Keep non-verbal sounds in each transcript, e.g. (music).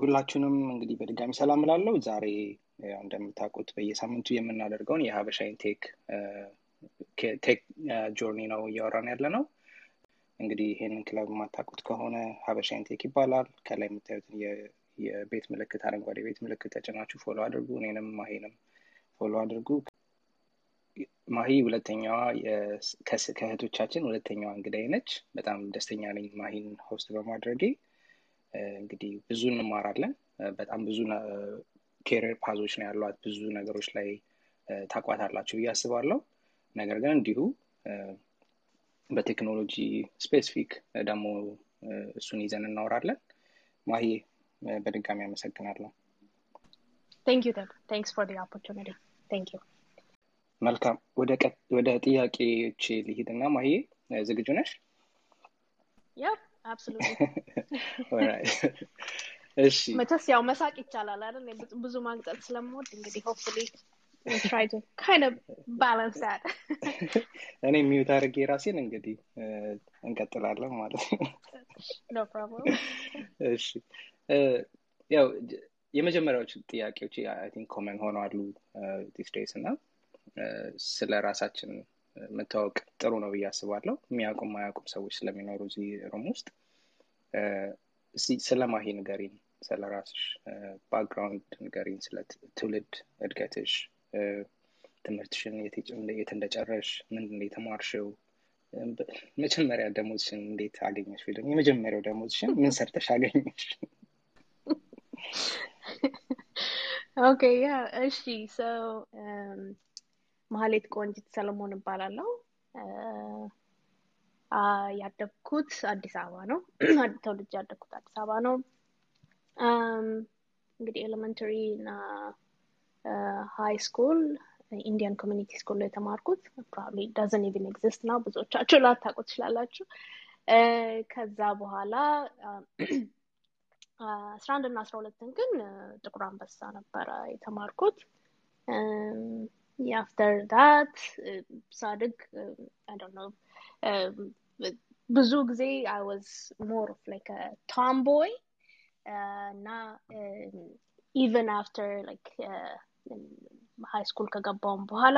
ሁላችሁንም እንግዲህ በድጋሚ ሰላም እላለሁ። ዛሬ ያው እንደምታውቁት በየሳምንቱ የምናደርገውን የሀበሻ ኢንቴክ ቴክ ጆርኒ ነው እያወራን ያለ ነው። እንግዲህ ይሄንን ክለብ የማታውቁት ከሆነ ሀበሻ ኢንቴክ ይባላል። ከላይ የምታዩትን የቤት ምልክት አረንጓዴ ቤት ምልክት ተጭናችሁ ፎሎ አድርጉ። እኔንም ማሂንም ፎሎ አድርጉ። ማሂ ሁለተኛዋ ከእህቶቻችን ሁለተኛዋ እንግዳይ ነች። በጣም ደስተኛ ነኝ ማሂን ሆስት በማድረጌ። እንግዲህ ብዙ እንማራለን። በጣም ብዙ ኬሪር ፓዞች ነው ያሏት። ብዙ ነገሮች ላይ ታቋታላችሁ ብዬ አስባለሁ። ነገር ግን እንዲሁ በቴክኖሎጂ ስፔሲፊክ ደግሞ እሱን ይዘን እናወራለን። ማሂ በድጋሚ አመሰግናለሁ። Thank you, Deb. Thanks for the. መልካም ወደ ጥያቄዎች ልሂድና ማሂ ዝግጁ ነሽ? (laughs) (laughs) መቼስ ያው መሳቅ ይቻላል አይደል? ብዙ ማንቀጥ ስለምወድ እንግዲህ that. (laughs) እኔ ሚዩት አድርጌ ራሴን እንግዲህ እንቀጥላለን ማለት ነው።. እሺ ያው የመጀመሪያዎቹ ጥያቄዎች ኮመን ሆነዋሉ ዲስ እና ስለ ራሳችን መታወቅ ጥሩ ነው ብዬ አስባለሁ። የሚያውቁም ማያውቁም ሰዎች ስለሚኖሩ እዚህ ሩም ውስጥ ስለ ማሂ ንገሪን፣ ስለ ራስሽ ባክግራውንድ ንገሪን፣ ስለ ትውልድ እድገትሽ፣ ትምህርትሽን የት እንደጨረሽ፣ ምንድን የተማርሽው፣ መጀመሪያ ደሞዝሽን እንዴት አገኘሽ? ወይ ደግሞ የመጀመሪያው ደሞዝሽን ምን ሰርተሽ አገኘሽ? (laughs) ኦኬ ያ እሺ ሶ መሀሌት ቆንጂት ሰለሞን እባላለሁ። ያደግኩት አዲስ አበባ ነው። (clears throat) ተወልጄ ያደግኩት አዲስ አበባ ነው። እንግዲህ ኤሌመንተሪ እና ሃይ ስኩል ኢንዲያን ኮሚኒቲ ስኩል ነው የተማርኩት። ፕሮባብሊ ዳዝን ኢቭን ኤግዚስት ነው። ብዙዎቻችሁ ላታውቁ ትችላላችሁ። ከዛ በኋላ አስራ አንድ እና አስራ ሁለትን ግን ጥቁር አንበሳ ነበረ የተማርኩት። አፍተር ዳት ሳድግ አይ ዶንት ኖ ብዙ ጊዜ አይ ዋዝ ሞር ኦፍ ላይክ ቶምቦይ እና ኢቨን አፍተር ላይክ ሃይ ስኩል ከገባውም በኋላ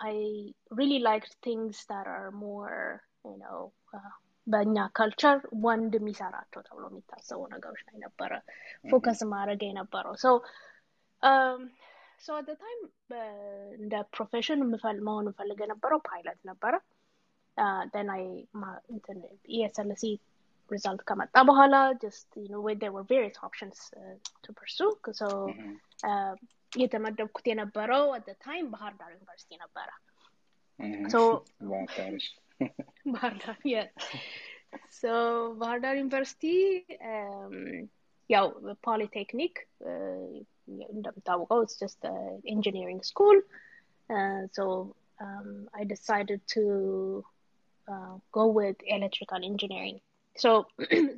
አይ ሪሊ ላይክድ ቲንግስ ዳት አር ሞር ዩ በእኛ ካልቸር ወንድ የሚሰራቸው ተብሎ የሚታሰቡ ነገሮች ላይ ነበረ ፎከስ ማድረግ የነበረው ሰው ሶ አት ታይም እንደ ፕሮፌሽን መሆን እንፈልግ የነበረው ፓይለት ነበረ ኢኤስኤልሲ ሪዛልት ከመጣ በኋላ ጀስት uh, to pursue. So uh, የተመደብኩት የነበረው አት ታይም ባህር ዳር ዩኒቨርሲቲ ነበረ ባህር ዳር ሶ ባህር ዳር ዩኒቨርሲቲ ያው ፖሊቴክኒክ እንደምታውቀው it's just an engineering school uh, so um, I decided to uh, go with electrical engineering so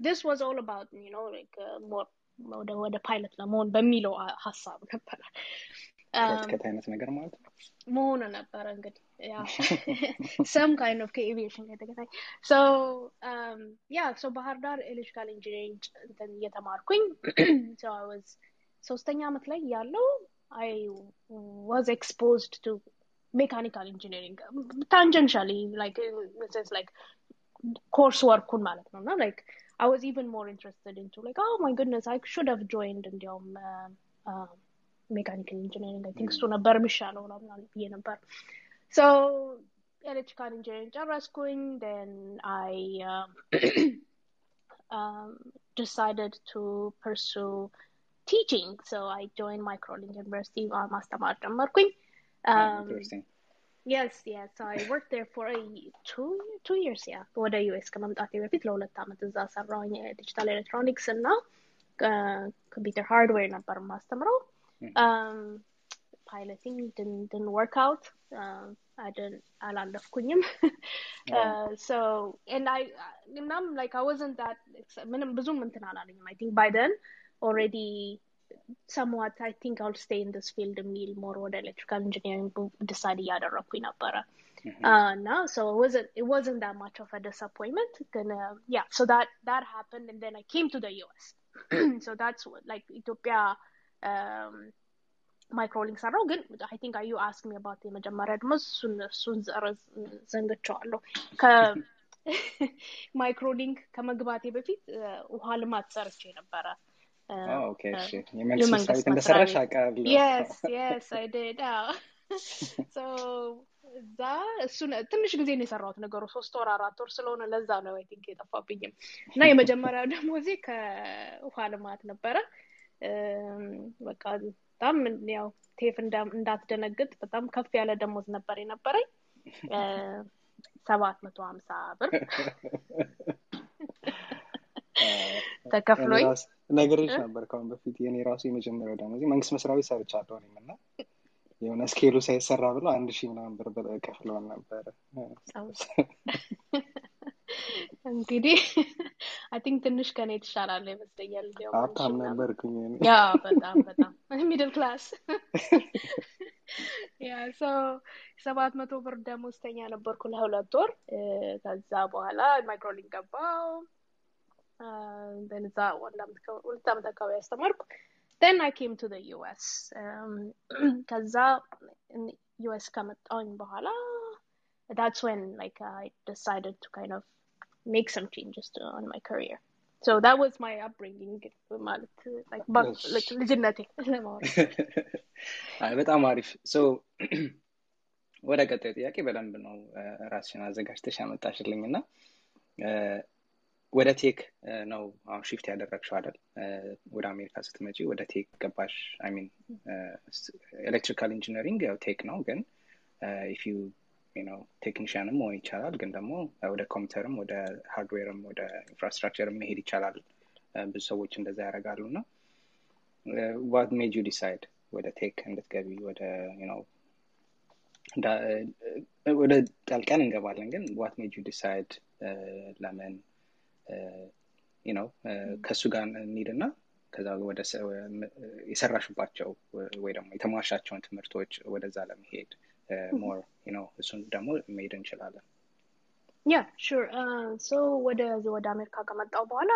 this was all about you know like uh, more ወደ ወደ ፓይለት ለመሆን በሚለው ሀሳብ ነበረ ከት አይነት ነገር ማለት ነው መሆኑ ነበረ እንግዲህ ሰም ካይንድ ኦፍ ከኤቪዬሽን ጋር የተገናኝ ሶ ያ ሶ ባህር ዳር ኤሌክትሪካል ኢንጂኒሪንግ እንትን እየተማርኩኝ ሶ አይ ዋዝ ሶስተኛ አመት ላይ ያለው አይ ዋዝ ኤክስፖዝድ ቱ ሜካኒካል ኢንጂኒሪንግ ታንጀንሻሊ ላይክ ላይክ ኮርስ ወርኩን ማለት ነው እና ላይክ I was even more interested into like, oh my goodness, I should have joined እንዲያውም ሜካኒካል ኢንጂኒሪንግ አይ ቲንክ እሱ ነበር የሚሻለው ብዬ ነበር ሶ ኤሌክትሪካል ኢንጂኒሪንግ ጨረስኩኝ then I um, (coughs) um, decided to pursue teaching so I joined Microland University ማስተማር ጀመርኩኝ um, Yes, yes. So I worked there for a two two years, yeah. ወደ ዩኤስ ከመምጣቴ በፊት ለሁለት ዓመት እዛ ሰራሁኝ ዲጂታል ኤሌክትሮኒክስ እና ኮምፒውተር ሃርድዌር ነበር የማስተምረው። ፓይለቲንግ ድን ወርክ አውት አላለፍኩኝም። (laughs) ሶ እናም ላይክ አይ ዋዝንት ዳት ምንም ብዙም እንትን አላለኝም። አይ ቲንክ ባይ ደን ኦልሬዲ somewhat I think I'll stay in this field የሚል more ወደ electrical engineering decide እያደረኩኝ ነበረ እና so it wasn't it wasn't that much of a disappointment then uh, yeah so that that happened and then I came to the US (clears throat) so that's what, like ኢትዮጵያ um, ማይክሮሊንክ ሰራው ግን አይ ቲንክ አዩ አስክ ሚ አባት የመጀመሪያ ደግሞ እሱን እሱን ዘንግቸዋለሁ ከማይክሮሊንክ (laughs) ከመግባቴ በፊት ውሃ ልማት ሰርቼ ነበረ የመንግስት እንደሰራሽ አውቃለሁ እዛ እሱን ትንሽ ጊዜ ነው የሰራሁት ነገሩ። ሶስት ወር አራት ወር ስለሆነ ለዛ ነው አይ ቲንክ የጠፋብኝም። እና የመጀመሪያው ደግሞ ዜ ከውሃ ልማት ነበረ። በቃ በጣም ያው ቴፍ እንዳትደነግጥ በጣም ከፍ ያለ ደሞዝ ነበር የነበረኝ። (laughs) ሰባት መቶ ሀምሳ ብር (laughs) ተከፍሎኝ ነገሮች ነበር ከአሁን በፊት የኔ ራሱ የመጀመሪያው ደሞዝ። መንግስት መስሪያ ቤት ሰርቻለሁ እኔም እና የሆነ ስኬሉ ሳይሰራ ብሎ አንድ ሺህ ምናምን ብር ከፍለውን ነበረ። እንግዲህ አይ ቲንክ ትንሽ ከኔ ትሻላለ ይመስለኛል ሀብታም ነበርኩኝ በጣም በጣም ሚድል ክላስ። ያ ሶ ሰባት መቶ ብር ደሞዝተኛ ነበርኩ ለሁለት ወር። ከዛ በኋላ ማይክሮሊንግ ገባው በዛ ሁለት ዓመት አካባቢ ያስተማርኩ came to the US um, ከዛ US ከመጣሁኝ በኋላ that's when like I decided to kind of make some changes to, on my career. So that was my upbringing like በጣም አሪፍ ሶ ወደ ቀጣዩ ጥያቄ በደንብ ነው ራስሽን አዘጋጅተሽ ያመጣሽልኝ እና ወደ ቴክ ነው አሁን ሺፍት ያደረግሽው አይደል? ወደ አሜሪካ ስትመጪ ወደ ቴክ ገባሽ? አይሚን ኤሌክትሪካል ኢንጂነሪንግ ያው ቴክ ነው ግን ኢፍ ዩ ነው ቴክኒሽያንም መሆን ይቻላል። ግን ደግሞ ወደ ኮምፒውተርም ወደ ሃርድዌርም ወደ ኢንፍራስትራክቸርም መሄድ ይቻላል። ብዙ ሰዎች እንደዛ ያደርጋሉ። እና ዋት ሜድ ዩ ዲሳይድ ወደ ቴክ እንድትገቢ? ወደ ነው ወደ ጠልቀን እንገባለን። ግን ዋት ሜድ ዩ ዲሳይድ ለምን ነው ከእሱ ጋር እንሂድና ከዛ ወደ የሰራሽባቸው ወይ ደግሞ የተማርሻቸውን ትምህርቶች ወደዛ ለመሄድ ሞር ነው እሱን ደግሞ መሄድ እንችላለን ያ ሹር ሶ ወደ ወደ አሜሪካ ከመጣው በኋላ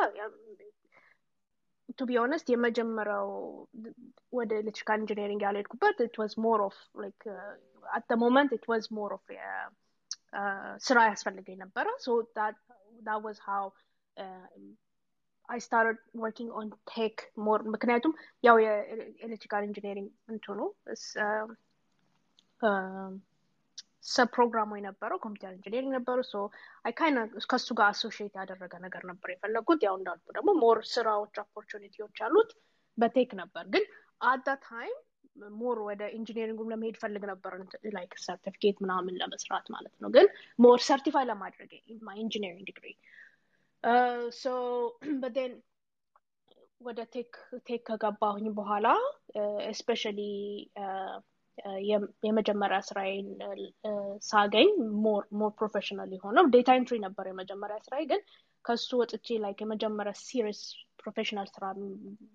ቱ ቢ ኦነስት የመጀመሪያው ወደ ኤሌክትሪካል ኢንጂኒሪንግ ያልሄድኩበት ኢት ዋዝ ሞር ኦፍ ላይክ አት ሞመንት ኢት ዋዝ ሞር ኦፍ ስራ ያስፈልገኝ ነበረ ሶ that was how I started working on tech more ምክንያቱም ያው የኤሌክትሪካል ኢንጂኒሪንግ እንትኑ ፕሮግራሙ የነበረው ኮምፒውተር ኢንጂኒሪንግ ነበሩ ሶ አይ ካይና ከሱ ጋር አሶሽየት ያደረገ ነገር ነበር የፈለጉት ያው እንዳልኩ ደግሞ ሞር ስራዎች ኦፖርቹኒቲዎች አሉት በቴክ ነበር። ግን አዳ ታይም ሞር ወደ ኢንጂኒሪንጉም ለመሄድ ፈልግ ነበር ላይክ ሰርቲፊኬት ምናምን ለመስራት ማለት ነው። ግን ሞር ሰርቲፋይ ለማድረግ ኢንጂኒሪንግ ዲግሪ ሶ በን ወደ ቴክ ቴክ ከገባሁኝ በኋላ እስፔሻሊ የመጀመሪያ ስራዬን ሳገኝ ሞር ሞር ፕሮፌሽናል የሆነው ዴታ ኢንትሪ ነበር የመጀመሪያ ስራዬ ግን ከሱ ወጥቼ ላይክ የመጀመሪያ ሲሪየስ ፕሮፌሽናል ስራ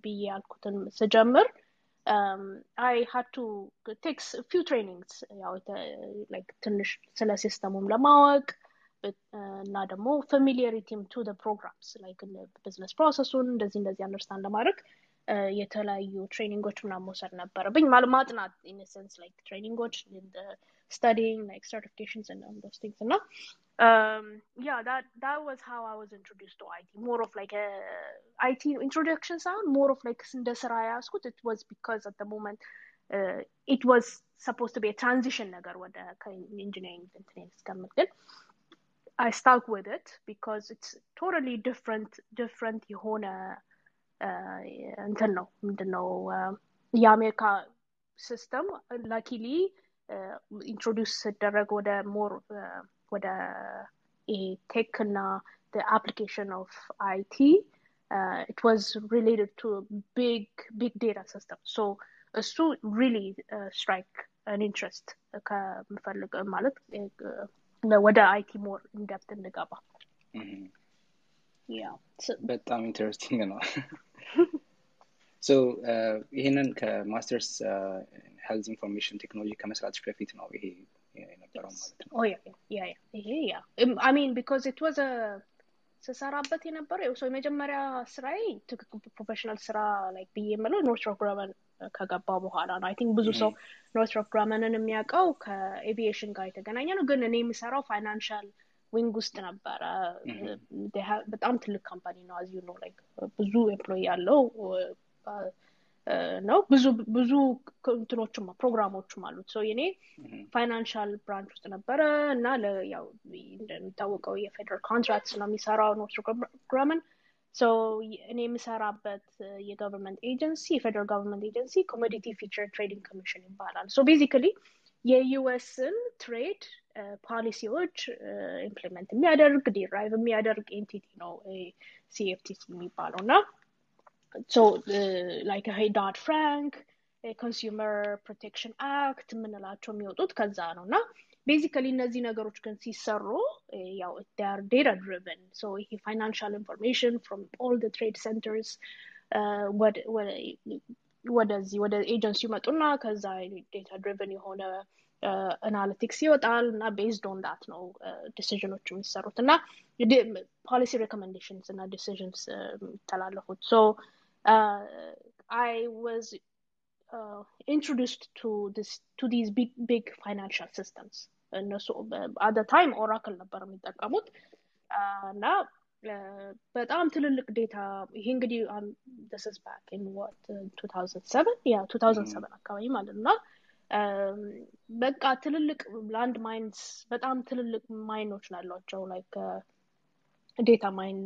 ብዬ ያልኩትን ስጀምር አይ ሀድ ቱ ቴክስ ፊው ትሬኒንግስ ያው ላይክ ትንሽ ስለ ሲስተሙም ለማወቅ እና ደግሞ ፋሚሊያሪቲም ቱ ፕሮግራምስ ላይክ ቢዝነስ ፕሮሰሱን እንደዚህ እንደዚህ አንደርስታንድ ለማድረግ የተለያዩ ትሬኒንጎች ምናምን መውሰድ ነበረብኝ ማጥናት ኢንሰንስ ላይክ ትሬኒንጎች studying like certifications and um, those things and um yeah that that was how i was introduced to it more of like a it introduction sound more of like the sarayaskud it was because at the moment uh, it was supposed to be a transition ነገር ወደ engineering እንትን I stuck with it because it's totally different different የሆነ እንትን ነው ምንድነው የአሜሪካ ሲስተም ላኪሊ ኢንትሮዲውስ ስደረግ ወደ ሞር ወደ ቴክ እና application of IT uh, it was related to a big big data system so እሱ really uh, strike an interest ከምፈልግ ማለት ወደ አይቲ ሞር ኢንደፕት እንገባ በጣም ኢንተረስቲንግ ነው። (laughs) ይህንን ከማስተርስ ሄልዝ ኢንፎርሜሽን ቴክኖሎጂ ከመስራትሽ በፊት ነው ይሄ የነበረው ማለት ነው? ይሄ ያ አሚን ቢኮዝ ኢት ዋዝ ስሰራበት የነበረው ሰው የመጀመሪያ ስራዬ ፕሮፌሽናል ስራ ላይ ብዬ የምለው ኖርትሮፕ ግረመን ከገባ በኋላ ነው። አይ ቲንክ ብዙ ሰው ኖርትሮፕ ግረመንን የሚያውቀው ከኤቪዬሽን ጋር የተገናኘ ነው። ግን እኔ የምሰራው ፋይናንሻል ዊንግ ውስጥ ነበረ። በጣም ትልቅ ካምፓኒ ነው። አዚ ነው ላይክ ብዙ ኤምፕሎይ ያለው ነው ብዙ ብዙ እንትኖችም ፕሮግራሞችም አሉት። ሰው የኔ ፋይናንሻል ብራንች ውስጥ ነበረ እና እንደሚታወቀው የፌደራል ኮንትራክት ነው የሚሰራው። ኖርትሮፕ ግረመን እኔ የምሰራበት የገቨርንመንት ኤጀንሲ የፌደራል ገቨርንመንት ኤጀንሲ ኮሞዲቲ ፊቸር ትሬዲንግ ኮሚሽን ይባላል። ሶ ቤዚካሊ የዩኤስን ትሬድ ፖሊሲዎች ኢምፕሊመንት የሚያደርግ ዲራይቭ የሚያደርግ ኤንቲቲ ነው ሲኤፍቲሲ የሚባለው እና ላይክ ይሄ ዳድ ፍራንክ ኮንሱመር ፕሮቴክሽን አክት የምንላቸው የሚወጡት ከዛ ነው እና ቤዚካሊ እነዚህ ነገሮች ግን ሲሰሩ ያው ር ዴታ ድሪቨን ሶ ይሄ ፋይናንሻል ኢንፎርሜሽን ፍሮም ኦል ትሬድ ሴንተርስ ወደዚህ ወደ ኤጀንሲ ይመጡና ከዛ ዴታ ድሪቨን የሆነ አናሊቲክስ ይወጣል እና ቤዝድ ኦን ዳት ነው ዲሲዥኖች የሚሰሩት እና ፖሊሲ ሬኮሜንዴሽንስ እና ዲሲዥንስ የሚተላለፉት ሶ አይ ዋዝ introduced to this to these big big financial systems እነሱ አደ ታይም ኦራክል ነበር የሚጠቀሙት እና በጣም ትልልቅ ዴታ ይሄ እንግዲህ this is back in what 2007 ያ 2007 አካባቢ ማለት ነው በቃ ትልልቅ ላንድ ማይንስ በጣም ትልልቅ ማይኖች ናሏቸው ላይክ ዴታ ማይን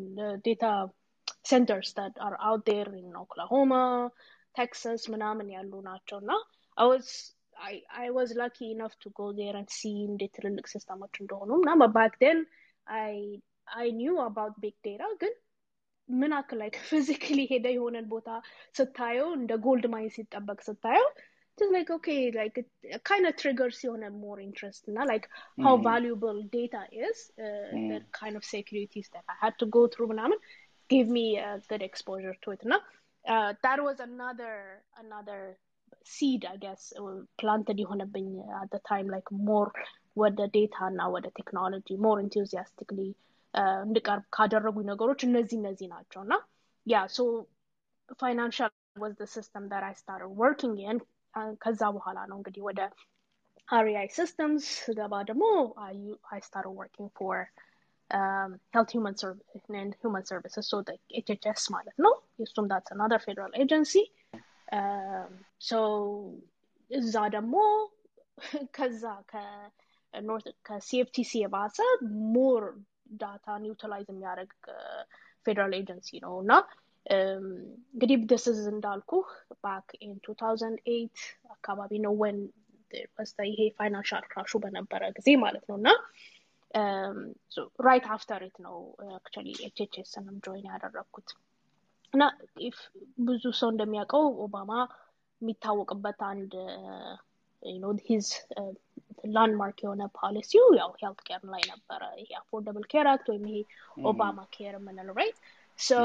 ዴታ centers that are out there in Oklahoma, Texas ምናምን ያሉ ናቸው እና I was I, I was lucky enough to go there and see እንዴት ትልልቅ ሲስተሞች እንደሆኑ እና back then I I knew about big data ግን ምን አክል like physically ሄደ የሆነን ቦታ ስታየው እንደ ጎልድ ማይን ሲጠበቅ ስታየው just like okay like it, it kind of triggers your more interest na like how mm. valuable data is uh, mm. the kind of securities that I had to go through ምናምን gave me a good exposure to it na uh, that was another another seed I guess planted የሆነብኝ at the time like more ወደ ዴታ እና ወደ ቴክኖሎጂ more enthusiastically እንድቀርብ ካደረጉኝ ነገሮች እነዚህ እነዚህ ናቸው እና ያ ሶ ፋይናንሻል was the system that I started working in ከዛ በኋላ ነው እንግዲህ ወደ አሪአይ ሲስተምስ ገባ ደግሞ አይ ስታር ወርኪንግ ፎር ሄልት ሁማን ሰርቪስስ ሶ ኤችኤችኤስ ማለት ነው የእሱም ዳትስ አናደር ፌደራል ኤጀንሲ እዛ ደግሞ ከዛ ከሲኤፍቲሲ የባሰ ሞር ዳታን ዩቲላይዝ የሚያደርግ ፌደራል ኤጀንሲ ነው እና እንግዲህ ድስዝ እንዳልኩ ባክ ኢን 2008 አካባቢ ነው ወን በስተ ይሄ ፋይናንሻል ክራሹ በነበረ ጊዜ ማለት ነው እና ራይት አፍተር ኢት ነው አክቹዋሊ ኤችኤችኤስንም ጆይን ያደረግኩት እና ብዙ ሰው እንደሚያውቀው ኦባማ የሚታወቅበት አንድ ሂዝ ላንድማርክ የሆነ ፖሊሲው ያው ሄልት ኬር ላይ ነበረ ይሄ አፎርደብል ኬር አክት ወይም ይሄ ኦባማ ኬር የምንለው ራይት ሶ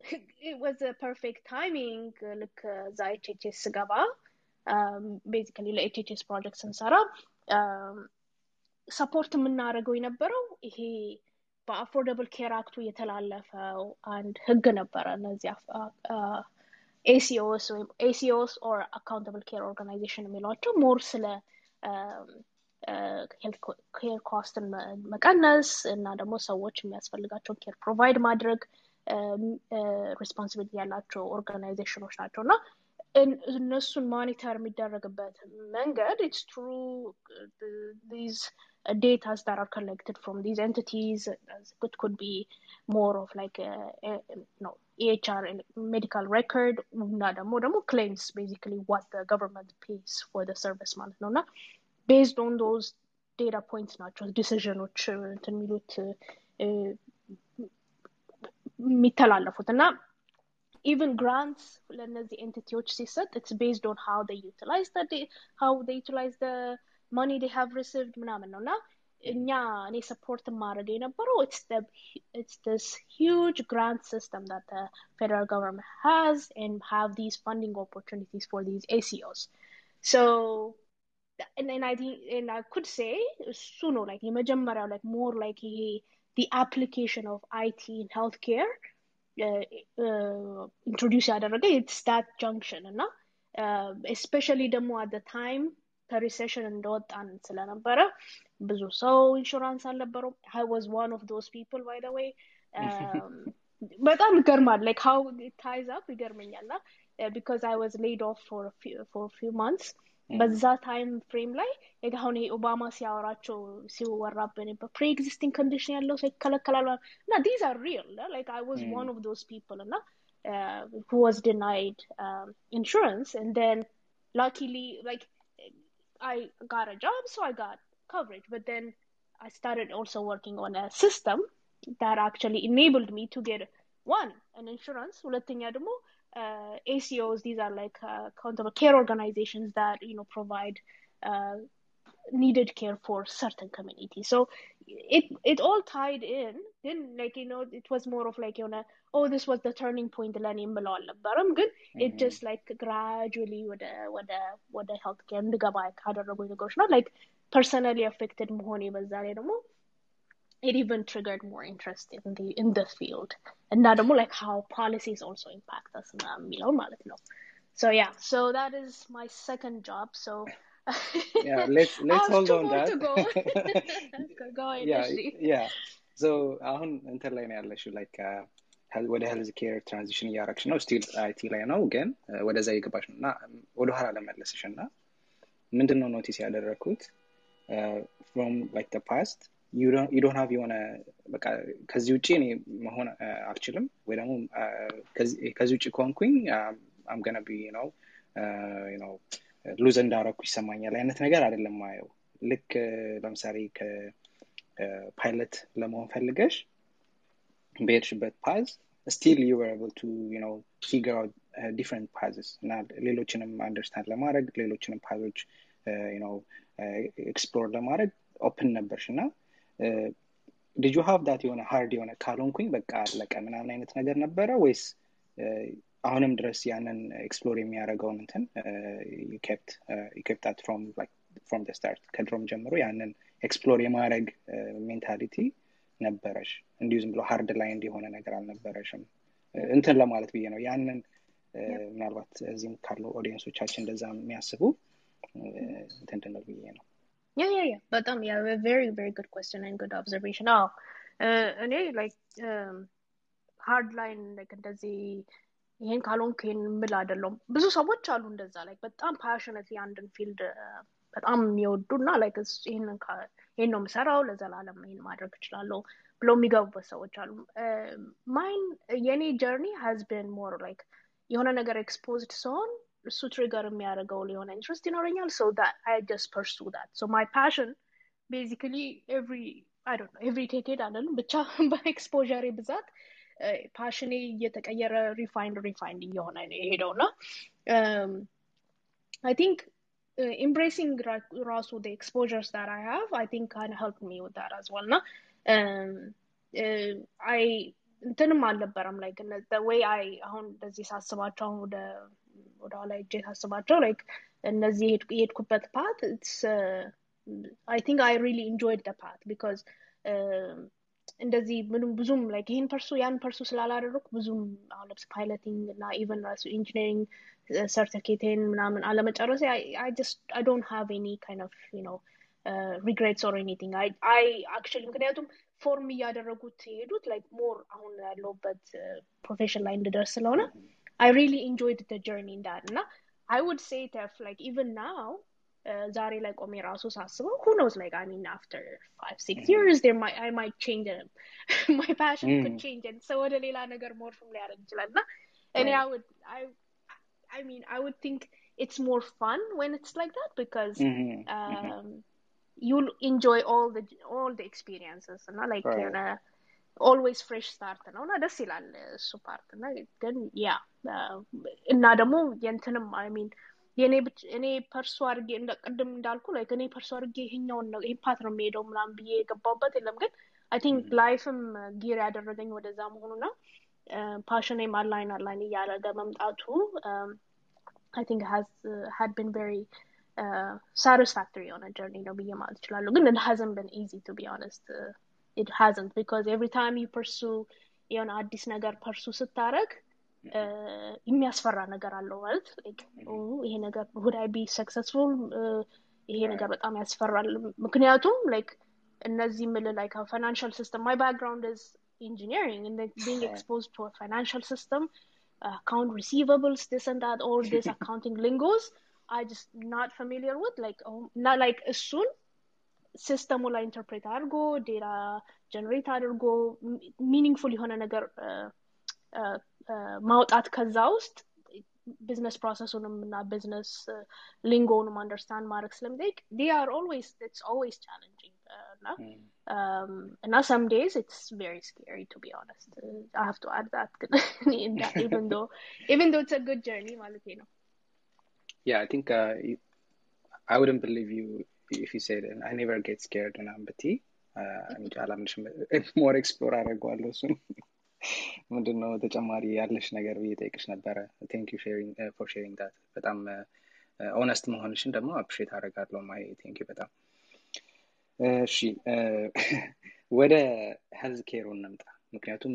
it was a perfect timing ልክ እዛ ኤችኤችኤስ ስገባ ቤዚካሊ ለኤችኤችኤስ ፕሮጀክት ስንሰራ ሰፖርት የምናደርገው የነበረው ይሄ በአፎርደብል ኬር አክቱ የተላለፈው አንድ ህግ ነበረ። እነዚህ ኤሲኦስ ወይም ኤሲኦስ ኦር አካውንታብል ኬር ኦርጋናይዜሽን የሚሏቸው ሞር ስለ ኬር ኮስትን መቀነስ እና ደግሞ ሰዎች የሚያስፈልጋቸውን ኬር ፕሮቫይድ ማድረግ ሬስፖንሲቢሊቲ ያላቸው ኦርጋናይዜሽኖች ናቸው። እና እነሱን ማኒተር የሚደረግበት መንገድ ኢትስ ትሩ ዚዝ data that are collected from these entities it could be more of like a, a, no EHR medical record እና ደግሞ ደግሞ claims basically what the government pays for the service ማለት ነው እና based on those data points ናቸው ዲሲዥኖች እንትን የሚሉት የሚተላለፉት እና even grants ለእነዚህ ኤንቲቲዎች ሲሰጥ it's based on how they utilize the how they utilize the money they have received ምናምን ነው እና እኛ እኔ ሰፖርት ማድረግ የነበረው it's this huge grant system that the federal government has and have these funding opportunities for these ACOs. So and, and I think and I could say so no like የመጀመሪያው like more like the application of IT in healthcare uh, uh, introduce ያደረገ it's that junction እና especially ደግሞ at the time ከሪሴሽን እንደወጣን ስለነበረ ብዙ ሰው ኢንሹራንስ አልነበረው አይ ዋዝ ዋን ኦፍ ዶዝ ፒፕል ባይ ደ ዌይ በጣም ይገርማል ላይክ ሀው ታይዝ አፕ ይገርመኛል ና ቢካዝ አይ ዋዝ ሌድ ኦፍ ፎር ፊው ማንትስ በዛ ታይም ፍሬም ላይ አሁን ይሄ ኦባማ ሲያወራቸው ሲወራብን በፕሪ ኤግዚስቲንግ ኮንዲሽን ያለው ሰው ይከለከላል እና ዲዝ አር ሪል ላይክ አይ ዋዝ ዋን ኦፍ ዶዝ ፒፕል እና who was denied um, insurance and then luckily like I got a job, so I got coverage. But then I started also working on a system that actually enabled me to get one an insurance. ሁለተኛ ደግሞ uh, ACOs, these are like uh, accountable care organizations that you know provide uh, needed care for certain communities. So it it all tied in. Then like you know, it was more of like you know, oh, this was the turning point. ለኔ የምለው አልነበረም ግን it just like gradually ወደ ወደ ወደ health care እንድገባ ካደረጉ ነገሮች ነው like personally affected መሆኔ በዛ ላይ ደግሞ it even triggered more interest in the in the field እና ደግሞ like how policies also impact us የሚለው ማለት ነው so yeah so that is my second job so yeah let's let's hold on that to go. go ahead, yeah Ashley. yeah so አሁን እንትን ላይ ነው ያለሽው ላይክ ወደ ሄልዝ ኬር ትራንዚሽን እያረግሽ ነው ስቲል አይቲ ላይ ነው ግን ወደዛ እየገባሽ ነው እና ወደኋላ ለመለስሽ እና ምንድን ነው ኖቲስ ያደረግኩት ፍሮም ላይክ ፓስት ዩ ዶንት ሃቭ የሆነ በቃ ከዚህ ውጭ እኔ መሆን አልችልም ወይ ደግሞ ከዚህ ውጭ ከሆንኩኝ አም ገነ ቢ ነው ነው ሉዝ እንዳረኩ ይሰማኛል። አይነት ነገር አይደለም ማየው ልክ ለምሳሌ ከፓይለት ለመሆን ፈልገሽ በሄድሽበት ፓዝ ስቲል ዩ ብል ቱ ነው ፊገር አውት ዲፍረንት ፓዝስ እና ሌሎችንም አንደርስታንድ ለማድረግ ሌሎችንም ፓዞች ኤክስፕሎር ለማድረግ ኦፕን ነበርሽ እና ዩ ሃቭ ዳት የሆነ ሃርድ የሆነ ካልሆንኩኝ በቃ አለቀ ምናምን አይነት ነገር ነበረ ወይስ አሁንም ድረስ ያንን ኤክስፕሎር የሚያደርገውን እንትን ዩኬፕታት ፍሮም ስታርት ከድሮም ጀምሮ ያንን ኤክስፕሎር የማድረግ ሜንታሊቲ ነበረሽ። እንዲሁ ዝም ብሎ ሀርድ ላይ እንዲሆነ ነገር አልነበረሽም። እንትን ለማለት ብዬ ነው ያንን ምናልባት እዚህም ካሉ ኦዲየንሶቻችን እንደዛ የሚያስቡ እንትን ብዬ ነው። Yeah, yeah, yeah. በጣም a very, very good question and good observation. አዎ እኔ ላይክ ሃርድ ላይን እንደዚህ ይሄን ካልሆንክ ይሄን ምል አይደለውም። ብዙ ሰዎች አሉ እንደዛ ላይክ በጣም ፓሽነት የአንድን ፊልድ በጣም የሚወዱ እና ላይክ ይሄንን ይሄን ነው የምሰራው ለዘላለም ይሄን ማድረግ እችላለሁ ብለው የሚገቡበት ሰዎች አሉ። ማይን የኔ ጀርኒ ሃዝ ቢን ሞር ላይክ የሆነ ነገር ኤክስፖዝድ ሲሆን እሱ ትሪገር የሚያደርገው የሆነ ኢንትረስት ይኖረኛል ሶ አይ ጀስት ፐርሱ ዳት ሶ ማይ ፓሽን ቤዚካሊ ኤቭሪ አይ ዶንት ኖ ኤቭሪ ቴኬድ አለንም ብቻ በኤክስፖዠሬ ብዛት ፓሽኔ እየተቀየረ ሪፋይንድ ሪፋይንድ እየሆነ ነው የሄደው እና አይ ቲንክ ኤምብሬሲንግ ራሱ ኤክስፖዠርስ ዳት አይ ሃቭ አይ ቲንክ ካን ሄልፕ ሚ ዊዝ ዳት አዝ ዌል እና አይ እንትንም አልነበረም ላይክ ወይ አይ አሁን እንደዚህ ሳስባቸው አሁን ወደ ወደ ኋላ እጄ ሳስባቸው ላይክ እነዚህ የሄድኩበት ፓት አይ ቲንክ አይ ሪሊ ኢንጆይድ ደ ፓት ቢካዝ እንደዚህ ምንም ብዙም ላይክ ይህን ፐርሱ ያን ፐርሱ ስላላደረኩ ብዙም አሁን ለምስ ፓይለቲንግ እና ኢቨን ራሱ ኢንጂኒሪንግ ሰርቲፊኬቴን ምናምን አለመጨረስ አይ ጀስት አይ ዶንት ሃቭ ኤኒ ካይንድ ኦፍ ዩ ኖ ሪግሬትስ ኦር ኤኒቲንግ አይ አክቹዋሊ ምክንያቱም ፎርም እያደረጉት የሄዱት ላይክ ሞር አሁን ያለውበት ፕሮፌሽን ላይ እንድደርስ ስለሆነ I really enjoyed the journey in that. እና I would say that like even now ዛሬ ላይ ቆሜ ራሱ ሳስበው who knows like I mean after five six years there might I might change it. (laughs) my passion could change and so ወደ ሌላ ነገር ሞርፍም ሊያደርግ ይችላል እና እኔ I would I I mean I would think it's more fun when it's like that because um, you'll enjoy all the all the experiences እና like Right. የሆነ ኦልዌይስ ፍሬሽ ስታርት ነው እና ደስ ይላል እሱ ፓርት እና ግን ያ እና ደግሞ የንትንም አይ ሚን የኔ እኔ ፐርሶ አድርጌ እንደ ቅድም እንዳልኩ ላይክ እኔ ፐርሶ አድርጌ ይሄኛውን ነው ይሄ ፓት ነው የሚሄደው ምናምን ብዬ የገባሁበት የለም። ግን አይ ቲንክ ላይፍም ጊር ያደረገኝ ወደዛ መሆኑና ፓሽኔም አላይን አላይን እያደረገ መምጣቱ አይ ቲንክ ሃድ ቢን ቬሪ ሳቲስፋክቶሪ የሆነ ጀርኒ ነው ብዬ ማለት እችላለሁ። ግን hasn't been easy to be honest uh, it hasn't because every time you pursue የሆነ አዲስ ነገር ፐርሱ ስታረግ የሚያስፈራ ነገር አለው ማለት ይሄ ነገር ሁዳይ ቢ ሰክሰስፉል ይሄ ነገር በጣም ያስፈራል። ምክንያቱም ላይክ እነዚህ ምል ላይክ ፋይናንሽል ሲስተም ማይ ባክግራውንድ ዝ ኢንጂኒሪንግ ኤክስፖዝ ቱ ፋይናንሽል ሲስተም አካውንት ሪሲቨብልስ ዲስ ኦል ዲስ አካውንቲንግ ሊንጎስ አይ ጀስት ናት ፋሚሊየር ውት እና ላይክ እሱን ሲስተሙ ላይ ኢንተርፕሬት አድርጎ ዴታ ጀነሬት አድርጎ ሚኒንግፉል የሆነ ነገር ማውጣት ከዛ ውስጥ ቢዝነስ ፕሮሰሱንም እና ቢዝነስ ሊንጎውንም አንደርስታንድ ማድረግ ስለሚጠይቅ ዲ አር ኦልዌይስ ኢትስ ኦልዌይስ ቻለንጂንግ እና እና ሰም ዴይዝ ኢትስ ቬሪ ስኬሪ ቱ ቢ ኦነስት አይ ሃቭ ቱ አድ ዛት ግን ኢቨን ዶ ኢቨን ዶ ኢትስ አ ጉድ ጀርኒ ማለት ነው yeah i think uh, you, i wouldn't believe you if you said i never get scared when i'm bati አላምንሽም ሞር ኤክስፕሎር አደርገዋለሁ እሱን ምንድን ነው ተጨማሪ ያለሽ ነገር ብዬ ጠይቅሽ ነበረ? ቴንክ ዩ ፎር ሼሪንግ ዳት በጣም ኦነስት መሆንሽን ደግሞ አፕሪሼት አደርጋለሁ ማይ ቴንክ ዩ በጣም። እሺ (laughs) ወደ ሄልዝ ኬሩ እንምጣ። ምክንያቱም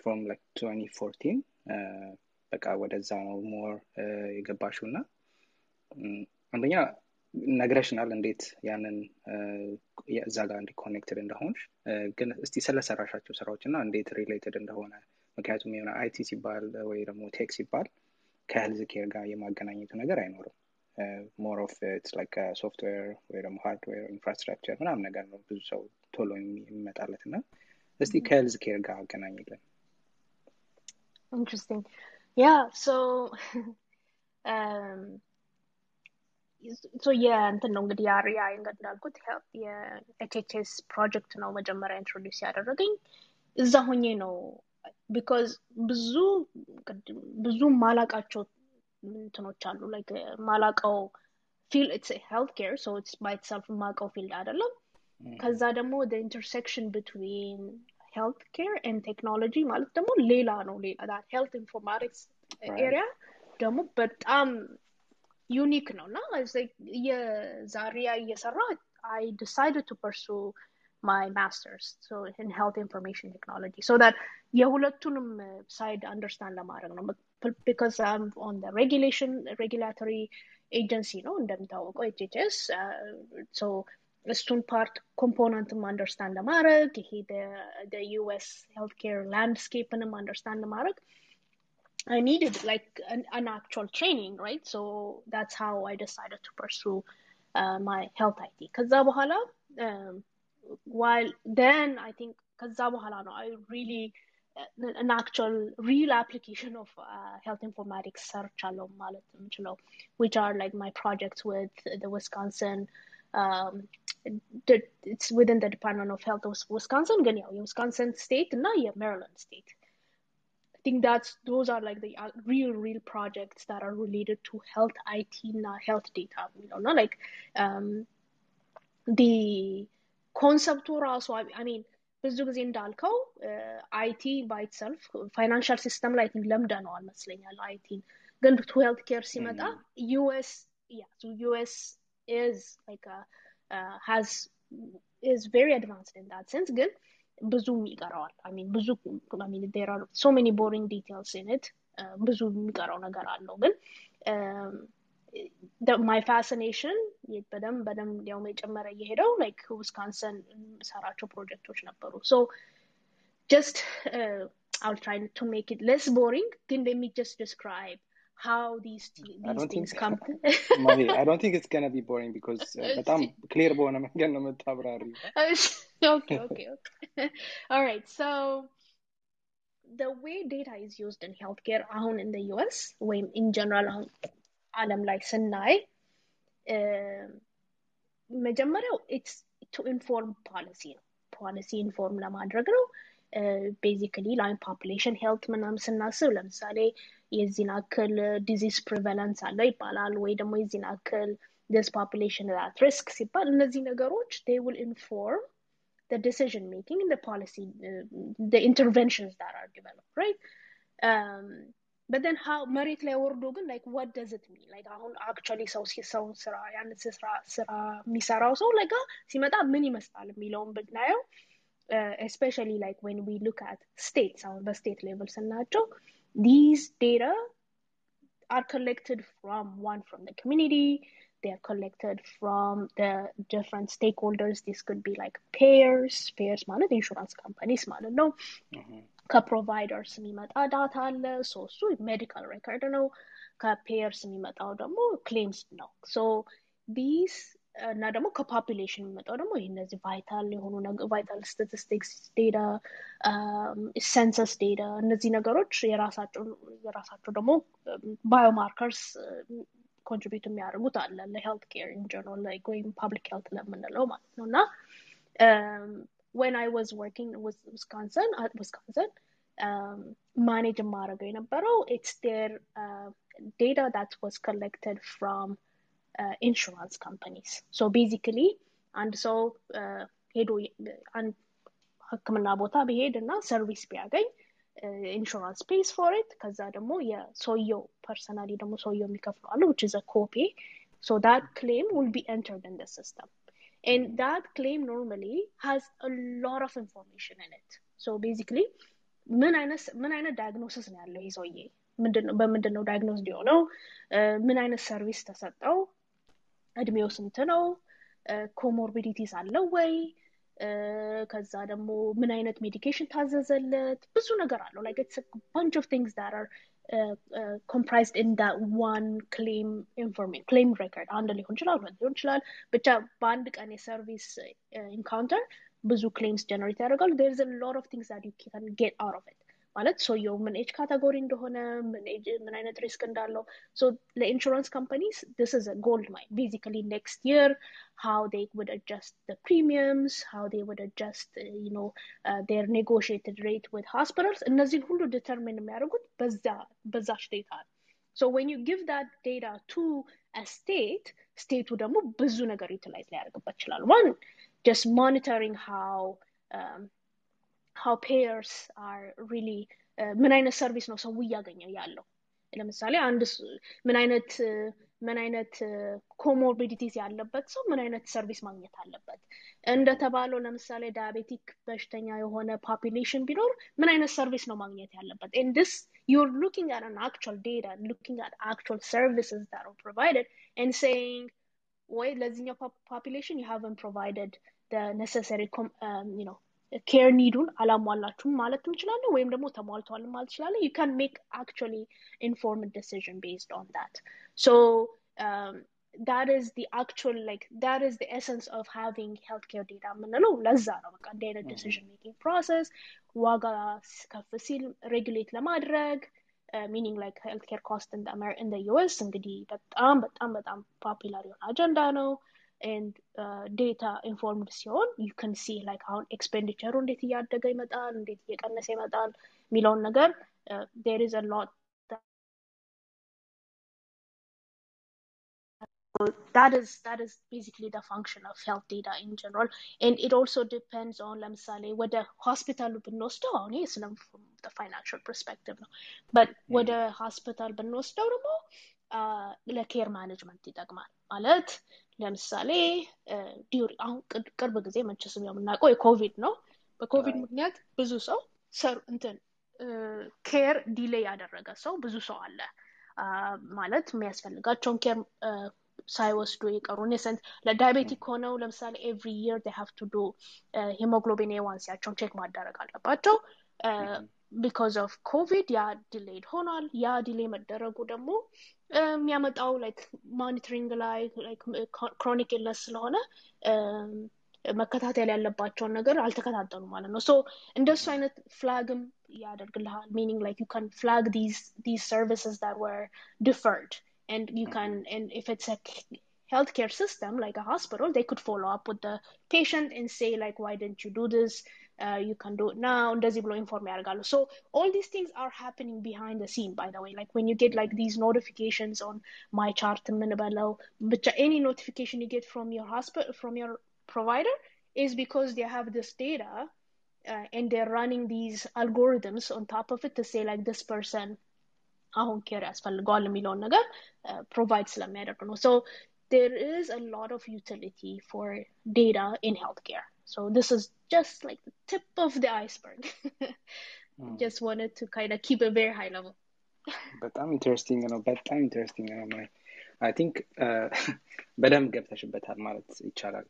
ፍሮም ላይክ 2014 በቃ ወደዛ ነው ሞር የገባሽው እና አንደኛ ነግረሽናል እንዴት ያንን እዛ ጋር እንዲኮኔክትድ እንደሆንሽ? ግን እስቲ ስለሰራሻቸው ስራዎች እና እንዴት ሪሌትድ እንደሆነ ምክንያቱም የሆነ አይቲ ሲባል ወይ ደግሞ ቴክ ሲባል ከሄልዝ ኬር ጋር የማገናኘቱ ነገር አይኖርም። ሞር ኦፍ ኢትስ ላይክ ሶፍትዌር ወይ ደግሞ ሃርድዌር ኢንፍራስትራክቸር ምናምን ነገር ነው ብዙ ሰው ቶሎ የሚመጣለት እና እስቲ ከሄልዝ ኬር ጋር አገናኝልን። ኢንትረስቲንግ Yeah, so (laughs) um so yeah እንትን ነው እንግዲህ አሪያ እንዳልኩት የኤችኤችኤስ ፕሮጀክት ነው መጀመሪያ ኢንትሮዲውስ ያደረገኝ እዛ ሆኜ ነው ቢኮዝ ብዙ ብዙ ማላቃቸው እንትኖች አሉ ላይክ ማላቀው ፊልድ ኢትስ ሄልት ኬር ሶ ኢትስ ባይ ኢትሰልፍ ማቀው ፊልድ አይደለም ከዛ ደግሞ ኢንተርሴክሽን ብትዊን ሄልት ኬር ኤንድ ቴክኖሎጂ ማለት ደግሞ ሌላ ነው ሌላ ሄልት ኢንፎርማቲክስ ኤሪያ ደግሞ በጣም ዩኒክ ነው እና የዛሪያ እየሰራ አይ ዲሳይድድ ቱ ፐርሱ ማይ ማስተርስ ኢን ሄልት ኢንፎርሜሽን ቴክኖሎጂ ሶ ዳት የሁለቱንም ሳይድ አንደርስታንድ ለማድረግ ነው ቢካዝ ኦን ሬጉሌሽን ሬጉላቶሪ ኤጀንሲ ነው እንደሚታወቀው ኤችኤችኤስ ሶ እሱን ፓርት ኮምፖነንትም አንደርስታንድ ለማድረግ ይሄ ዩኤስ ሄልት ኬር ላንድስኬፕንም አንደርስታንድ ለማድረግ I needed like an, an actual training, right? So that's how I decided to pursue uh, my health IT. ከዛ በኋላ um, while then I think ከዛ በኋላ ነው I really uh, an actual real application of uh, health informatics search አለው ማለት የምችለው which are like my projects with the Wisconsin um, the, it's within the Department of Health of Wisconsin ግን ያው የዊስካንሰን ስቴት እና የሜሪላንድ ስቴት I think that's those are like the uh, real real projects that are related to health IT and health data. You know, not like um, the concept also. I, I mean, ብዙ ጊዜ እንዳልከው አይቲ ባይ ኢትሰልፍ ፋይናንሻል ሲስተም ላይ ቲንክ ለምደነዋል መስለኛል አይቲን ግን ቱ ሄልት ኬር ሲመጣ ዩኤስ ያ ዩኤስ ኢዝ ላይክ ሃዝ ኢዝ ቬሪ አድቫንስድ ኢን ዳት ሴንስ ግን ብዙም ይቀረዋል ሚን ብዙ ሚን ዴር አር ሶ ሜኒ ቦሪንግ ዲቴልስ ኢንት ብዙ የሚቀረው ነገር አለው ግን ማይ ፋሲኔሽን በደንብ በደንብ እንዲያውም የጨመረ እየሄደው ላይክ ዊስካንሰን ሰራቸው ፕሮጀክቶች ነበሩ ሶ ጀስት I'll try to make it less boring. Then let me just describe how these these things think, come. (laughs) Mahi, I don't think it's gonna be boring because uh, (laughs) በጣም clear በሆነ መንገድ ነው የምታብራሪው። okay, okay, okay. (laughs) All right. So the way data is used in healthcare አሁን in the US ወይም in general አሁን ዓለም ላይ ስናይ መጀመሪያው ኢትስ ቱ ኢንፎርም ፖሊሲ ነው። ፖሊሲ ኢንፎርም ለማድረግ ነው። ቤዚክሊ ላይ ፖፑሌሽን ሄልት ምናምን ስናስብ ለምሳሌ የዚህን አክል ዲዚዝ ፕሪቨለንስ አለ ይባላል ወይ ደግሞ የዚህን አክል this population at risk ሲባል እነዚህ ነገሮች they will inform the decision making and the policy uh, the interventions that are developed right um, but then how መሬት ላይ ወርዶ ግን like what does it mean like አሁን actually ሰው ሰውን ስራ ያን ስራ ስራ የሚሰራው ሰው ለጋ ሲመጣ ምን ይመስላል የሚለውን ብናየው uh, especially like when we look at states አሁን በስቴት ሌቭል ስናቸው these data are collected from one from the community they are collected from the different stakeholders this could be like payers payers ማለት insurance companies ማለት ነው ከፕሮቫይደርስ የሚመጣ ዳታ አለ ሶ እሱ ሜዲካል ሬከርድ ነው ከፔየርስ የሚመጣው ደግሞ ክሌምስ ነው ሶ ዲስ እና ደግሞ ከፖፑሌሽን የሚመጣው ደግሞ ይህ እነዚህ ቫይታል የሆኑ ቫይታል ስታቲስቲክስ ዴታ ሰንሰስ ዴታ እነዚህ ነገሮች የራሳቸው የራሳቸው ደግሞ ባዮማርከርስ ኮንትሪቢዩት የሚያደርጉት አለ ለሄልት ኬር ኢን ጀነራል ላይክ ወይም ፐብሊክ ሄልት ለምንለው ማለት ነው እና when I was working with Wisconsin at Wisconsin um, manage የማደርገው የነበረው it's their uh, data that was collected from uh, insurance companies so basically አንድ ሰው ሄዶ አንድ ህክምና ቦታ ቢሄድ እና ሰርቪስ ቢያገኝ ኢንሹራንስ ፔስ ፎር ኢት ከዛ ደግሞ የሰውየው ፐርሰናሊ ደግሞ ሰውየው የሚከፍለው አለ which is a copay so that claim will be entered in the system and that claim normally has a lot of information in it so basically ምን አይነት ምን አይነት ዳያግኖሲስ ነው ያለው ይህ ሰውዬ በምንድን ነው ዳያግኖስ የሆነው ምን አይነት ሰርቪስ ተሰጠው እድሜው ስንት ነው፣ ኮሞርቢዲቲስ አለው ወይ፣ ከዛ ደግሞ ምን አይነት ሜዲኬሽን ታዘዘለት፣ ብዙ ነገር አለው። ላይክ ኢትስ ባንች ኦፍ ቲንግስ ዳት ኮምፕራይዝድ ኢን ዋን ክሌም ኢንፎርሜሽን ክሌም ሬከርድ አንድ ሊሆን ይችላል፣ ሁለት ሊሆን ይችላል። ብቻ በአንድ ቀን የሰርቪስ ኢንካውንተር ብዙ ክሌምስ ጀነሬት ያደርጋሉ። ዜር ኢዝ አ ሎት ኦፍ ቲንግስ ዩ ካን ጌት አውት ኦፍ ኢት ማለት ሰውየው ምን ኤጅ ካቴጎሪ እንደሆነ ምን አይነት ሪስክ እንዳለው ሶ ለኢንሹራንስ ካምፓኒስ this is a gold mine basically next year how they would adjust the premiums how they would adjust uh, you know uh, their negotiated rate with hospitals እነዚህን ሁሉ ዲተርሚን የሚያደርጉት በዛ በዛች ዴታ so when you give that data to a state ስቴቱ ደግሞ ብዙ ነገር ዩቲላይዝ ሊያደርግበት ይችላል one just monitoring how um, how payers are really ምን አይነት ሰርቪስ ነው ሰው እያገኘው ያለው ለምሳሌ አንድ ምን አይነት ምን አይነት ኮሞርቢዲቲስ ያለበት ሰው ምን አይነት ሰርቪስ ማግኘት አለበት እንደተባለው ለምሳሌ ዳያቤቲክ በሽተኛ የሆነ ፖፑሌሽን ቢኖር ምን አይነት ሰርቪስ ነው ማግኘት ያለበት and this you're looking at an actual data looking at actual services that are provided and saying ወይ ለዚህኛው population you haven't provided the necessary um, you know ኬር ኒዱን አላሟላችሁም ማለት እንችላለን ወይም ደግሞ ተሟልተዋል ማለት እንችላለን you can make actually informed decision based on that so um, that is the actual like that is the essence of having healthcare data የምንለው ለዛ ነው በቃ እንዲህ አይነት decision making process ዋጋ ከፍ ሲል ሬጉሌት ለማድረግ ሚኒንግ ላይክ ሄልትኬር ኮስት ኢን ዩኤስ እንግዲህ በጣም በጣም በጣም ፖፑላር የሆነ አጀንዳ ነው and uh, data informed ሲሆን you can see like አሁን ኤክስፔንዲቸሩ እንዴት እያደገ ይመጣል እንዴት እየቀነሰ ይመጣል የሚለውን ነገር uh, there is a lot that, that is that is basically the function of health data in general and it also depends on ለምሳሌ ወደ ሆስፒታሉ ብንወስደው አሁን ይሄ ስለ ፋይናንሽል ፐርስፔክቲቭ ነው በት ወደ ሆስፒታል ብንወስደው ደግሞ ለኬር ማኔጅመንት ይጠቅማል ማለት ለምሳሌ ዲዩሪ አሁን ቅርብ ጊዜ መቼስም የምናውቀው የኮቪድ ነው። በኮቪድ ምክንያት ብዙ ሰው እንትን ኬር ዲሌይ ያደረገ ሰው ብዙ ሰው አለ። ማለት የሚያስፈልጋቸውን ኬር ሳይወስዱ የቀሩ ኔሰንት ለዳያቤቲክ ሆነው ለምሳሌ ኤቭሪ ይር ሃቭ ቱ ዱ ሂሞግሎቢን ኤዋንሲያቸውን ቼክ ማደረግ አለባቸው። ቢካዝ ኦፍ ኮቪድ ያ ዲሌይድ ሆኗል። ያ ዲሌይ መደረጉ ደግሞ የሚያመጣው ላይክ ሞኒተሪንግ ላይ ክሮኒክ ኢልነስ ስለሆነ መከታተል ያለባቸውን ነገር አልተከታተሉ ማለት ነው ሶ እንደሱ አይነት ፍላግም ያደርግልሃል ሚኒንግ ላይክ ዩ ካን ፍላግ ዲዝ ሰርቪስስ that were deferred and you can and if it's a healthcare system, like a hospital, they could follow up with the patient and say, like, why didn't you do this? Uh, you can do it now. Undazi blo informe argalo. So all these things are happening behind the scene, by the way. Like when you get like these notifications on MyChart but any notification you get from your hospital from your provider is because they have this data. Uh, and they're running these algorithms on top of it to say like this person I don't care as far as gall milon naga provides so there is a lot of utility for data in healthcare so this is just like the tip of the iceberg (laughs) just wanted to kind of keep a very high level (laughs) በጣም ኢንትረስቲንግ ነው በጣም ኢንትረስቲንግ ነው አይ ቲንክ በደንብ ገብተሽበታል ማለት ይቻላል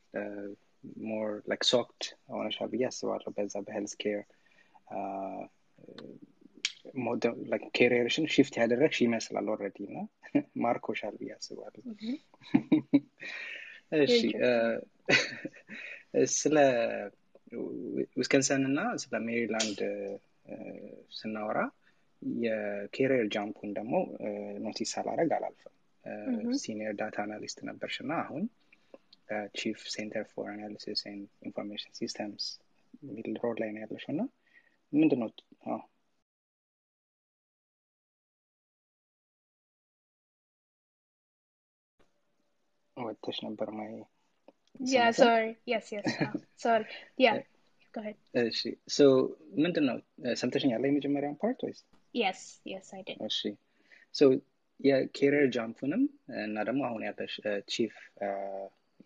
ሞር ላይክ ሶክድ ሆነሻል ብዬ አስባለሁ በዛ በሄልስ ኬር ኬሪየርሽን ሽፍት ያደረግሽ ይመስላል ኦልሬዲ እና (laughs) ማርኮሻል ብዬ አስባለሁ እሺ ስለ ዊስከንሰን እና ስለ ሜሪላንድ ስናወራ የኬሪየር ጃምፑን ደግሞ ኖቲስ ሳላረግ አላልፍም። ሲኒየር ዳታ አናሊስት ነበርሽ እና አሁን ቺፍ ሴንተር ፎር አናሊሲስ ኢንፎርሜሽን ሲስተምስ የሚል ሮል ላይ ነው ያለሽው እና ምንድን ነው ወጥተሽ ነበር ማይ Yeah, sorry. Yes, yes. Uh, (laughs) sorry. Yeah, go ahead. እሺ ሶ ምንድን ነው ሰምተሽኛል የመጀመሪያውን ፓርት ወይስ Yes, yes, I did. እሺ ሶ የኬሪየር ጃምፑንም እና ደግሞ አሁን ያለሽ ቺፍ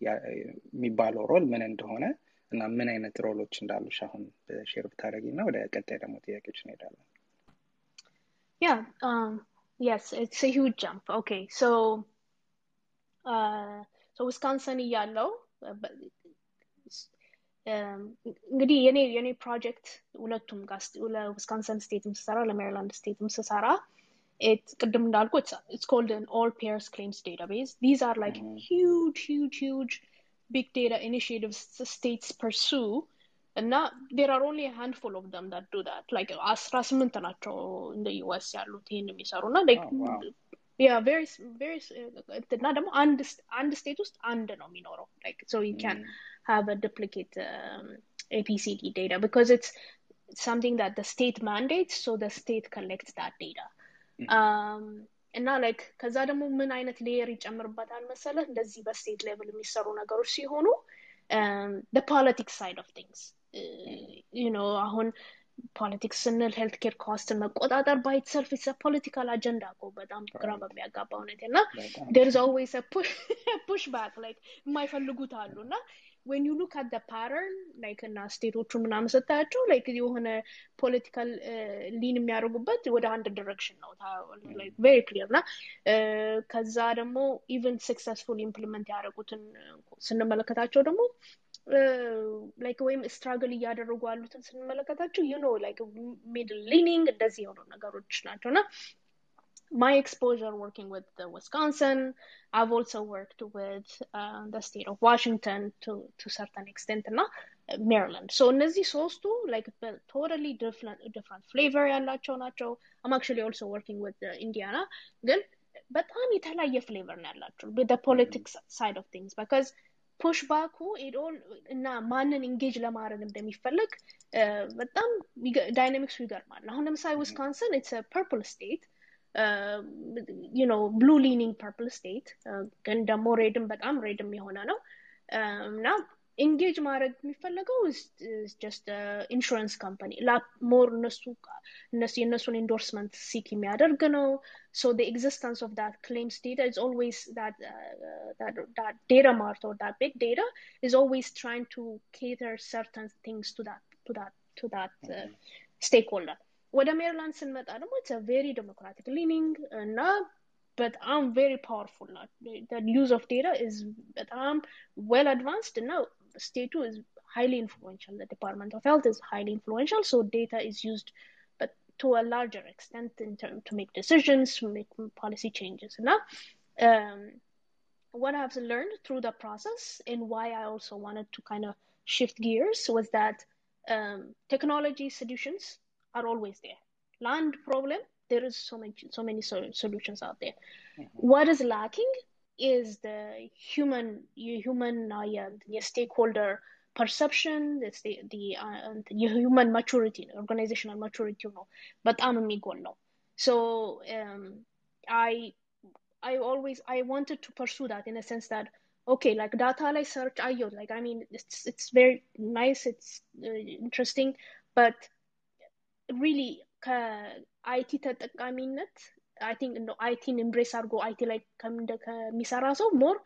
የሚባለው ሮል ምን እንደሆነ እና ምን አይነት ሮሎች እንዳሉሽ አሁን ሼር ብታደረጊ እና ወደ ቀጣይ ደግሞ ጥያቄዎች እንሄዳለን Yeah, um, yes, it's a huge jump. Okay, so, uh, so ዊስካንሰን እያለው እንግዲህ የኔ የኔ ፕሮጀክት ሁለቱም ጋር ለዊስካንሰን ስቴትም ስሰራ ለሜሪላንድ ስቴትም ስሰራ ቅድም እንዳልኩ it's called an all pairs claims database these are like huge huge huge big data initiatives states pursue እና there are only a handful of them that do that like አስራ ስምንት ናቸው እንደ ዩኤስ ያሉት ይህን የሚሰሩ እና ያ ቬሪ ቬሪ እና ደግሞ አንድ አንድ ስቴት ውስጥ አንድ ነው የሚኖረው ላይክ ሶ ዩ ካን ሃቭ አ ዱፕሊኬት APCD data because it's something that the state mandates so the state collects that data um እና ላይክ ከዛ ደግሞ ምን አይነት ሌየር ይጨምርበታል መሰለህ እንደዚህ በስቴት ሌቭል የሚሰሩ ነገሮች ሲሆኑ the politics side of things you know አሁን ፖለቲክስ ስንል ሄልት ኬር ኮስትን መቆጣጠር ባይት ሰልፍ ኢትስ ፖለቲካል አጀንዳ እኮ በጣም ግራ በሚያጋባ ሁኔታ እና ዴርስ ኦልዌይስ ፑሽ ባክ ላይክ የማይፈልጉት አሉ እና you look at the pattern like እና ስቴቶቹ ምናምን ስታያቸው like የሆነ ፖለቲካል ሊን የሚያደርጉበት ወደ አንድ ዲሬክሽን ነው ቬሪ ክሊር እና ከዛ ደግሞ ኢቨን ሰክሰስፉል ኢምፕሊመንት ያደረጉትን ስንመለከታቸው ደግሞ ላይክ ወይም ስትራግል እያደረጉ ያሉትን ስንመለከታቸው ዩ ኖ ላይክ ሚድል ሊኒንግ እንደዚህ የሆኑ ነገሮች ናቸው እና my exposure working with uh, Wisconsin, I've also worked with uh, the state of Washington to to certain extent እና Maryland. So እነዚህ ሶስቱ like totally different different flavor ያላቸው ናቸው. I'm actually also working with uh, Indiana. ግን በጣም የተለያየ ፍሌቨር ነው ያላቸው with the politics side of things because ፑሽባኩ ኦል እና ማንን ኢንጌጅ ለማድረግ እንደሚፈለግ በጣም ዳይናሚክሱ ይገርማል። አሁን ለምሳሌ ዊስካንሰን ኢትስ ፐርፕል ስቴት ኖ ብሉ ሊኒንግ ፐርፕል ስቴት ግን ደግሞ ሬድም በጣም ሬድም የሆነ ነው እና ኢንጌጅ ማድረግ የሚፈለገው ጀስት ኢንሹራንስ ካምፓኒ ሞር እነሱ እነሱ የእነሱን ኢንዶርስመንት ሲክ የሚያደርግ ነው so the existence of that claims data is always that uh, that that data mart or that big data is always trying to cater certain things to that to that to that uh, stakeholder ወደ ሜሪላንድ ስንመጣ ደግሞ ኢትስ ቬሪ ዴሞክራቲክ ሊኒንግ እና በጣም ቬሪ ፓወርፉል ናት ዩዝ ኦፍ ዴታ ኢዝ በጣም ዌል አድቫንስድ እና the state too is highly influential. The Department of Health is highly influential, so data is used, but to a larger extent in term to make decisions, to make policy changes. Now, um, what I've learned through the process and why I also wanted to kind of shift gears was that um, technology solutions are always there. Land problem, there is so many so many solutions out there. Mm-hmm. What is lacking is the human የሁመን የስቴክሆልደር ፐርሰፕሽን የሁመን ማቹሪቲ ኦርጋናይዜሽናል ማቹሪቲ ነው በጣም የሚጎለው ሶ አይ I always I wanted to pursue that in a sense that okay like data like search አየው like I mean it's it's very nice it's uh, interesting but really ከአይቲ ተጠቃሚነት አይ ቲንክ እንደው አይቲን ኤምብሬስ አድርጎ አይቲ ላይ ከሚሰራ ሰው ሞር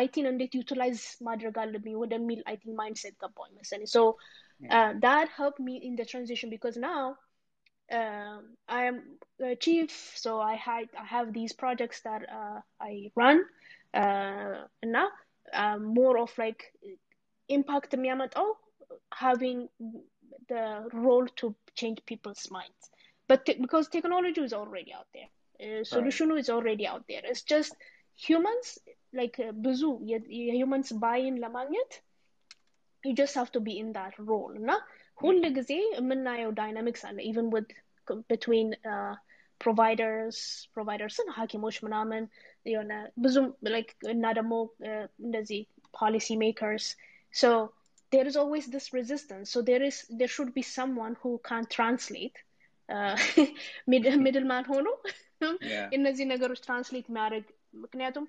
አይቲን እንዴት ዩቲላይዝ ማድረግ አለብኝ ወደሚል አይ ቲንክ ማይንድሴት ገባኝ መሰለኝ ሶ that helped me in the transition because now um, I am a chief, so I had I have these projects that uh, I run, uh, and now uh, more of like impact የሚያመጣው having the role to change people's minds. But te- because technology is already out there, uh, solution is already out there. It's just humans like uh, ብዙ የhumans buy-in ለማግኘት you just have to be in that role እና ሁል ጊዜ የምናየው ዳይናሚክስ አለ ኢቨን with between uh, providers providersን ሀኪሞች ምናምን የሆነ ብዙም like እና ደግሞ እንደዚህ policy makers so there is always this resistance so there is there should be someone who can translate (laughs) ሚድል ማን ሆኖ እነዚህ ነገሮች ትራንስሌት የሚያደርግ ምክንያቱም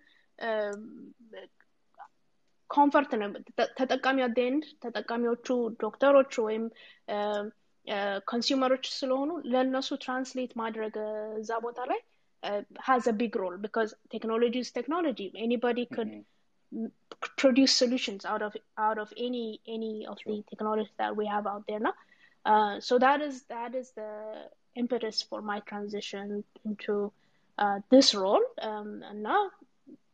ኮንፈርት ነው ተጠቃሚ አደንድ ተጠቃሚዎቹ ዶክተሮች ወይም ኮንሱመሮች ስለሆኑ ለእነሱ ትራንስሌት ማድረግ እዛ ቦታ ላይ has a big role because technology is technology anybody could produce solutions out of out of any any of the technologies that we have out there now uh, so that is that is the impetus for my transition into uh, this role um, and now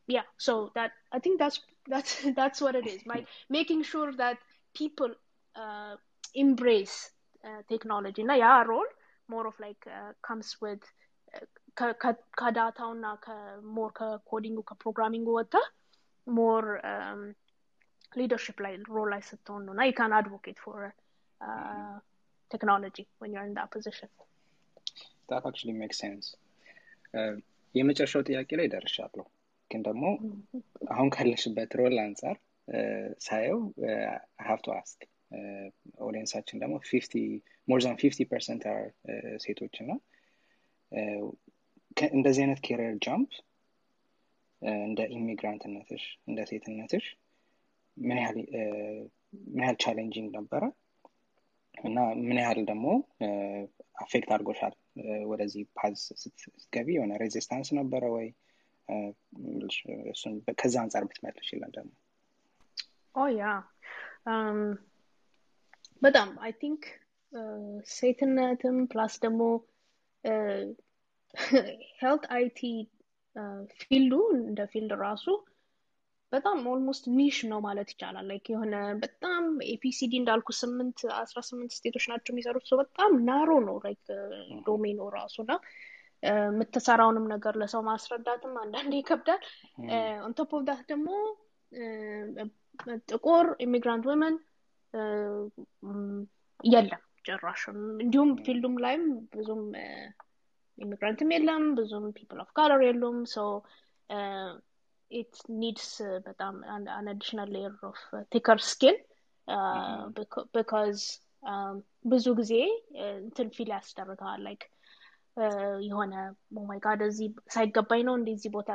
yeah so that i think that's that's (laughs) that's what it is my making sure that people uh, embrace uh, technology now yeah role more of like uh, comes with ከዳታው እና ከሞር ከኮዲንጉ ከፕሮግራሚንጉ ወጥተ ሞር ሊደርሽፕ ላይ ሮል ላይ ስትሆን ነው እና you can advocate for uh, technology when you're in that that actually makes sense. የመጨረሻው ጥያቄ ላይ ደርሻለሁ። ግን ደግሞ አሁን ካለሽበት ሮል አንጻር ሳየው ሀቭ ቱ አስክ ኦዲየንሳችን ደግሞ ሞር ዛን ፊፍቲ ፐርሰንት ሴቶች እና እንደዚህ አይነት ኬሪየር ጃምፕ እንደ ኢሚግራንትነትሽ እንደ ሴትነትሽ ምን ያህል ቻሌንጂንግ ነበረ? እና ምን ያህል ደግሞ አፌክት አድርጎሻል ወደዚህ ፓዝ ስትገቢ የሆነ ሬዚስታንስ ነበረ ወይ? ከዛ አንጻር ብትመልሽ ይላል ደግሞ። ያ። በጣም አይ ቲንክ ሴትነትም ፕላስ ደግሞ ሄልት አይቲ ፊልዱ እንደ ፊልድ ራሱ በጣም ኦልሞስት ኒሽ ነው ማለት ይቻላል። ላይክ የሆነ በጣም ኤፒሲዲ እንዳልኩ ስምንት አስራ ስምንት ስቴቶች ናቸው የሚሰሩት። ሰው በጣም ናሮ ነው ላይክ ዶሜኑ ራሱ እና የምትሰራውንም ነገር ለሰው ማስረዳትም አንዳንዴ ይከብዳል። ኦንቶፕ ኦፍ ዳት ደግሞ ጥቁር ኢሚግራንት ወመን የለም ጭራሽም እንዲሁም ፊልዱም ላይም ብዙም ኢሚግራንትም የለም ብዙም ፒፕል ኦፍ ካለር የሉም። ሶ it needs uh, በጣም an, an additional layer of uh, thicker skin uh, beca- because um, ብዙ ጊዜ እንትን ፊል ያስደርገዋል ላይክ የሆነ ኦማይ ጋድ እዚህ ሳይገባኝ ነው እንደ እዚህ ቦታ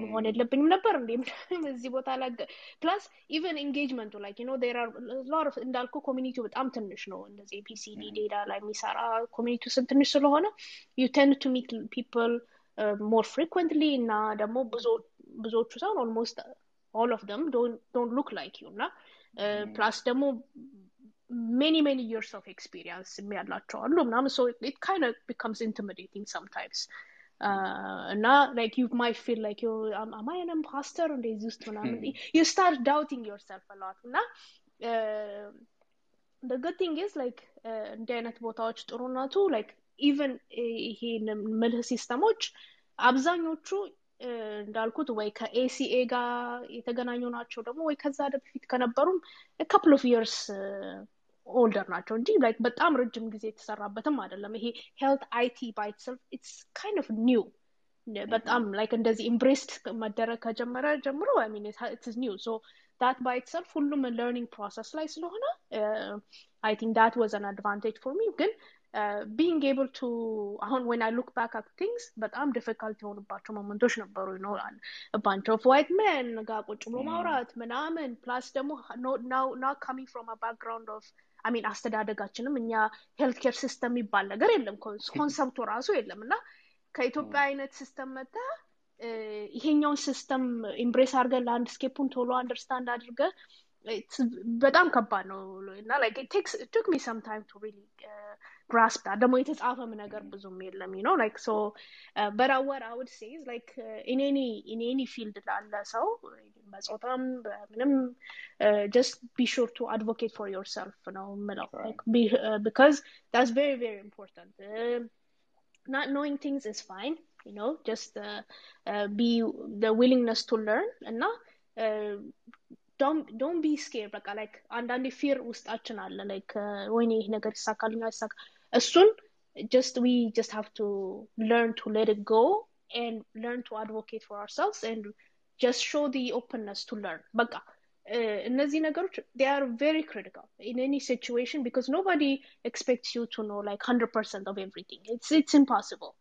መሆን የለብኝም ነበር እንዴ (laughs) እዚህ ቦታ ላይ ፕላስ ኢቨን ኤንጌጅመንቱ ላይክ ኖ ዴር አር ሎት እንዳልኩ ኮሚኒቲው በጣም ትንሽ ነው እንደዚህ ፒሲዲ ዴታ ላይ የሚሰራ ኮሚኒቲው ስን ትንሽ ስለሆነ ዩ ቴንድ ቱ ሚት ፒፕል ሞር ፍሪኩዌንትሊ እና ደግሞ ብዙዎቹ ሳይሆን ኦልሞስት ኦል ኦፍ ደም ዶንት ሉክ ላይክ ዩ እና ፕላስ hmm. ደግሞ ሜኒ ሜኒ ይርስ ኦፍ ኤክስፒሪየንስ ያላቸው አሉ ምናምን ሶ ኢት ካይን ቢካምስ ኢንቲሚዴቲንግ ሰምታይምስ እና ላይክ ዩ ማይ ፊል ላይክ አማየንም ፓስተር እንደዚህ ውስጥ ምናምን ዩ ስታርት ዳውቲንግ ዮርሰልፍ አለዋት እና በገቲንግ ኢዝ ላይክ እንዲህ አይነት ቦታዎች ጥሩነቱ ላይክ ኢቨን ይሄ ምልህ ሲስተሞች አብዛኞቹ እንዳልኩት ወይ ከኤሲኤ ጋር የተገናኙ ናቸው ደግሞ ወይ ከዛ በፊት ከነበሩም ካፕል ኦፍ ይርስ ኦልደር ናቸው እንጂ ላይክ በጣም ረጅም ጊዜ የተሰራበትም አይደለም ይሄ ሄልት አይቲ ባይትሰልፍ ኢትስ ካይንድ ኦፍ ኒው በጣም ላይክ እንደዚህ ኢምብሬስድ መደረግ ከጀመረ ጀምሮ ሚን ኢትስ ኒው ሶ ዳት ባይ ኢትሰልፍ ሁሉም ለርኒንግ ፕሮሰስ ላይ ስለሆነ አይ ቲንክ ዳት ዋዝ አን አድቫንቴጅ ፎር ሚ ግን ቢንግ ኤብል ቱ አሁን ወን አይ ሉክ ባክ አት ቲንግስ በጣም ዲፊካልት የሆኑባቸው ሞመንቶች ነበሩ ይኖራል ባንች ኦፍ ዋይት ሜን ጋር ቁጭ ብሎ ማውራት ምናምን ፕላስ ደግሞ ናት ካሚንግ ፍሮም ባክግራውንድ ኦፍ አሚን አስተዳደጋችንም እኛ ሄልት ኬር ሲስተም የሚባል ነገር የለም ኮንሰፕቱ (laughs) ራሱ የለም እና ከኢትዮጵያ አይነት ሲስተም መጣ ይሄኛውን ሲስተም ኢምብሬስ አድርገን ላንድስኬፑን ቶሎ አንደርስታንድ አድርገ በጣም ከባድ ነው እና ላይክ ቴክስ ቱክ ሚ ሰም ታይም ቱ ሪሊ grasp that ደግሞ የተጻፈም ነገር ብዙም የለም ነው ላይክ ሶ but what I would say is like uh, in any in any field ላለ ሰው በጾታም በምንም just be sure to advocate for yourself ነው ምለው like be, uh, because that's very very important uh, not knowing things is fine you know just uh, uh, be the willingness to learn እና uh, don't don't be scared በቃ like አንዳንዴ ፊር ውስጣችን አለ like ወይኔ ይህ ነገር ይሳካልኛ ይሳካ እሱን just we just have to learn to let it go and learn to advocate for ourselves and just show the openness to learn በቃ እነዚህ ነገሮች they are very critical in any situation because nobody expects you to know like 100% of everything it's it's impossible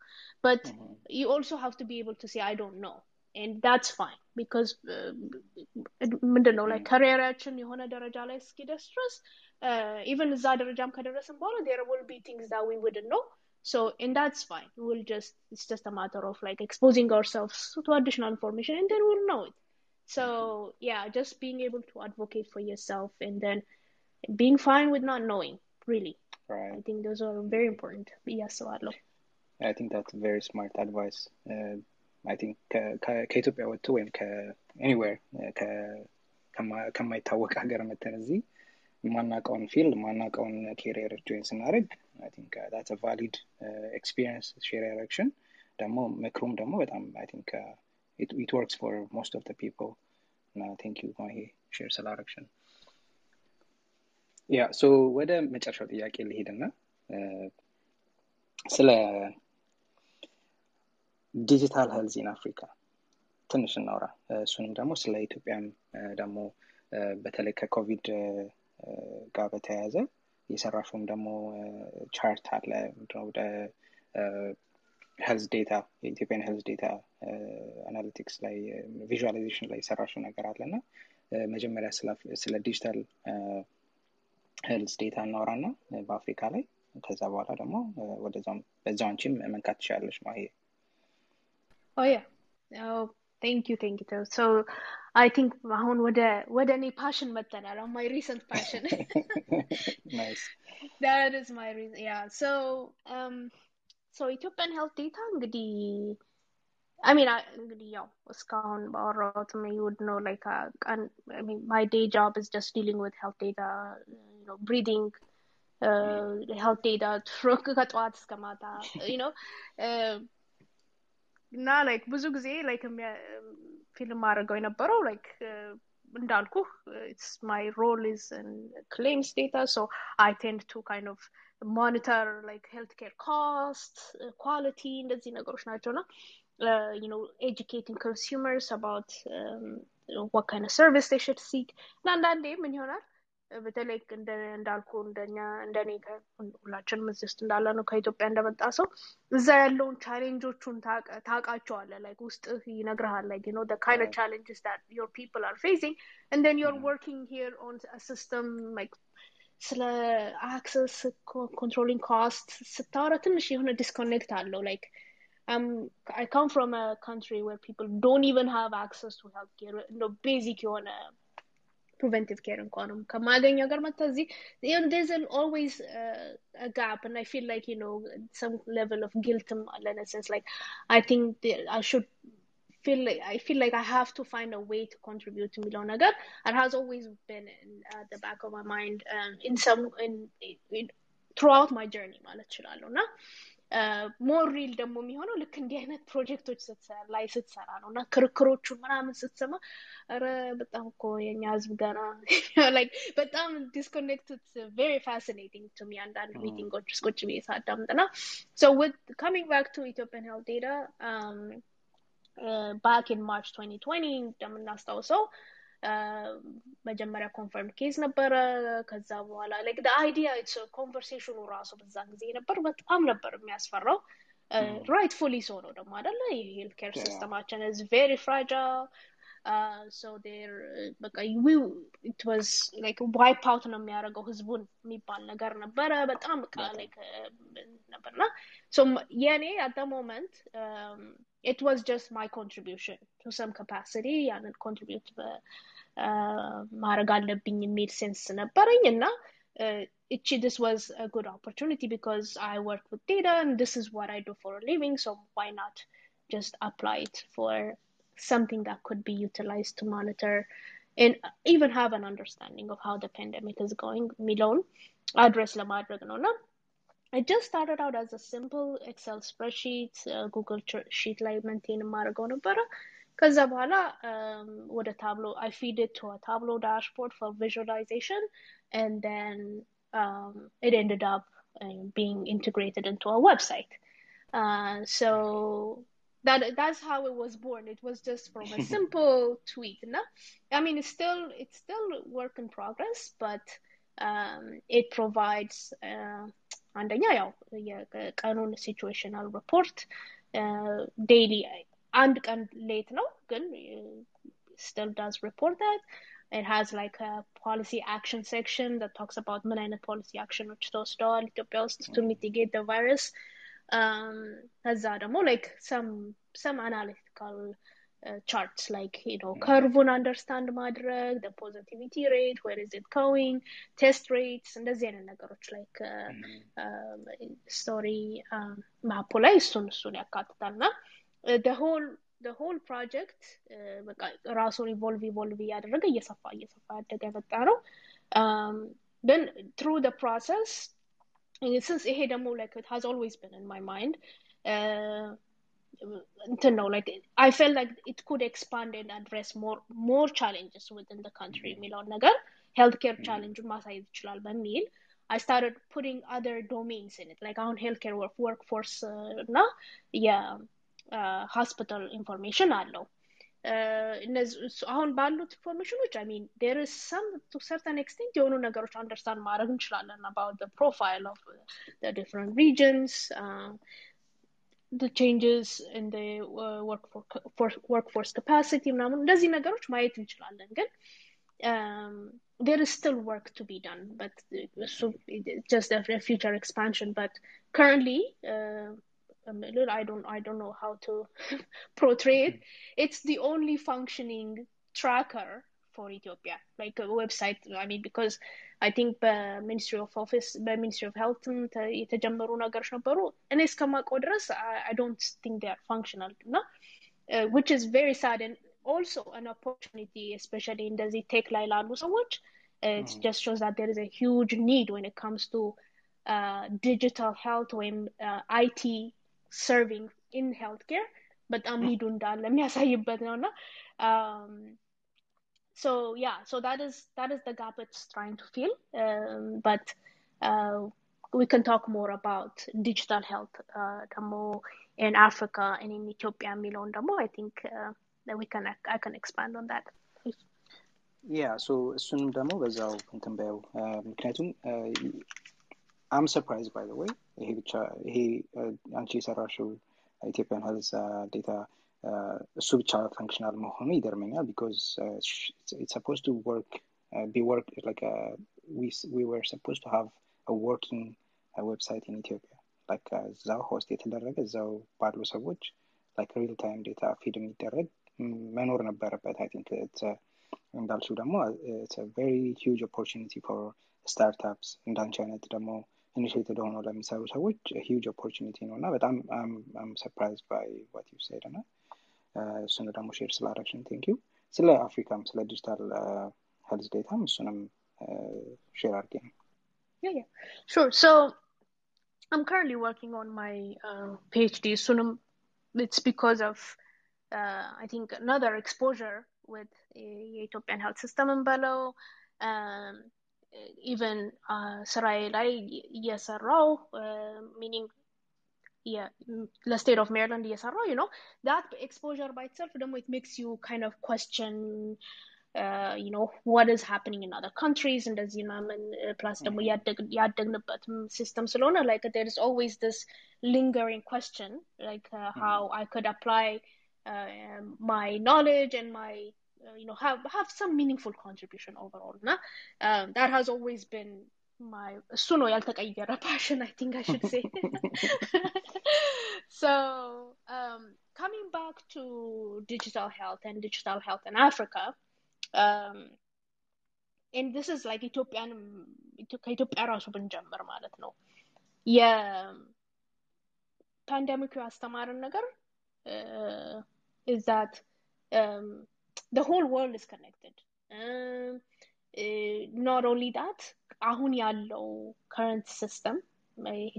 but mm-hmm. you also have to be able to say i don't know and that's fine because ምንድን ነው ላይ ከሪየራችን የሆነ ደረጃ ላይ እስኪደርስ ድረስ ኢቨን እዛ ደረጃም ከደረስን በኋላ there will be things that we wouldn't know so and that's fine we'll just it's just a matter of like exposing ourselves to additional information and then we'll know it so yeah just being able to advocate for yourself and then being fine with not knowing really right. i think those are very important yes so i think that's very smart advice uh, አይ ቲንክ ከኢትዮጵያ ወጥቶ ወይም ከኤኒዌር ከማይታወቅ ሀገር መተን እዚህ የማናውቀውን ፊልድ የማናውቀውን ኬሪየር ጆይን ስናደርግ አይ ቲንክ ዳትስ ቫሊድ ኤክስፒሪየንስ ሼር ያደረግሽን። ደግሞ ምክሩም ደግሞ በጣም አይ ቲንክ ኢት ወርክስ ፎር ሞስት ኦፍ ፒፕል እና ቴንክ ዩ ማሂ ሼር ስላደረግሽን። ያ ሶ ወደ መጨረሻው ጥያቄ ልሄድና ስለ ዲጂታል ሄልዝ ኢን አፍሪካ። ትንሽ እናውራ። እሱንም ደግሞ ስለ ኢትዮጵያም ደግሞ በተለይ ከኮቪድ ጋር በተያያዘ የሰራሽውም ደግሞ ቻርት አለ። ወደ ሄልዝ ዴታ የኢትዮጵያን ሄልዝ ዴታ አናሊቲክስ ላይ ቪዥዋላይዜሽን ላይ የሰራሽው ነገር አለ። እና መጀመሪያ ስለ ዲጂታል ሄልዝ ዴታ እናውራና በአፍሪካ ላይ ከዛ በኋላ ደግሞ ወደዛም በዛው አንቺም መንካት ትችላለች ማሄ Oh yeah. Oh, thank you, thank you. Too. So I think አሁን ወደ ወደ እኔ ፓሽን መጠናል on my recent passion. (laughs) nice. (laughs) That is my reason. Yeah. So um so Ethiopian health data እንግዲህ I mean, I, እንግዲህ ያው እስካሁን ባወራሁትም you would know like uh, I mean, my day job is just dealing with health data, you know, breathing, uh, health data ከጠዋት እስከ ማታ, you know, uh, (laughs) እና ላይክ ብዙ ጊዜ ላይክ ፊልም አድርገው የነበረው ላይክ እንዳልኩ ኢትስ ማይ ሮል ኢዝ ክሌምስ ዴታ ሶ አይ ቴንድ ቱ ካይንድ ኦፍ ሞኒተር ላይክ ሄልት ኬር ኮስት ኳሊቲ እንደዚህ ነገሮች ናቸው ና you know educating consumers about um, what kind of service they should seek እና አንዳንዴ ምን ይሆናል በተለይ እንዳልኩ እንደኛ እንደኔ ሁላችንም እዚህ ውስጥ እንዳለ ነው ከኢትዮጵያ እንደመጣ ሰው እዛ ያለውን ቻሌንጆቹን ታውቃቸዋለ ላይክ ውስጥ ይነግርሃል ላይክ ዩ ኖ the kind of challenges that your people are facing and then you're working here on a system like ስለ አክሰስ ኮንትሮሊንግ ኮስት ስታወራ ትንሽ የሆነ ዲስኮኔክት አለው ላይክ um, I come from a country where people don't even have access to healthcare. No basic የሆነ preventive care እንኳንም ከማገኘው ጋር መታ እዚህ there's an always uh, a gap and I feel like you know some level of guilt in a sense like I think that I should feel like I feel like I have to find a way to contribute to የሚለው ነገር it has always been in uh, the back of my mind um, in some in, in throughout my journey ማለት እችላለሁ እና ሞር ሪል ደግሞ የሚሆነው ልክ እንዲህ አይነት ፕሮጀክቶች ላይ ስትሰራ ነው እና ክርክሮቹን ምናምን ስትሰማ ረ በጣም እኮ የኛ ህዝብ ገና ላይክ በጣም ዲስኮኔክትድ ቬሪ ፋሲኔቲንግ ቱ ሚ አንዳንድ ሚቲንጎች ውስጥ ቁጭ ብዬ ሳዳምጥ ና ሶ ዊት ካሚንግ ባክ ቱ ኢትዮጵያን ሄልት ዴታ ባክ ኢን ማርች 2020 እንደምናስታውሰው መጀመሪያ ኮንፈርም ኬዝ ነበረ። ከዛ በኋላ ላይክ አይዲያ ኮንቨርሴሽኑ ራሱ በዛን ጊዜ ነበር በጣም ነበር የሚያስፈራው። ራይትፉሊ ሰው ነው ደግሞ አደለ የሄልት ኬር ሲስተማችን ኢዝ ቬሪ ፍራጃይል ሶ ዴር በቃ ኢት ዋዝ ላይክ ዋይፕ አውት ነው የሚያደርገው ህዝቡን የሚባል ነገር ነበረ። በጣም በቃ ላይክ ነበርና ሶ የኔ አት ደ ሞመንት it was just my contribution to some capacity ያንን ኮንትሪቢዩት ማድረግ አለብኝ የሚል ሴንስ ነበረኝ እና እቺ this was a good opportunity because I work with data and this is what I do for a living so why not just apply it for something that could be utilized to monitor and even have an understanding of how the pandemic is going የሚለውን አድረስ ለማድረግ ነው እና I just started out as a simple Excel spreadsheet, uh, Google sheet ላይ maintain የማደርገው ነበረ። ከዛ በኋላ ወደ ታብሎ I feed it to a Tableau dashboard for visualization and then um, it ended up uh, being integrated into a website. Uh, so that that's how it was born. It was just from a (laughs) simple tweet. No? I mean, it's still it's still work in progress, but um, it provides አንደኛ ያው የቀኑን ሲቹዌሽናል ሪፖርት ዴይሊ አንድ ቀን ሌት ነው ግን still does report that it has like a policy action section that talks about ምን አይነት ፖሊሲ አክሽኖች ተወስደዋል ኢትዮጵያ ውስጥ to mitigate the virus ከዛ ደግሞ like some some analytical uh, charts like you know curve understand ማድረግ the positivity rate where is it going test rates እንደዚህ አይነት ነገሮች like ስቶሪ ማፑ ላይ እሱን እሱን ያካትታል እና the whole the whole project በቃ ራሱን ኢቮልቭ ኢቮልቭ እያደረገ እየሰፋ እየሰፋ ያደገ የመጣ ነው then through the process since ይሄ ደግሞ like it has always been in my mind uh, እንትን ነው like I felt like it could expand and address more more challenges within the country የሚለውን ነገር healthcare ቻሌንጁን ማሳየት ይችላል በሚል I started putting other domains in it like አሁን healthcare work, workforce እና የሆስፒታል ኢንፎርሜሽን አለው አሁን ባሉት ኢንፎርሜሽኖች አይ ሚን ዴር ኢዝ ሰም ቱ ሰርተን ኤክስቴንት የሆኑ ነገሮች አንደርስታንድ ማድረግ እንችላለን አባውት ፕሮፋይል ኦፍ ዲፍረንት ሪጅንስ the changes in the uh, workforce, workforce capacity ምናምን እንደዚህ ነገሮች ማየት እንችላለን ግን there is still work to be done but so just a, a future expansion but currently uh, I don't I don't know how to (laughs) portray it. It's the only functioning tracker for Ethiopia, like a website. I mean, because I think the Ministry of Office, the Ministry of Health, የተጀመሩ ነገሮች ነበሩ። እኔ እስከማውቀው ድረስ I don't think they are functional, no? Uh, which is very sad and also an opportunity, especially እንደዚህ ቴክ ላይ ላሉ ሰዎች. It mm. just shows that there is a huge need when it comes to uh, digital health ወይም uh, IT serving in healthcare በጣም ኒዱ እንዳለ የሚያሳይበት ነው እና so yeah so that is that is the gap it's trying to fill um, but uh, we can talk more about digital health uh, ደግሞ in Africa and in Ethiopia የሚለውን ደግሞ I think uh, that we can I can expand on that ያ ሶ እሱንም ደግሞ በዛው እንትን በያው ምክንያቱም አም ሰርፕራይዝ ባይ ዘ ወይ ይሄ ብቻ ይሄ አንቺ የሰራሽው ኢትዮጵያን ሄልዝ ዴታ እሱ ብቻ ፈንክሽናል መሆኑ ይገርመኛል ቢኮዝ ሰፖዝ ቱ ወርክ ቢ ወርክ ላይክ ዊ ወር ሰፖዝ ቱ ሃቭ ወርኪንግ ዌብሳይት ኢን ኢትዮጵያ ላይክ እዛው ሆስት የተደረገ እዛው ባሉ ሰዎች ላይክ ሪል ታይም ዴታ ፊድ የሚደረግ መኖር ነበረበት አይ ቲንክ እንዳልሽው ደግሞ ቨሪ ሂውጅ ኦፖርቹኒቲ ፎር ስታርታፕስ እንዳንቺ አይነት ደግሞ ኢኒሽቲቭ ሆነው ለሚሰሩ ሰዎች ሂውጅ ኦፖርቹኒቲ ነው እና በጣም አም ሰርፕራይዝ ባይ ዋት ዩ ሴድ እና እሱን ደግሞ ሼር ስላደረግሽን ቴንክ ዩ ስለ አፍሪካም ስለ ዲጂታል ሄልዝ ዴታም እሱንም ሼር አድርጌ ነው Yeah, yeah. Sure. So I'm currently working on my uh, PhD. Sunum, it's because of uh, I think another exposure with the Ethiopian health system in Bello. Um, even ስራዬ ላይ እየሰራው ሚኒንግ ለስቴት ኦፍ ሜሪላንድ እየሰራው ዩ ኖ ዳት ኤክስፖዠር ባይ ኢትሰልፍ ደግሞ ኢት ሜክስ ዩ ካይንድ ኦፍ ኮስችን ዩ ኖ ዋት ኢዝ ሃፕኒንግ ኢን አዘር ካንትሪዝ እንደዚህ ምናምን ፕላስ ደግሞ ያደግንበትም ሲስተም ስለሆነ ላይክ ዴር ኢዝ ኦልዌይዝ ዲስ ሊንገሪንግ ኮስችን ላይክ ሃው አይ ኩድ አፕላይ ማይ ኖሌጅ ኤንድ ማይ you know have have some meaningful contribution overall na um, that has always been my እሱ ነው ያልተቀየረ passion I think I should say so um, coming back to digital health and digital health in Africa um, and this is like ኢትዮጵያን ከኢትዮጵያ ራሱ ብንጀምር ማለት ነው የፓንደሚኩ ያስተማርን ነገር is that um, the whole world is connected. Um, not only that, አሁን ያለው current system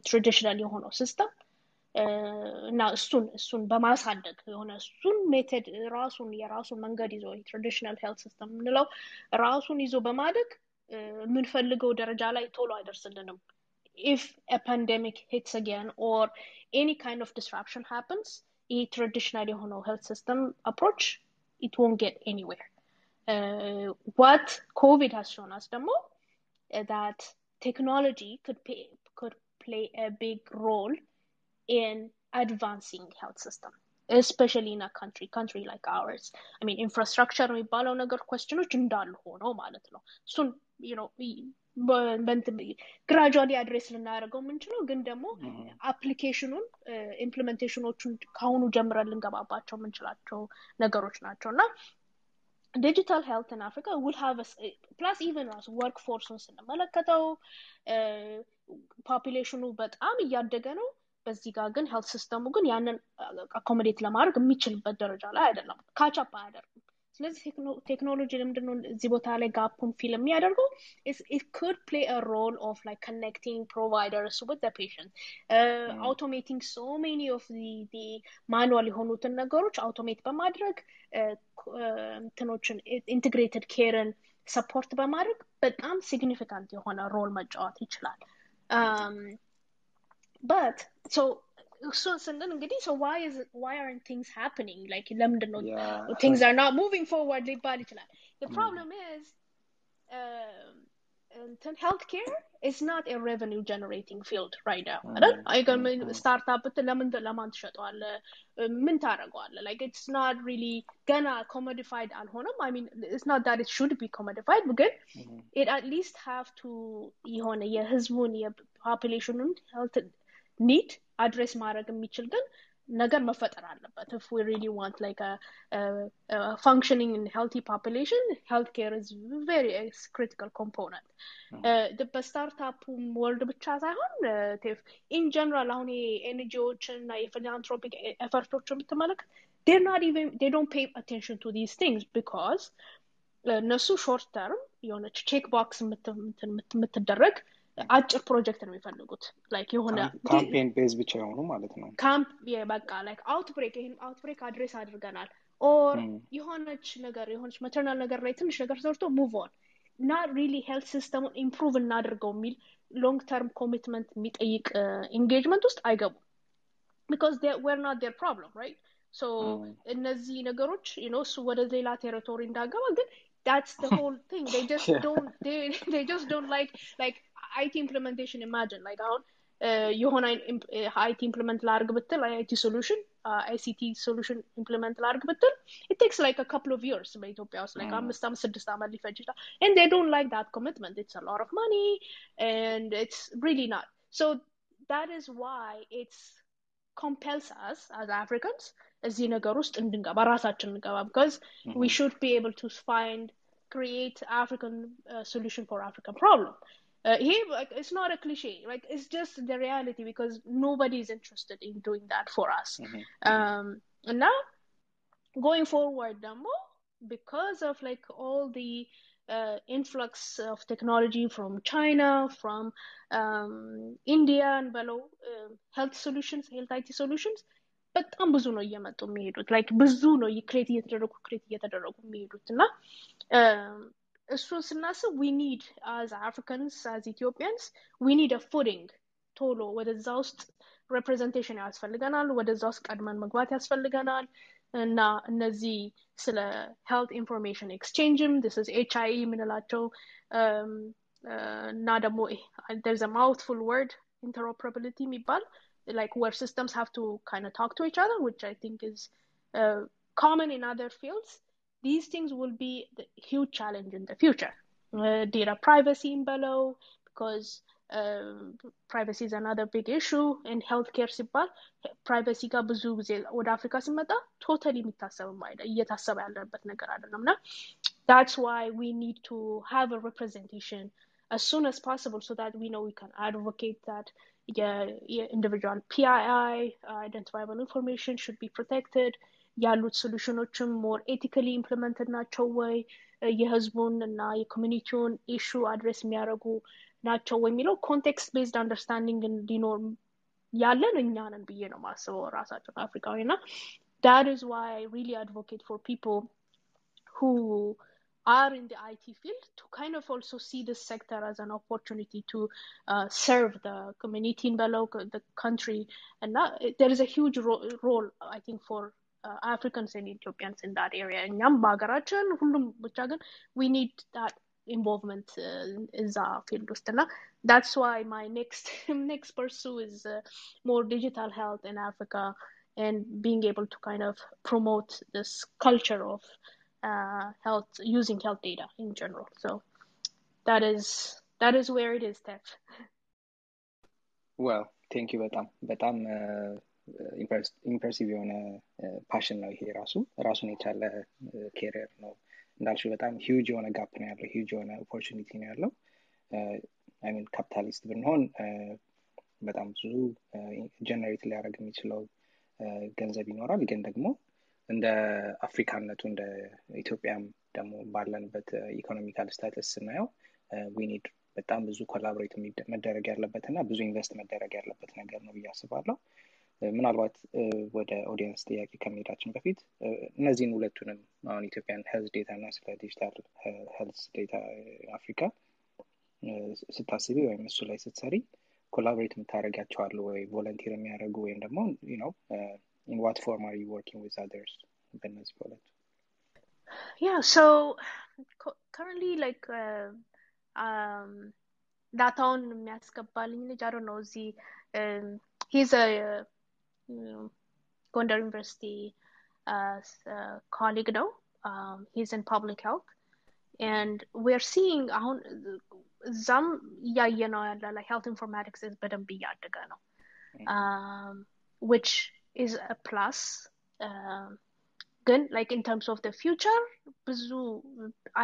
ትራዲሽናል የሆነው ሲስተም እና እሱን እሱን በማሳደግ የሆነ እሱን ሜተድ ራሱን የራሱን መንገድ ይዞ ትራዲሽናል ሄልት ሲስተም የምንለው ራሱን ይዞ በማደግ የምንፈልገው ደረጃ ላይ ቶሎ አይደርስልንም a pandemic hits again or any kind of disruption happens ይህ ትራዲሽናል የሆነው ሄልት ሲስተም አፕሮች it won't get anywhere. Uh, what COVID has shown us, Damo, uh, that technology could pay, could play a big role in advancing health system, especially in a country country like ours. I mean, infrastructure የሚባለው ነገር questionዎች እንዳሉ ሆኖ ማለት ነው። እሱን you know ግራጁዋሊ አድሬስ ልናደርገው የምንችለው ግን ደግሞ አፕሊኬሽኑን ኢምፕሊሜንቴሽኖቹን ከአሁኑ ጀምረን ልንገባባቸው የምንችላቸው ነገሮች ናቸው እና ዲጂታል ሄልት ኢን አፍሪካ ውል ፕላስ ኢቨን ራሱ ወርክ ፎርሱን ስንመለከተው ፖፑሌሽኑ በጣም እያደገ ነው። በዚህ ጋር ግን ሄልት ሲስተሙ ግን ያንን አኮሞዴት ለማድረግ የሚችልበት ደረጃ ላይ አይደለም። ካቻፕ አያደርግም ስለዚህ ቴክኖሎጂ ለምንድነው እዚህ ቦታ ላይ ጋፑን ፊል የሚያደርገው it could play a role of like connecting providers with the patient uh, mm. automating so many of the, the manual የሆኑትን ነገሮች አውቶሜት በማድረግ እንትኖችን ኢንቴግሬትድ ኬርን ሰፖርት በማድረግ በጣም ሲግኒፊካንት የሆነ ሮል መጫወት ይችላል but so እሱን ስንል እንግዲህ so why is it, why aren't things happening like ለምንድን ነው things are not moving forward ሊባል ይችላል the problem is እንትን ሄልት ኬር is not a revenue generating field right now አይደል አይገርም ስታርታፕ ብትል ለምን ለማን ትሸጠዋለ ምን ታደረገዋለ like it's not really ገና commodified አልሆነም i mean it's not that it should be commodified ግን it at least have to የሆነ የህዝቡን የፖፑሌሽኑን ሄልት ኒድ አድሬስ ማድረግ የሚችል ግን ነገር መፈጠር አለበት። ፍ ሪሊ ዋንት ላይክ ፋንክሽኒንግ ሄልቲ ፖፕሌሽን ሄልት ኬር ኢዝ ቬሪ ክሪቲካል ኮምፖነንት በስታርታፕ ወርልድ ብቻ ሳይሆን ቴፍ ኢን ጀነራል አሁን የኤንጂዎችን እና የፊላንትሮፒክ ኤፈርቶችን ብትመለከት ዴ ዶንት ፔይ አቴንሽን ቱ ዲስ ቲንግስ ቢካዝ እነሱ ሾርት ተርም የሆነች ቼክ ቦክስ የምትደረግ አጭር ፕሮጀክት ነው የሚፈልጉት። ላይክ የሆነ ካምፔን ቤዝ ብቻ የሆኑ ማለት ነው። ካምፕ በቃ ላይክ አውትብሬክ ይህን አውትብሬክ አድሬስ አድርገናል። ኦር የሆነች ነገር የሆነች ማተርናል ነገር ላይ ትንሽ ነገር ሰርቶ ሙቭ ኦን እና ሪሊ ሄልት ሲስተሙን ኢምፕሩቭ እናድርገው የሚል ሎንግ ተርም ኮሚትመንት የሚጠይቅ ኢንጌጅመንት ውስጥ አይገቡም። ቢካዝ ዌር ናት ዴር ፕሮብለም ራይት ሶ እነዚህ ነገሮች እሱ ወደ ሌላ ቴሪቶሪ እንዳገባ ግን that's the (laughs) whole thing. They just don't they, they just don't like like IT implementation imagine like አሁን የሆነ አይቲ ኢምፕሊመንት ላርግ ብትል አይቲ ሶሉሽን አይሲቲ ሶሉሽን ኢምፕሊመንት ላርግ ብትል it takes like a couple of years በኢትዮጵያ ውስጥ like አምስት አምስት ስድስት ዓመት ሊፈጅ ይችላል and they don't like that commitment it's a lot of money and it's really not so that is why it's compels us as Africans እዚህ ነገር ውስጥ እንድንገባ ራሳችን እንገባ because we should be able to find create African uh, solution for African problem uh, here like, it's not a cliche like it's just the reality because nobody is interested in doing that for us Mhm. um and now going forward ደግሞ because of like all the uh, influx of technology from China, from um, India and below uh, health solutions, health IT solutions, በጣም ብዙ ነው እየመጡ የሚሄዱት ላይክ ብዙ ነው ክሬት እየተደረጉ ክሬት እየተደረጉ የሚሄዱት እና እሱን ስናስብ ዊ ኒድ አዝ አፍሪካንስ አዝ ኢትዮጵያንስ ዊ ኒድ አ ፉዲንግ ቶሎ ወደዛ ውስጥ ሬፕሬዘንቴሽን ያስፈልገናል። ወደዛ ውስጥ ቀድመን መግባት ያስፈልገናል እና እነዚህ ስለ ሄልት ኢንፎርሜሽን ኤክስቼንጅም ስ ኤች አይ የምንላቸው እና ደግሞ there's a mouthful word interoperability የሚባል like where systems have to kind of talk to each other which I think is uh, common in other fields these things will be the huge challenge in the future uh, data privacy in below because uh, privacy is another big issue in healthcare ሲባል ፕራይቬሲ ጋር ብዙ ጊዜ ወደ አፍሪካ ሲመጣ ቶታሊ የሚታሰብም አይደል እየታሰበ ያለበት ነገር አይደለም እና that's why we need to have a representation as soon as possible so that we know we can advocate that yeah, yeah, individual PII uh, identifiable information should be protected ያሉት ሶሉሽኖችም ሞር ኤቲካሊ ኢምፕሊመንትድ ናቸው ወይ የህዝቡን እና የኮሚኒቲውን ኢሹ አድሬስ የሚያደርጉ ናቸው ወይ የሚለው ኮንቴክስት ቤዝድ አንደርስታንዲንግ እንዲኖር ያለን እኛ ነን ብዬ ነው ማስበው ራሳቸው አፍሪካዊ እና that is why I really advocate for people who are in the IT field to kind of also see this sector as an opportunity to uh, serve the community in below the country. And that, there is a huge ro- role, I think, for uh, Africans and Ethiopians in that area. እኛም በሀገራችን ሁሉም ብቻ ግን we need that involvement እዛ ፊልድ ውስጥ እና that's why my next next pursue is uh, more digital health in Africa and being able to kind of promote this culture of uh, health using health data in general. So that is that is where it is, Steph. well ቴንክ ዩ በጣም በጣም ኢምፕሬሲቭ የሆነ ፓሽን ነው ይሄ ራሱ። ራሱን የቻለ ኬሪየር ነው። እንዳልሽው በጣም ሂውጅ የሆነ ጋፕ ነው ያለው። ሂውጅ የሆነ ኦፖርቹኒቲ ነው ያለው። አይሚን ካፒታሊስት ብንሆን በጣም ብዙ ጀነሬት ሊያደርግ የሚችለው ገንዘብ ይኖራል። ግን ደግሞ እንደ አፍሪካነቱ እንደ ኢትዮጵያም ደግሞ ባለንበት ኢኮኖሚካል ስታተስ ስናየው ዊኒድ በጣም ብዙ ኮላቦሬት መደረግ ያለበት እና ብዙ ኢንቨስት መደረግ ያለበት ነገር ነው ብዬ አስባለሁ ምናልባት ወደ ኦዲየንስ ጥያቄ ከመሄዳችን በፊት እነዚህን ሁለቱንም አሁን ኢትዮጵያን ሄልዝ ዴታ እና ስለ ዲጂታል ሄልዝ ዴታ አፍሪካ ስታስቢ ወይም እሱ ላይ ስትሰሪ ኮላቦሬት የምታደረጊያቸው አሉ ወይ ቮለንቲር የሚያደርጉ ወይም ደግሞ ነው in what form are you working with others በእነዚህ በሁለቱ yeah so currently like uh, um, ዳታውን የሚያስገባልኝ ልጅ አዶ ነው እዚህ ሂዝ ጎንደር ዩኒቨርሲቲ ኮሊግ ነው ሂዝ ኢን ፐብሊክ ሄልት and we're seeing አሁን እዛም እያየ ነው ያለ ላይ ሄልት ኢንፎርማቲክስ በደንብ እያደገ ነው which is a plus uh, ግን like in terms of the future ብዙ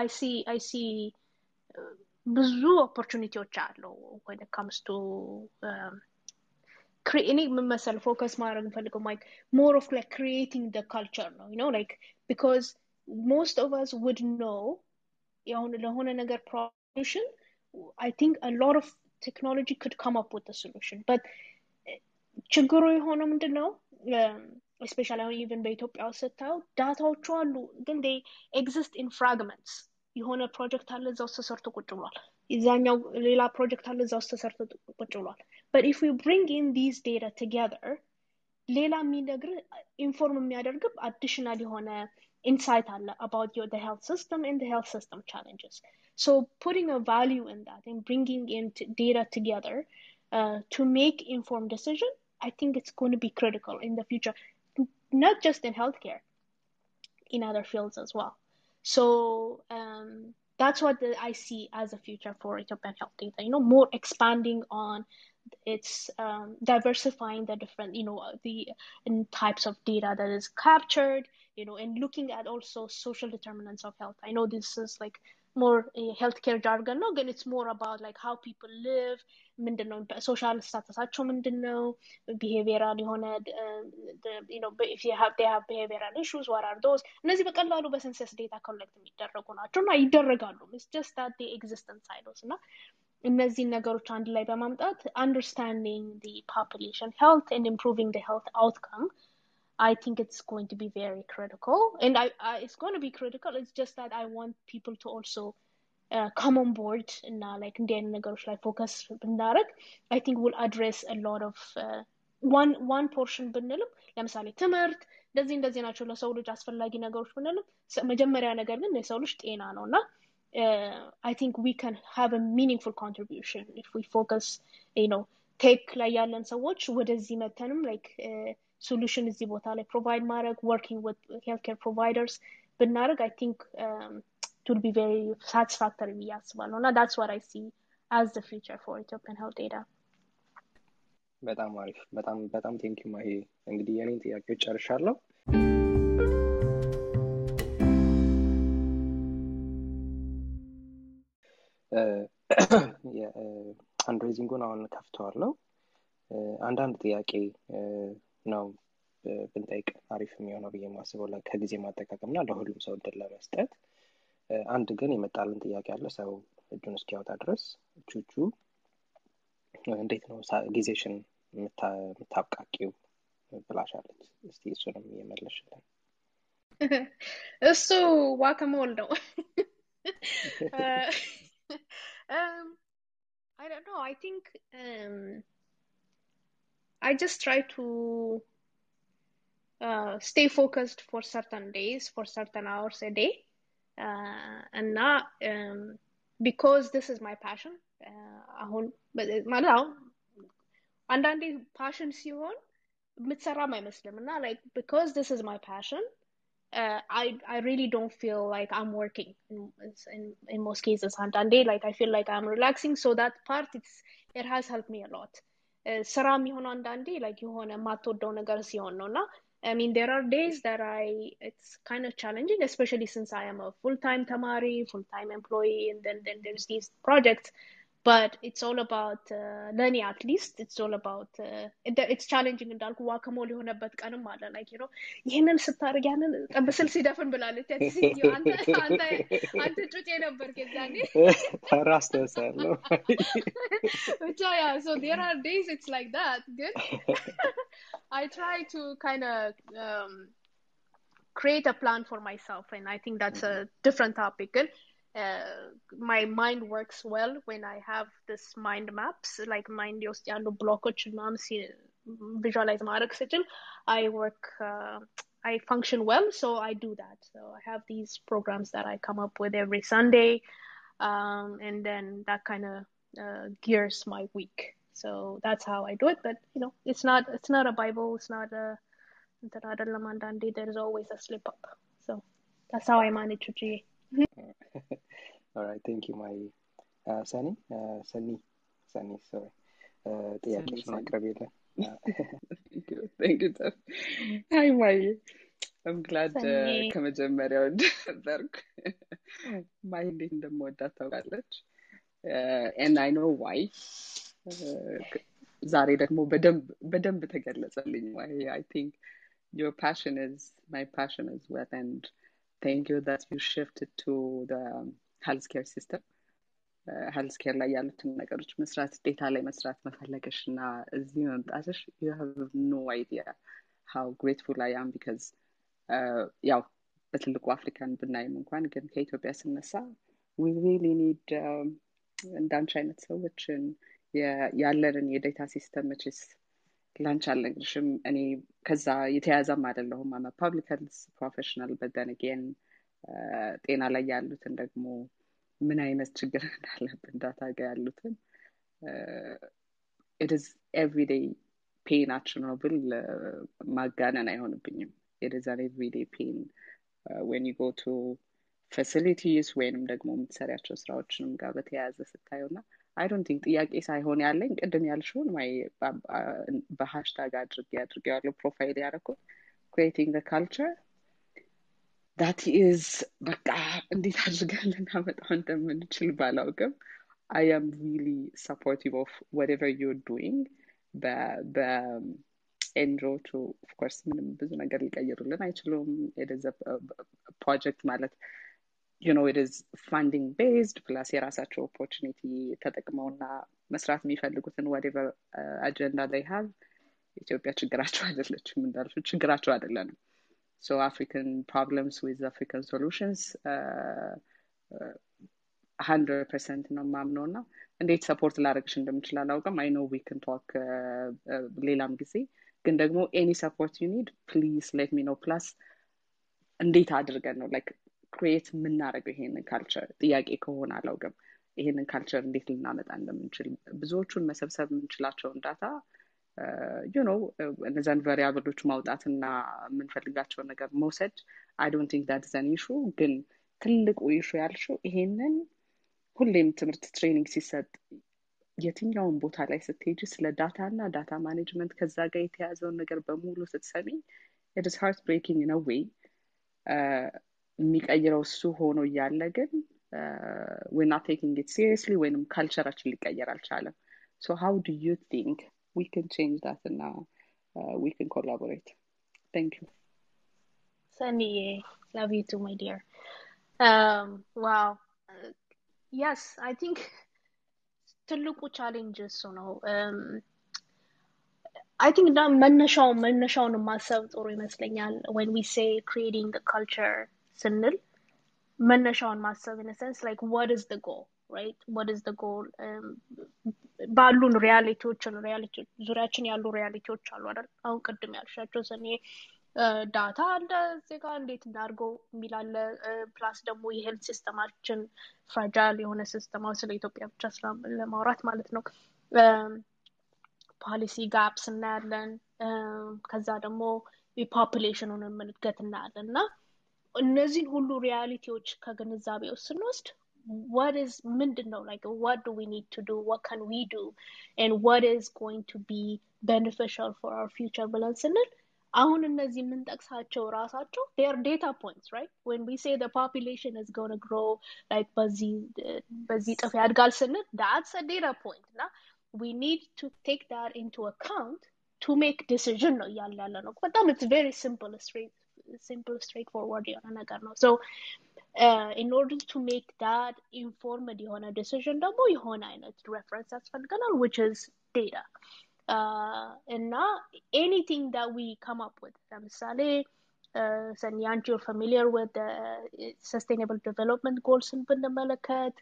I see I see uh, ብዙ ኦፖርቹኒቲዎች አለው when it comes to um, እኔ የምመሰል ፎከስ ማድረግ እንፈልገው like more of like creating the culture ነው you know like because most of us would know የሆነ ለሆነ ነገር solution I think a lot of technology could come up with a solution but ችግሩ የሆነው ምንድን ነው ስፔሻሊ አሁን ኢቨን በኢትዮጵያ ውስጥ ስታየው ዳታዎቹ አሉ ግን ዴይ ኤግዚስት ኢን ፍራግመንትስ የሆነ ፕሮጀክት አለ እዛ ውስጥ ተሰርቶ ቁጭ ብሏል የዛኛው ሌላ ፕሮጀክት አለ እዛ ውስጥ ተሰርቶ ቁጭ ብሏል but if we bring in these data together ሌላ የሚነግር ኢንፎርም የሚያደርግ አዲሽናል የሆነ insight አለ about your the health system and the health system challenges so putting a value in that and bringing in data together uh, to make informed decision I think it's going to be critical in the future, not just in healthcare, in other fields as well. So um, that's what the, I see as a future for Ethiopian health data. You know, more expanding on its um, diversifying the different, you know, the types of data that is captured. You know, and looking at also social determinants of health. I know this is like more healthcare jargon no again it's more about like how people live ምንድነው ሶሻል ስታተሳቸው ምንድን ነው ቢሄቪራል የሆነ you know if you have they have behavioral issues what are those እነዚህ በቀላሉ በሰንሰስ ዴታ ኮሌክት የሚደረጉ ናቸው እና ይደረጋሉ it's just that they exist in silos እና እነዚህን ነገሮች አንድ ላይ በማምጣት understanding the population health and improving the health outcome I think it's going to be very critical. And I, I, it's going to be critical. It's just that I want people to also ኮመን ቦርድ እና ላይክ እንዲህ አይነት ነገሮች ላይ ፎከስ ብናደረግ አይ ቲንክ ውል አድሬስ ሎት ኦፍ ዋን ፖርሽን ብንልም ለምሳሌ ትምህርት እንደዚህ እንደዚህ ናቸው ለሰው ልጅ አስፈላጊ ነገሮች ብንልም መጀመሪያ ነገር ግን የሰው ልጅ ጤና ነው እና አይ ቲንክ ዊ ካን ሃቭ ሚኒንግፉል ኮንትሪቢሽን ኢፍ ዊ ፎከስ ነው ቴክ ላይ ያለን ሰዎች ወደዚህ መተንም ላይክ ሶሉሽን እዚህ ቦታ ላይ ፕሮቫይድ ማድረግ ወርኪንግ ዊት ሄልት ኬር ፕሮቫይደርስ ብናደረግ አይ ቲንክ ቱል ቢ ቬሪ ሳቲስፋክተሪ ብዬ አስባለሁ እና ዳትስ ዋት አይ ሲ አዝ ዘ ፊውቸር ፎር ኢትዮጵያን ሄልት ዴታ በጣም አሪፍ በጣም በጣም ቴንኪዩ ማሂ እንግዲህ የኔን ጥያቄዎች ጨርሻለሁ አንድሬዚንጉን አሁን ከፍተዋለው አንዳንድ ጥያቄ ነው ብንጠይቅ አሪፍ የሚሆነው ብዬ የማስበው ከጊዜ ማጠቃቀም እና ለሁሉም ሰው እድል ለመስጠት። አንድ ግን የመጣልን ጥያቄ አለ ሰው እጁን እስኪያወጣ ድረስ ቹቹ እንዴት ነው ጊዜሽን የምታብቃቂው ብላሻለች? እስቲ እሱንም እየመለሽልን እሱ ዋከሞል ነው (laughs) um, I don't know. I think um, I just try to uh, stay focused for certain days, for certain hours a day. Uh, and not um, because this is my passion. አሁን ማለት አሁን አንዳንዴ ፓሽን ሲሆን የምትሰራም አይመስልም እና like because this is my passion uh, I I really don't feel like I'm working in, in in most cases. And one day, like I feel like I'm relaxing. So that part, it's it has helped me a lot. ስራ የሚሆን አንዳንዴ like የሆነ የማትወደው ነገር ሲሆን ነው እና I mean there are days that I it's kind of challenging, especially since I am a full time tamari, full time employee, and then then there's these projects. But it's all about uh, learning at least. It's all about uh, it, it's challenging እንዳልኩ ዋከሞል የሆነበት ቀንም አለ like you know ይህንን (laughs) (laughs) ስታደርግ ያንን ጠብስል ሲደፍን ብላለች አንተ ጩጬ ነበር ከዛኔ ራስ ተወሳለሁ ብቻ ያ so there are days it's like that ግን (laughs) I try to kind of um, create a plan for myself and I think that's a different topic good uh, my mind works well when I have this mind maps, like mind ውስጥ ያሉ ብሎኮች ምናምን visualize ማድረግ ስችል I work, uh, I function well, so I do that. So I have these programs that I come up with every Sunday, um, and then that kind of uh, gears my week. So that's how I do it. But you know, it's not it's not a Bible. It's not a there's always a slip up. So that's how I manage to do (laughs) All right, thank you, my uh, Sunny. Uh, Sunny, Sunny, sorry. Uh, ጥያቄዎች ማቅረብ የለን (laughs) Thank you, Jeff. Hi, Mai. I'm glad uh, ከመጀመሪያው ነበርኩ ማይ እንዴት እንደምወዳት ታውቃለች and I know why ዛሬ ደግሞ በደንብ ተገለጸልኝ why I think your passion is my passion as well and thank you that you shifted to the healthcare system ሄልዝ ኬር ላይ ያሉትን ነገሮች መስራት ዴታ ላይ መስራት መፈለገሽ እና እዚህ መምጣትሽ ዩ ሃቭ ኖ አይዲያ ሃው ግሬትፉል አይ አም ቢካዝ ያው በትልቁ አፍሪካን ብናይም እንኳን ግን ከኢትዮጵያ ስነሳ ዊ ሪሊ ኒድ እንዳንቺ አይነት ሰዎችን ያለንን የዴታ ሲስተም መችስ ላንች አልነግርሽም። እኔ ከዛ የተያዘም አይደለሁም። አመ ፐብሊክ ሄልዝ ፕሮፌሽናል በደን ጌን ጤና ላይ ያሉትን ደግሞ ምን አይነት ችግር እንዳለብን ዳታ ጋ ያሉትን ኢትስ ኤቭሪዴይ ፔናችን ነው ብል ማጋነን አይሆንብኝም። አን ኤቭሪዴይ ፔን ዌን ዩ ጎ ቱ ፋሲሊቲስ ወይንም ደግሞ የምትሰሪያቸው ስራዎችንም ጋር በተያያዘ ስታየው ና አይ ዶንት ቲንክ ጥያቄ ሳይሆን ያለኝ ቅድም ያልሽውን ማይ በሃሽታግ አድርጌ አድርጌ ያለው ፕሮፋይል ያደረኩት ክሬቲንግ ካልቸር ዳት ኢዝ በቃ እንዴት አድርገን ልናመጣው እንደምንችል ባላውቅም አይ አም ሪሊ ሰፖርቲቭ ኦፍ ወቨር ዩር ዱይንግ በኤንሮቹ ኦፍኮርስ ምንም ብዙ ነገር ሊቀይሩልን አይችሉም ፕሮጀክት ማለት you know it is funding based ፕላስ የራሳቸው ኦፖርቹኒቲ ተጠቅመውና መስራት የሚፈልጉትን ወደቨር አጀንዳ ላይ ሀቭ ኢትዮጵያ ችግራቸው አይደለችም እንዳልሹ ችግራቸው አይደለንም so african problems with african solutions uh, uh, ሀንድረድ ፐርሰንት ነው የማምነው እና እንዴት ሰፖርት ላደረግሽ እንደምችል አላውቅም። አይ ኖ ዊ ክን ቶክ ሌላም ጊዜ ግን ደግሞ ኤኒ ሰፖርት ዩ ኒድ ፕሊዝ ሌት ሚ ኖ ፕላስ እንዴት አድርገን ነው ላይክ ክሪኤት የምናደርገው ይሄንን ካልቸር ጥያቄ ከሆነ አላውቅም። ይሄንን ካልቸር እንዴት ልናመጣ እንደምንችል ብዙዎቹን መሰብሰብ የምንችላቸውን ዳታ ዩ ኖ እነዛን ቫሪያብሎች ማውጣትና የምንፈልጋቸውን ነገር መውሰድ አይ ዶንት ቲንክ ዳት ዘን ኢሹ ግን ትልቁ ኢሹ ያልሽው ይሄንን ሁሌም ትምህርት ትሬኒንግ ሲሰጥ የትኛውን ቦታ ላይ ስትሄጂ ስለ ዳታ እና ዳታ ማኔጅመንት ከዛ ጋር የተያዘውን ነገር በሙሉ ስትሰሚ ኢትስ ሃርት ብሬኪንግ ነው ወይ የሚቀይረው እሱ ሆኖ እያለ ግን ዌር ናት ቴኪንግ ኢት ሲሪየስሊ ወይንም ካልቸራችን ሊቀየር አልቻለም ሶ ሃው ዱ ዩ ቲንክ ዊ ካን ቼንጅ ዳት እና ዊ ካን ኮላቦሬት ታንክ ዩ ሰኒዬ love you too my dear um, wow uh, yes i think ትልቁ ቻሌንጅ እሱ ነው አይ ቲንክ ዳ መነሻው መነሻውን ማሰብ ጥሩ ይመስለኛል ወን ዊ ሴ ክሪኤቲንግ ካልቸር ስንል መነሻውን ማሰብ ኢን ሰንስ ላይክ ዋት ኢዝ ጎል ራይት ዋት ኢዝ ጎል ባሉን ሪያሊቲዎችን ሪያሊቲዎች ዙሪያችን ያሉ ሪያሊቲዎች አሉ አይደል? አሁን ቅድም ያልሻቸው ሰኔ ዳታ አለ እዚህ ጋር እንዴት እናድርገው የሚላለ ፕላስ ደግሞ የሄልት ሲስተማችን ፍራጃይል የሆነ ሲስተማ ስለ ኢትዮጵያ ብቻ ለማውራት ማለት ነው። ፖሊሲ ጋፕስ እናያለን። ከዛ ደግሞ የፖፕሌሽኑን እድገት እናያለን እና እነዚህን ሁሉ ሪያሊቲዎች ከግንዛቤ ውስጥ ስንወስድ what is ምንድን ነው like what do we need to do what can we do and what is going to be beneficial for our future ብለን ስንል አሁን እነዚህ የምንጠቅሳቸው ራሳቸው ር ዴታ ፖይንትስ ራይት ወን ዊ ሴ ፖፕሌሽን is going to grow like በዚህ ጥፍ ያድጋል ስንል that's a data point እና we need to take that into account to make decision ነው እያለ ያለ ነው በጣም it's very simple straight simple straightforward የሆነ ነገር ነው so uh, in order to make that informed የሆነ decision ደግሞ የሆነ አይነት reference ያስፈልገናል which is data uh, እና anything that we come up with ለምሳሌ ሰኒ አንቺ you're familiar with the sustainable development goals ብንመለከት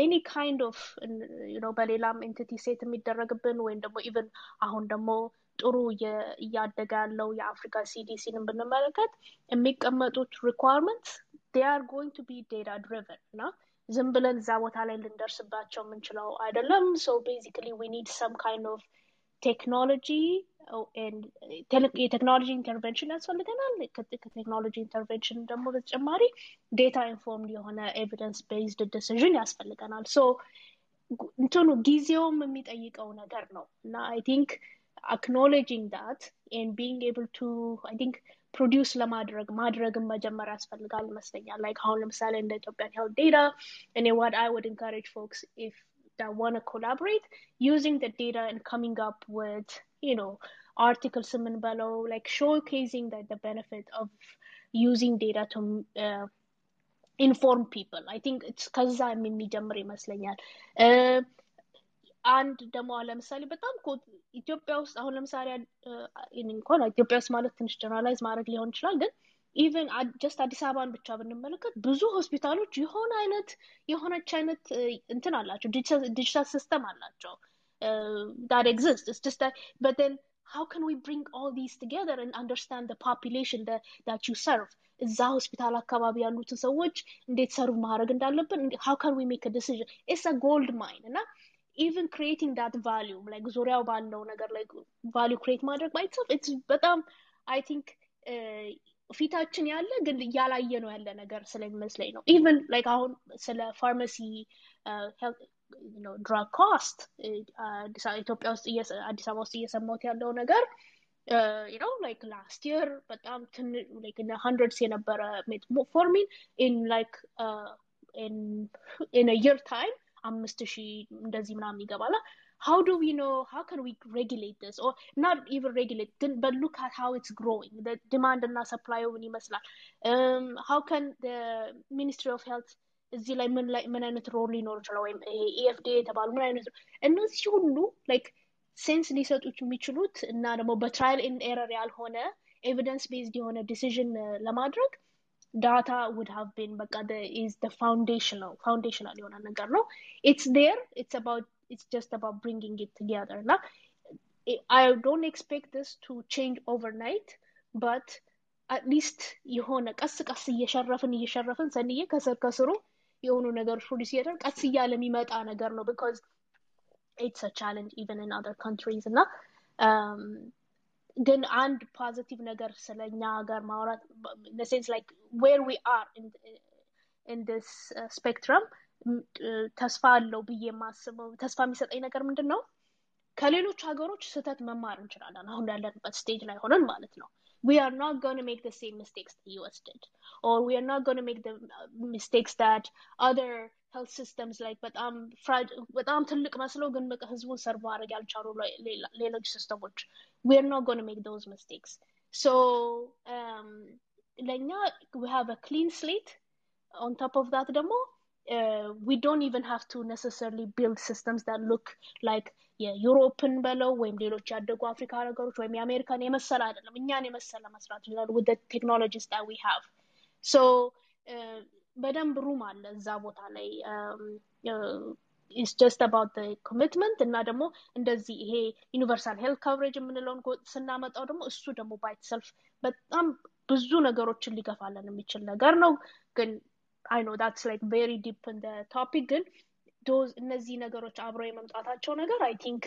ኤኒ ካይንድ ኦፍ በሌላም ኤንቲቲ ሴት የሚደረግብን ወይም ደግሞ ኢቨን አሁን ደግሞ ጥሩ እያደገ ያለው የአፍሪካ ሲዲሲን ብንመለከት የሚቀመጡት they are going to be data driven እና ዝም ብለን እዛ ቦታ ላይ ልንደርስባቸው የምንችለው አይደለም። So basically we need some kind of technology የቴክኖሎጂ ኢንተርቬንሽን ያስፈልገናል። ከቴክኖሎጂ ኢንተርቬንሽን ደግሞ በተጨማሪ ዴታ ኢንፎርምድ የሆነ ኤቪደንስ ቤዝድ ዲሲዥን ያስፈልገናል። ሶ እንትኑ ጊዜውም የሚጠይቀው ነገር ነው እና አይ ቲንክ አክኖሌጂንግ ዳት ኤንድ ቢንግ ኤብል ቱ አይ ቲንክ ፕሮዲውስ ለማድረግ ማድረግን መጀመር ያስፈልጋል ይመስለኛል ላይክ አሁን ለምሳሌ እንደ ኢትዮጵያን ሄልት ዴታ እኔ ዋት አይ would encourage folks if that want to collaborate using the data and coming up with you know articles below like showcasing that the benefit of using data to uh, inform people i think it's ከዛ የሚጀምር ይመስለኛል አንድ ደግሞ ለምሳሌ በጣም ኢትዮጵያ ውስጥ አሁን ለምሳሌ እንኳን ኢትዮጵያ ውስጥ ማለት ትንሽ ጀነራላይዝ ማድረግ ሊሆን ይችላል። ግን ኢቨን ጀስት አዲስ አበባን ብቻ ብንመለከት ብዙ ሆስፒታሎች የሆነ አይነት የሆነች አይነት እንትን አላቸው። ዲጂታል ሲስተም አላቸው። that exists it's just that but then how can we bring all these እዛ ሆስፒታል አካባቢ ያሉትን ሰዎች እንዴት ሰርቭ ማድረግ እንዳለብን? how can we make a decision it's እና even creating that value like ዙሪያው ባለው ነገር ላይ value create ማድረግ by itself it's በጣም I think ፊታችን ያለ ግን እያላየ ነው ያለ ነገር ስለሚመስለኝ ነው ኢቨን ላይክ አሁን ስለ ፋርማሲ ድራግ ኮስት ኢትዮጵያ ውስጥ አዲስ አበባ ውስጥ እየሰማሁት ያለው ነገር ነው ላይክ ላስት የር በጣም ላይክ ሀንድረድስ የነበረ ሜትፎርሚን ኢን ላይክ ኢን የር ታይም አምስት ሺህ እንደዚህ ምናምን ይገባላ how do we know how can we regulate this or not even regulate but look at how it's growing the demand and supply ምን ይመስላል um, how can the ministry of health እዚህ ላይ ምን ላይ ምን አይነት ሮል ሊኖር ይችላል ወይም ኢኤፍዲ የተባሉ ምን አይነት እነዚህ ሁሉ ላይክ ሴንስ ሊሰጡት የሚችሉት እና ደግሞ በትራይል ኢን ኤረር ያልሆነ ኤቪደንስ ቤዝድ የሆነ ዲሲዥን ለማድረግ ዳታ ውድ ሃቭ ቢን በቃ ኢዝ ደ ፋውንዴሽናል ፋውንዴሽናል የሆነ ነገር ነው ኢትስ ዴር ኢትስ አባውት ኢትስ ጀስት አባውት ብሪንጊንግ ኢት ቱጌዘር እና I don't expect this to change overnight, but at least የሆነ ቀስ ቀስ እየሸረፍን እየሸረፍን ሰንዬ ከስር ከስሩ የሆኑ ነገሮች ፕሮዲስ እያደረግ ቀስ እያለ የሚመጣ ነገር ነው ቢካዝ ኢትስ አ ቻሌንጅ ኢቨን ኢን አዘር ካንትሪዝ እና ግን አንድ ፖዚቲቭ ነገር ስለኛ ሀገር ማውራት ሴንስ ላይክ ዌር ዊ አር ኢን ዲስ ስፔክትረም ተስፋ አለው ብዬ የማስበው ተስፋ የሚሰጠኝ ነገር ምንድን ነው ከሌሎች ሀገሮች ስህተት መማር እንችላለን አሁን ያለንበት ስቴጅ ላይ ሆነን ማለት ነው we are not going to make the same mistakes the US did or we are not going to make the mistakes that other health systems like በጣም በጣም ትልቅ መስለው ግን በቃ ህዝቡን ሰርቭ ማድረግ ያልቻሉ ሌሎች ሲስተሞች we are not going to make those mistakes so um, ለእኛ we have a clean slate on top of that ደግሞ uh, we don't even have to necessarily build systems that look like የዩሮፕን በለው ወይም ሌሎች ያደጉ አፍሪካ ሀገሮች ወይም የአሜሪካን የመሰለ አይደለም። እኛን የመሰለ መስራት the technologies that we have. So በደንብ ሩም አለ እዛ ቦታ ላይ. ኢስ ጀስት አባውት ኮሚትመንት እና ደግሞ እንደዚህ ይሄ ዩኒቨርሳል ሄልት ካቨሬጅ የምንለውን ስናመጣው ደግሞ እሱ ደግሞ ባይት በጣም ብዙ ነገሮችን ሊገፋለን የሚችል ነገር ነው። ግን አይ ኖ ዳትስ ላይክ ቬሪ ዲፕ ቶፒክ ግን ዶዝ እነዚህ ነገሮች አብረው የመምጣታቸው ነገር አይ ቲንክ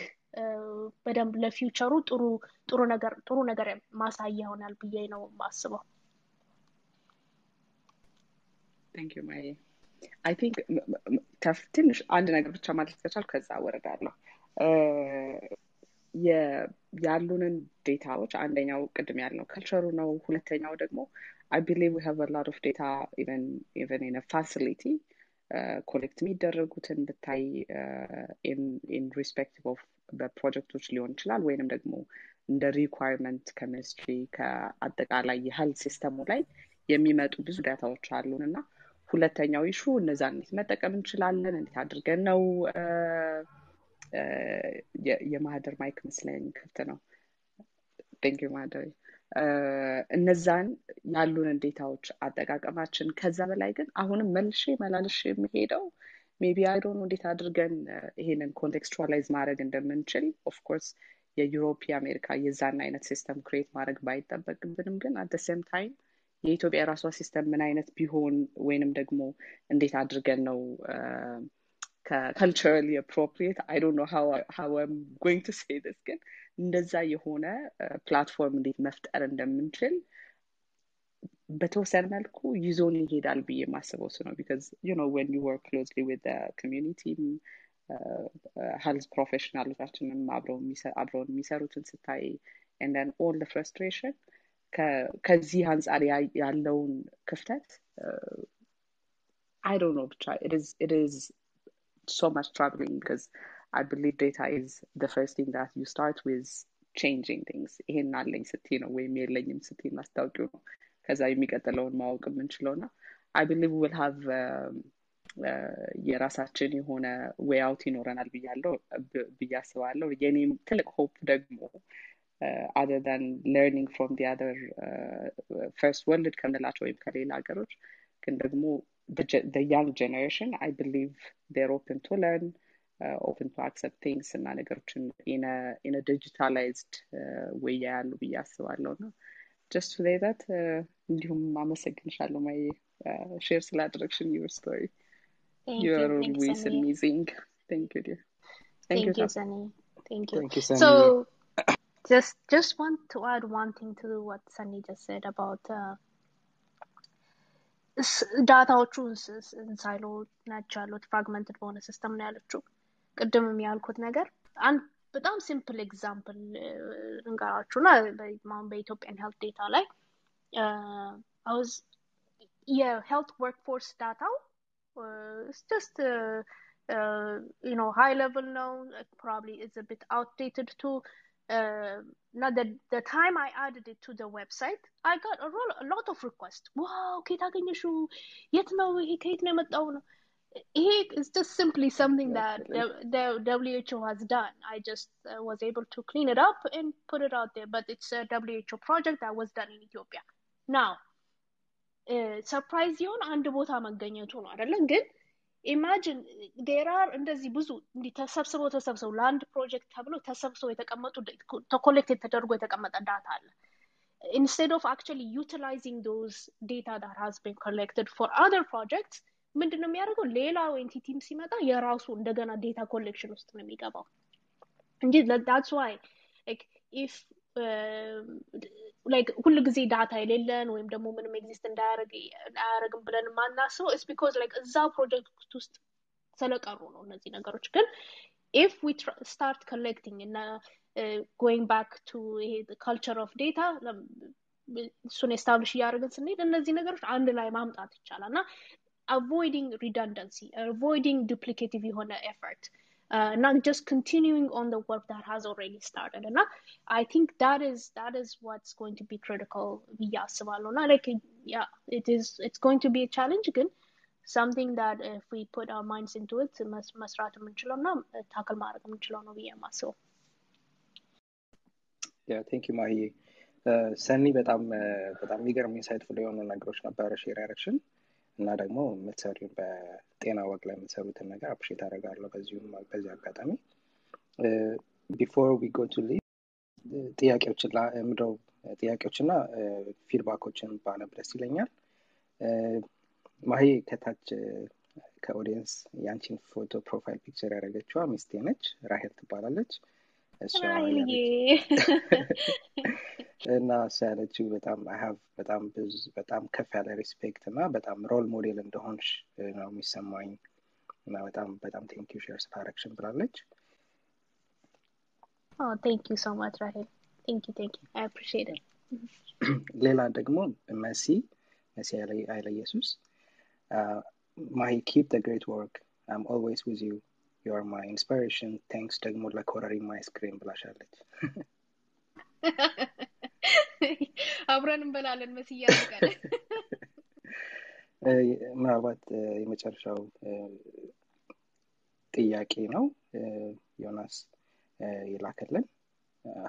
በደንብ ለፊውቸሩ ጥሩ ጥሩ ነገር ጥሩ ነገር ማሳያ ይሆናል ብዬ ነው ማይ አይ ቲንክ ትንሽ አንድ ነገር ብቻ ማለት ከቻል ከዛ ወረዳለሁ ያሉንን ዴታዎች አንደኛው ቅድም ያልነው ካልቸሩ ነው። ሁለተኛው ደግሞ አይ ቢሊቭ ዊ ሃቭ ኦፍ ዴታ ኢቨን ኢን ፋሲሊቲ ኮሌክት የሚደረጉትን ብታይ ኢን ሪስፔክቲቭ ኦፍ በፕሮጀክቶች ሊሆን ይችላል ወይንም ደግሞ እንደ ሪኳርመንት ከሚኒስትሪ ከአጠቃላይ የሄልት ሲስተሙ ላይ የሚመጡ ብዙ ዳታዎች አሉን እና ሁለተኛው ኢሹ እነዛን እንዴት መጠቀም እንችላለን? እንዴት አድርገን ነው የማህደር ማይክ መስለኝ ክፍት ነው። ቴንክ ማህደር እነዛን ያሉንን ዴታዎች አጠቃቀማችን። ከዛ በላይ ግን አሁንም መልሼ መላልሽ የሚሄደው ሜቢ አይዶን እንዴት አድርገን ይሄንን ኮንቴክስቹዋላይዝ ማድረግ እንደምንችል። ኦፍኮርስ የዩሮፕ የአሜሪካ የዛን አይነት ሲስተም ክሬት ማድረግ ባይጠበቅብንም ግን አት ሴም ታይም የኢትዮጵያ የራሷ ሲስተም ምን አይነት ቢሆን ወይንም ደግሞ እንዴት አድርገን ነው ከካልቸራሊ አፕሮፕሪየት አይ ዶንት ኖ ሃው አም ጎይንግ ቱ ሴይ ዲስ ግን እንደዛ የሆነ ፕላትፎርም እንዴት መፍጠር እንደምንችል በተወሰነ መልኩ ይዞን ይሄዳል ብዬ የማስበው እሱ ነው ቢካዝ ዩ ኖ ወን ዩ ወርክ ክሎዝሊ ዊዝ ኮሚዩኒቲም ሄልዝ ፕሮፌሽናሎቻችንም አብረውን የሚሰሩትን ስታይ እንደን ኦል ደ ፍረስትሬሽን ከዚህ አንጻር ያለውን ክፍተት አይ ዶንት ኖ ብቻ ኢት ኢዝ so much troubling because I believe data is the first thing that you start with changing things. ይሄን አለኝ ስትይ ነው ወይም የለኝም ስትይ ማስታወቂው ነው ከዛ የሚቀጥለውን ማወቅ የምንችለው ና አይ ቢሊቭ ዊል ሃቭ የራሳችን የሆነ ዌይ አውት ይኖረናል ብያለው ብዬ አስባለሁ የኔም ትልቅ ሆፕ ደግሞ other than learning from the other uh, first world ከምንላቸው ወይም ከሌላ ሀገሮች ግን ደግሞ the, the young generation, I believe they're open to learn, uh, open to accept things እና ነገሮችን in a, in a digitalized uh, way ያሉ ብዬ አስባለሁ ነው just to say that እንዲሁም አመሰግንሻለሁ ማይ ሼር ስላደረግሽን your story Thank you you. are Thanks, always Sunny. amazing thank you dear thank, Thank you you, Sam. Sunny. Thank you. Thank you, Sunny. So, just just want to add one thing to what Sunny just said about uh, ዳታዎቹ ሳይሎ ናቸው ያሉት ፍራግመንትድ በሆነ ሲስተም ነው ያለችው ቅድምም ያልኩት ነገር አንድ በጣም ሲምፕል ኤግዛምፕል ልንገራችሁ እና አሁን በኢትዮጵያን ሄልት ዴታ ላይ አውዝ የሄልት ወርክፎርስ ዳታው ጀስት you know high level now probably is a bit outdated too uh, now the the time I added it to the website, I got a, roll, a lot of requests. Wow, ከየት አገኘሽው? የት ነው ይሄ? ከየት ነው የመጣው ነው? ይሄ is just simply something that the, the WHO has done. I just uh, was able to clean it up and put it out there. But it's a WHO project that was done in Ethiopia. Now, ሰርፕራይዝ የሆነ አንድ ቦታ መገኘቱ ነው አይደለም ግን ኢማጂን ዴር አር እንደዚህ ብዙ እንዲህ ተሰብስበው ተሰብስበው ለአንድ ፕሮጀክት ተብሎ ተሰብስበው የተቀመጡ ኮሌክት ተደርጎ የተቀመጠ ዳታ አለ instead of actually utilizing those data that has been collected for other projects ምንድን ነው የሚያደርገው ሌላው ኤንቲቲም ሲመጣ የራሱ እንደገና ዴታ ኮሌክሽን ውስጥ ነው የሚገባው እንጂ that's why like if ላይክ ሁሉ ጊዜ ዳታ የሌለን ወይም ደግሞ ምንም ኤግዚስት እንዳያደርግም ብለን የማናስበው ኢስ ቢኮዝ ላይክ እዛ ፕሮጀክት ውስጥ ስለቀሩ ነው እነዚህ ነገሮች። ግን ኢፍ ዊ ስታርት ኮሌክቲንግ እና ጎይንግ ባክ ቱ ይሄ ካልቸር ኦፍ ዴታ እሱን ኤስታብሊሽ እያደረግን ስንሄድ እነዚህ ነገሮች አንድ ላይ ማምጣት ይቻላል። እና አቮይዲንግ ሪዳንደንሲ አቮይዲንግ ዱፕሊኬቲቭ የሆነ ኤፈርት uh, not just continuing on the work that has already started. And I think that is that is what's going to be critical via Savalona. Like yeah, it is it's going to be a challenge again. Something that if we put our minds into it, መስራት የምንችለው እና ታክል ማድረግ የምንችለው ነው ብዬ የማስበው። ያ ቴንክ ዩ ማሂ ሰኒ በጣም በጣም የሚገርም ኢንሳይትፉል የሆኑ ነገሮች ነበረ ሼር ያደረግሽን እና ደግሞ የምትሰሪውን በጤና ወቅ ላይ የምትሰሩትን ነገር አፕሼት አደርጋለሁ በዚሁም በዚህ አጋጣሚ። ቢፎር ዊ ጎ ቱ ጥያቄዎችን ምድረው ጥያቄዎችና ፊድባኮችን ባነብ ደስ ይለኛል። ማሂ ከታች ከኦዲየንስ የአንቺን ፎቶ ፕሮፋይል ፒክቸር ያደረገችዋ ሚስቴ ነች ራሄል ትባላለች እና እሱ ያለችው በጣም አይሀቭ በጣም ብዙ በጣም ከፍ ያለ ሪስፔክት እና በጣም ሮል ሞዴል እንደሆንሽ ነው የሚሰማኝ እና በጣም በጣም ቴንክ ዩ ሼር ስላረግሽን ብላለች ቴንክ ዩ ሶ ማች ራሄል ቴንክ ዩ ቴንክ ዩ አይ አፕሪሺየት ሌላ ደግሞ መሲ መሲ አይለ ኢየሱስ ማሂ ኪፕ ደ ግሬት ወርክ አም ኦልዌይስ ዊዝ ዩ ዩ አር ማይ ኢንስፓሬሽን ቴንክስ ደግሞ ለኮረሪማ አይስክሬም ብላሻለች አብረን እንበላለን መስያ ቀን ምናልባት የመጨረሻው ጥያቄ ነው ዮናስ የላከልን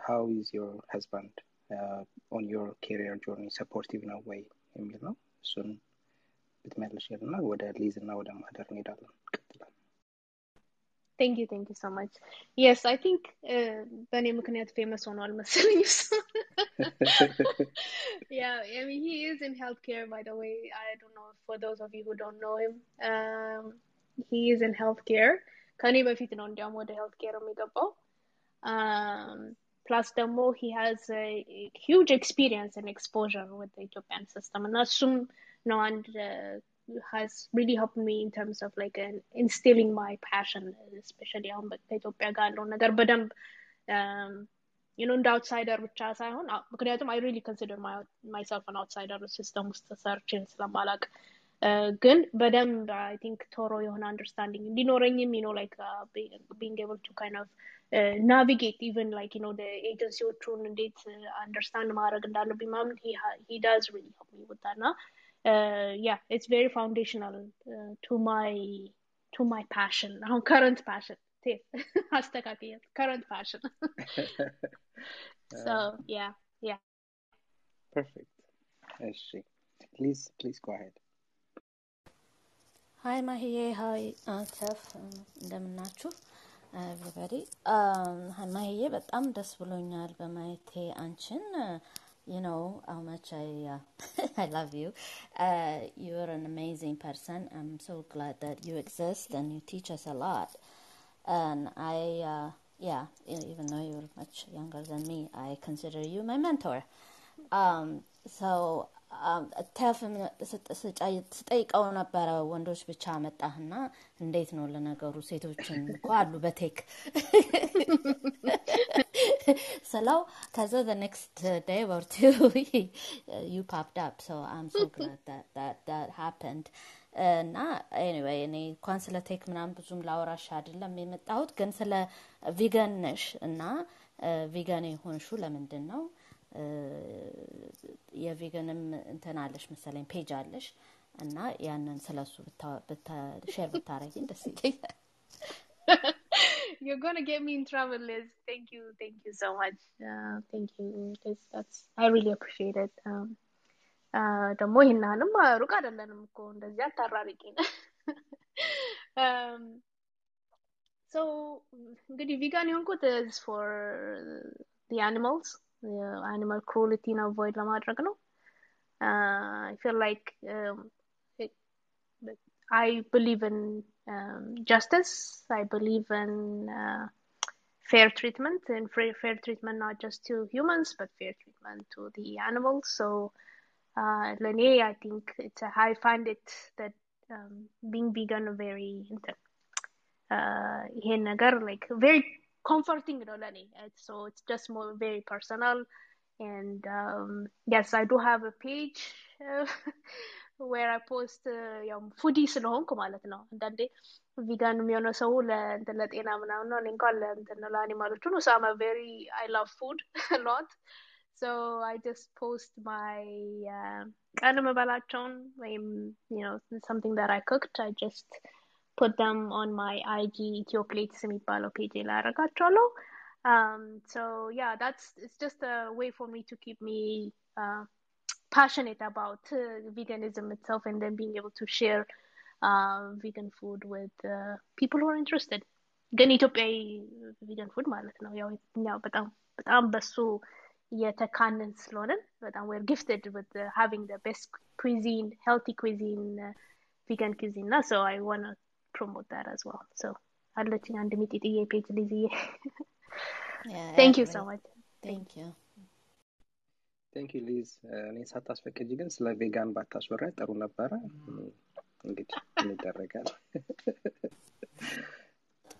ሃው ኢዝ ዮር ሀዝባንድ ኦን ዮር ኬሪየር ጆርኒ ሰፖርቲቭ ነው ወይ የሚል ነው እሱን ብትመልሽል እና ወደ ሊዝ እና ወደ ማህደር እንሄዳለን ቀጥላል ቴንክ ዩ ቴንክ ዩ ሶ ማች የስ አይ ቲንክ በእኔ ምክንያት ፌመስ ሆኗል መሰለኝ እሱ yeah I mean he is in healthcare by the way I don't know for those of you who don't know him um, he is in healthcare ከኔ በፊት ነው እንዲያውም ወደ ሄልት ኬር የሚገባው ፕላስ ደግሞ he has a huge experience and exposure with the Ethiopian system እና እሱም ነው አንድ has really helped me in terms of like uh, instilling my passion, especially አሁን ከኢትዮጵያ ጋር ያለው ነገር በደንብ you know እንደ አውትሳይደር ብቻ ሳይሆን ምክንያቱም አይ ሪሊ ኮንሲደር ማይሰልፍ አን አውትሳይደር ሲስተም ውስጥ ሰርችን ስለማላቅ ግን በደንብ አይ ቲንክ ቶሮ የሆነ አንደርስታንዲንግ እንዲኖረኝም ነው ላይክ ቢንግ ኤብል ቱ ካይንድ ኦፍ ናቪጌት ኢቨን ላይክ ነው ኤጀንሲዎቹን እንዴት አንደርስታንድ ማድረግ እንዳለብኝ ማምን ሂ ዳዝ ሪሊ ሄልፕ ሚ with that እና uh, yeah, it's very foundational uh, to my to my passion. Now, (laughs) current passion. (laughs) Hashtag current passion. (laughs) so yeah, yeah. Perfect. Ashi. Please, please go ahead. Hi, Mahiye. Hi, uh, Tef. እንደምናችሁ ኤቭሪባዲ ማሂዬ በጣም ደስ ብሎኛል በማየቴ አንቺን you know how much I uh, (laughs) I love you. Uh, you're an amazing person. I'm so glad that you exist and you teach us a lot. And I, uh, yeah, even though you're much younger than me, I consider you my mentor. Um, so ተፍም ስጠይቀው ነበረ ወንዶች ብቻ መጣህና እንዴት ነው ለነገሩ ሴቶችን እኮ አሉ በቴክ (laughs) ስለው ከዛ the next day or two (laughs) you popped up. So I'm so glad that that that happened. እና ኤኒዌይ እኔ እንኳን ስለ ቴክ ምናምን ብዙም ላወራሽ አይደለም የመጣሁት ግን ስለ ቪገን ነሽ እና ቪገን የሆንሹ ለምንድን ነው የቪገንም እንትን አለሽ መሰለኝ ፔጅ አለሽ እና ያንን ስለሱ ሼር ብታረጊን ደስ ይለኛል You're gonna get me in trouble, Liz. Thank you, thank you so much. Uh, thank you, Liz. That's I really appreciate it. Um, ደግሞ ይህናንም ሩቅ አይደለንም እኮ እንደዚህ አታራርቂን። ሶ እንግዲህ ቪጋን የሆንኩት ኢዝ ፎር ዲ አኒማልስ አኒማል ክሩሊቲን አቮይድ ለማድረግ ነው። አይ ፊል ላይክ I believe in um, justice. I believe in uh, fair treatment and fair, fair treatment not just to humans but fair treatment to the animals. So, uh, Lene, I think it's a, I find it that um, being vegan very uh, like very comforting, you know, Lene. So it's just more very personal. And um, yes, I do have a page. Uh, (laughs) where I post ያው ፉዲ ስለሆንኩ ማለት ነው አንዳንዴ ቪጋን የሚሆነው ሰው ለጤና ምናምን ነው እኔ እንኳን ለአኒማሎቹ ነው ሳማ ቬሪ አይ ላቭ ፉድ ሎት so I just post my ቀን የምበላቸውን ወይም you know something that I cooked I just put them on my IG ኢትዮፕሌትስ የሚባለው ፔጅ ላይ አደርጋቸዋለሁ um so yeah that's it's just a way for me to keep me uh, passionate about uh, veganism itself and then being able to share uh, vegan food with uh, people who are interested ግን ኢትዮጵያዊ ቪገን ፉድ ማለት ነው ያው እኛው በጣም በጣም በሱ የተካንን ስለሆንን በጣም ዌር ጊፍትድ with uh, having the best cuisine healthy cuisine uh, vegan cuisine እና so I want to promote that as well so አለችኝ አንድ ሚጢጥዬ ፔጅ ሊዝዬ thank you so much ቴንክ ዩ ቴንክ ዩ ሊዝ እኔን ሳታስፈቅጂ ግን ስለ ቬጋን ባታስወራ ጥሩ ነበረ። እንግዲህ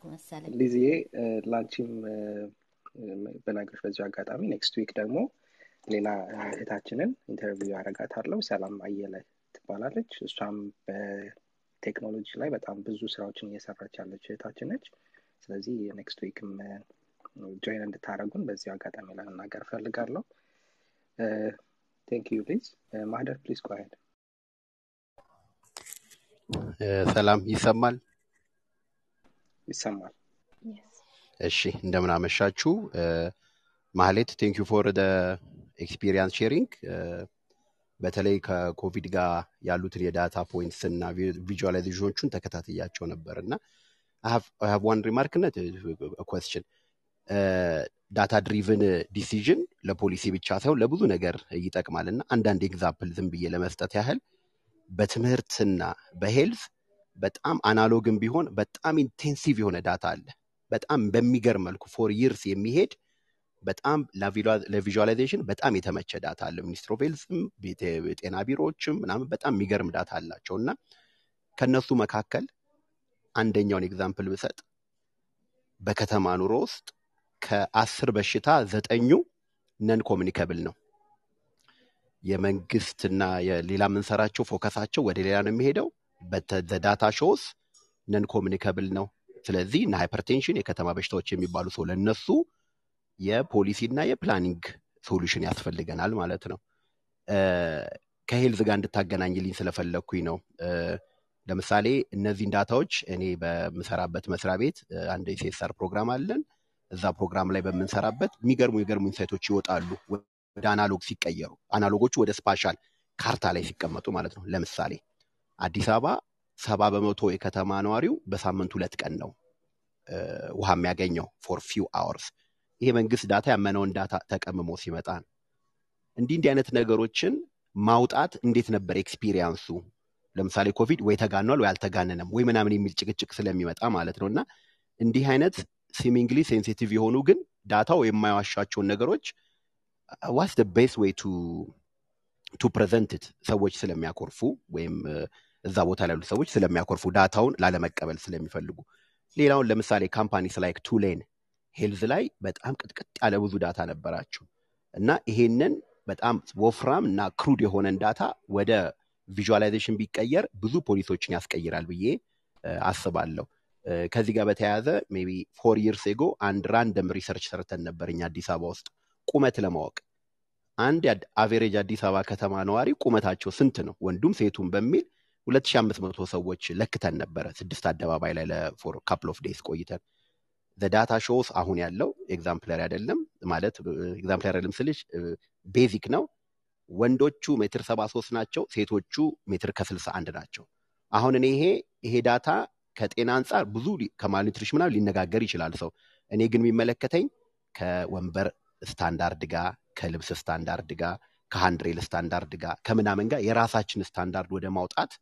መሰለኝ። ሊዝዬ ላንቺም በነገሮች በዚሁ አጋጣሚ ኔክስት ዊክ ደግሞ ሌላ እህታችንን ኢንተርቪው ያደርጋታለሁ ሰላም አየለ ትባላለች። እሷም በቴክኖሎጂ ላይ በጣም ብዙ ስራዎችን እየሰራች ያለች እህታችን ነች። ስለዚህ ኔክስት ዊክም ጆይን እንድታደረጉን በዚሁ አጋጣሚ ለመናገር ፈልጋለሁ ቴንክ ዩ ሊዝ ማህደር ፕሊዝ ጓሄድ ሰላም ይሰማል? ይሰማል። Yes. እሺ እንደምን አመሻችሁ ማህሌት ቴንክ ዩ ፎር ኤክስፒሪንስ ሼሪንግ በተለይ ከኮቪድ ጋር ያሉትን የዳታ ፖይንትስ እና ቪዥዋላይዜሽኖቹን ተከታትያቸው ነበር እና ሀቭ ዋን ሪማርክነት ኮስችን ዳታ ድሪቭን ዲሲዥን ለፖሊሲ ብቻ ሳይሆን ለብዙ ነገር ይጠቅማል እና አንዳንድ ኤግዛምፕል ዝም ብዬ ለመስጠት ያህል በትምህርትና በሄልዝ በጣም አናሎግም ቢሆን በጣም ኢንቴንሲቭ የሆነ ዳታ አለ። በጣም በሚገርም መልኩ ፎር ይርስ የሚሄድ በጣም ለቪዥዋላይዜሽን በጣም የተመቸ ዳታ አለ። ሚኒስትር ኦፍ ሄልዝም ጤና ቢሮዎችም ምናምን በጣም የሚገርም ዳታ አላቸው። እና ከነሱ መካከል አንደኛውን ኤግዛምፕል ብሰጥ በከተማ ኑሮ ውስጥ ከአስር በሽታ ዘጠኙ ነን ኮሚኒከብል ነው። የመንግስትና የሌላ የምንሰራቸው ፎከሳቸው ወደ ሌላ ነው የሚሄደው። በዳታ ሾውስ ነን ኮሚኒከብል ነው። ስለዚህ እና ሃይፐርቴንሽን የከተማ በሽታዎች የሚባሉ ሰው ለነሱ የፖሊሲ እና የፕላኒንግ ሶሉሽን ያስፈልገናል ማለት ነው። ከሄልዝ ጋር እንድታገናኝልኝ ስለፈለግኩኝ ነው። ለምሳሌ እነዚህን ዳታዎች እኔ በምሰራበት መስሪያ ቤት አንድ የሴሳር ፕሮግራም አለን እዛ ፕሮግራም ላይ በምንሰራበት የሚገርሙ የሚገርሙ ኢንሳይቶች ይወጣሉ። ወደ አናሎግ ሲቀየሩ አናሎጎቹ ወደ ስፓሻል ካርታ ላይ ሲቀመጡ ማለት ነው። ለምሳሌ አዲስ አበባ ሰባ በመቶ የከተማ ነዋሪው በሳምንት ሁለት ቀን ነው ውሃ የሚያገኘው ፎር ፊው አወርስ ይሄ መንግስት ዳታ ያመነውን ዳታ ተቀምሞ ሲመጣ ነው። እንዲህ እንዲህ አይነት ነገሮችን ማውጣት እንዴት ነበር ኤክስፒሪየንሱ ለምሳሌ ኮቪድ ወይ ተጋኗል ወይ አልተጋነነም ወይ ምናምን የሚል ጭቅጭቅ ስለሚመጣ ማለት ነው። እና እንዲህ አይነት ሲሚንግሊ ሴንሲቲቭ የሆኑ ግን ዳታው የማይዋሻቸውን ነገሮች ዋስ ቤስት ወይ ቱ ፕሬዘንትት ሰዎች ስለሚያኮርፉ ወይም እዛ ቦታ ላይ ሰዎች ስለሚያኮርፉ ዳታውን ላለመቀበል ስለሚፈልጉ። ሌላውን ለምሳሌ ካምፓኒስ ላይክ ቱሌን ሄልዝ ላይ በጣም ቅጥቅጥ ያለ ብዙ ዳታ ነበራቸው። እና ይሄንን በጣም ወፍራም እና ክሩድ የሆነን ዳታ ወደ ቪዥዋላይዜሽን ቢቀየር ብዙ ፖሊሶችን ያስቀይራል ብዬ አስባለሁ ከዚህ ጋር በተያያዘ ሜቢ ፎር ይርስ ኤጎ አንድ ራንደም ሪሰርች ሰርተን ነበር እኛ አዲስ አበባ ውስጥ ቁመት ለማወቅ። አንድ አቬሬጅ አዲስ አበባ ከተማ ነዋሪ ቁመታቸው ስንት ነው? ወንዱም ሴቱም በሚል 2500 ሰዎች ለክተን ነበረ ስድስት አደባባይ ላይ ለፎር ካፕል ኦፍ ዴይስ ቆይተን። ዳታ ሾውስ አሁን ያለው ኤግዛምፕለር አይደለም ማለት ኤግዛምፕለር አይደለም ስልሽ ቤዚክ ነው። ወንዶቹ ሜትር ሰባ ሶስት ናቸው፣ ሴቶቹ ሜትር ከስልሳ አንድ ናቸው። አሁን እኔ ይሄ ይሄ ዳታ ከጤና አንጻር ብዙ ከማልኒትሪሽን ምናምን ሊነጋገር ይችላል ሰው። እኔ ግን የሚመለከተኝ ከወንበር ስታንዳርድ ጋር፣ ከልብስ ስታንዳርድ ጋር፣ ከሃንድሬል ስታንዳርድ ጋር ከምናምን ጋር የራሳችን ስታንዳርድ ወደ ማውጣት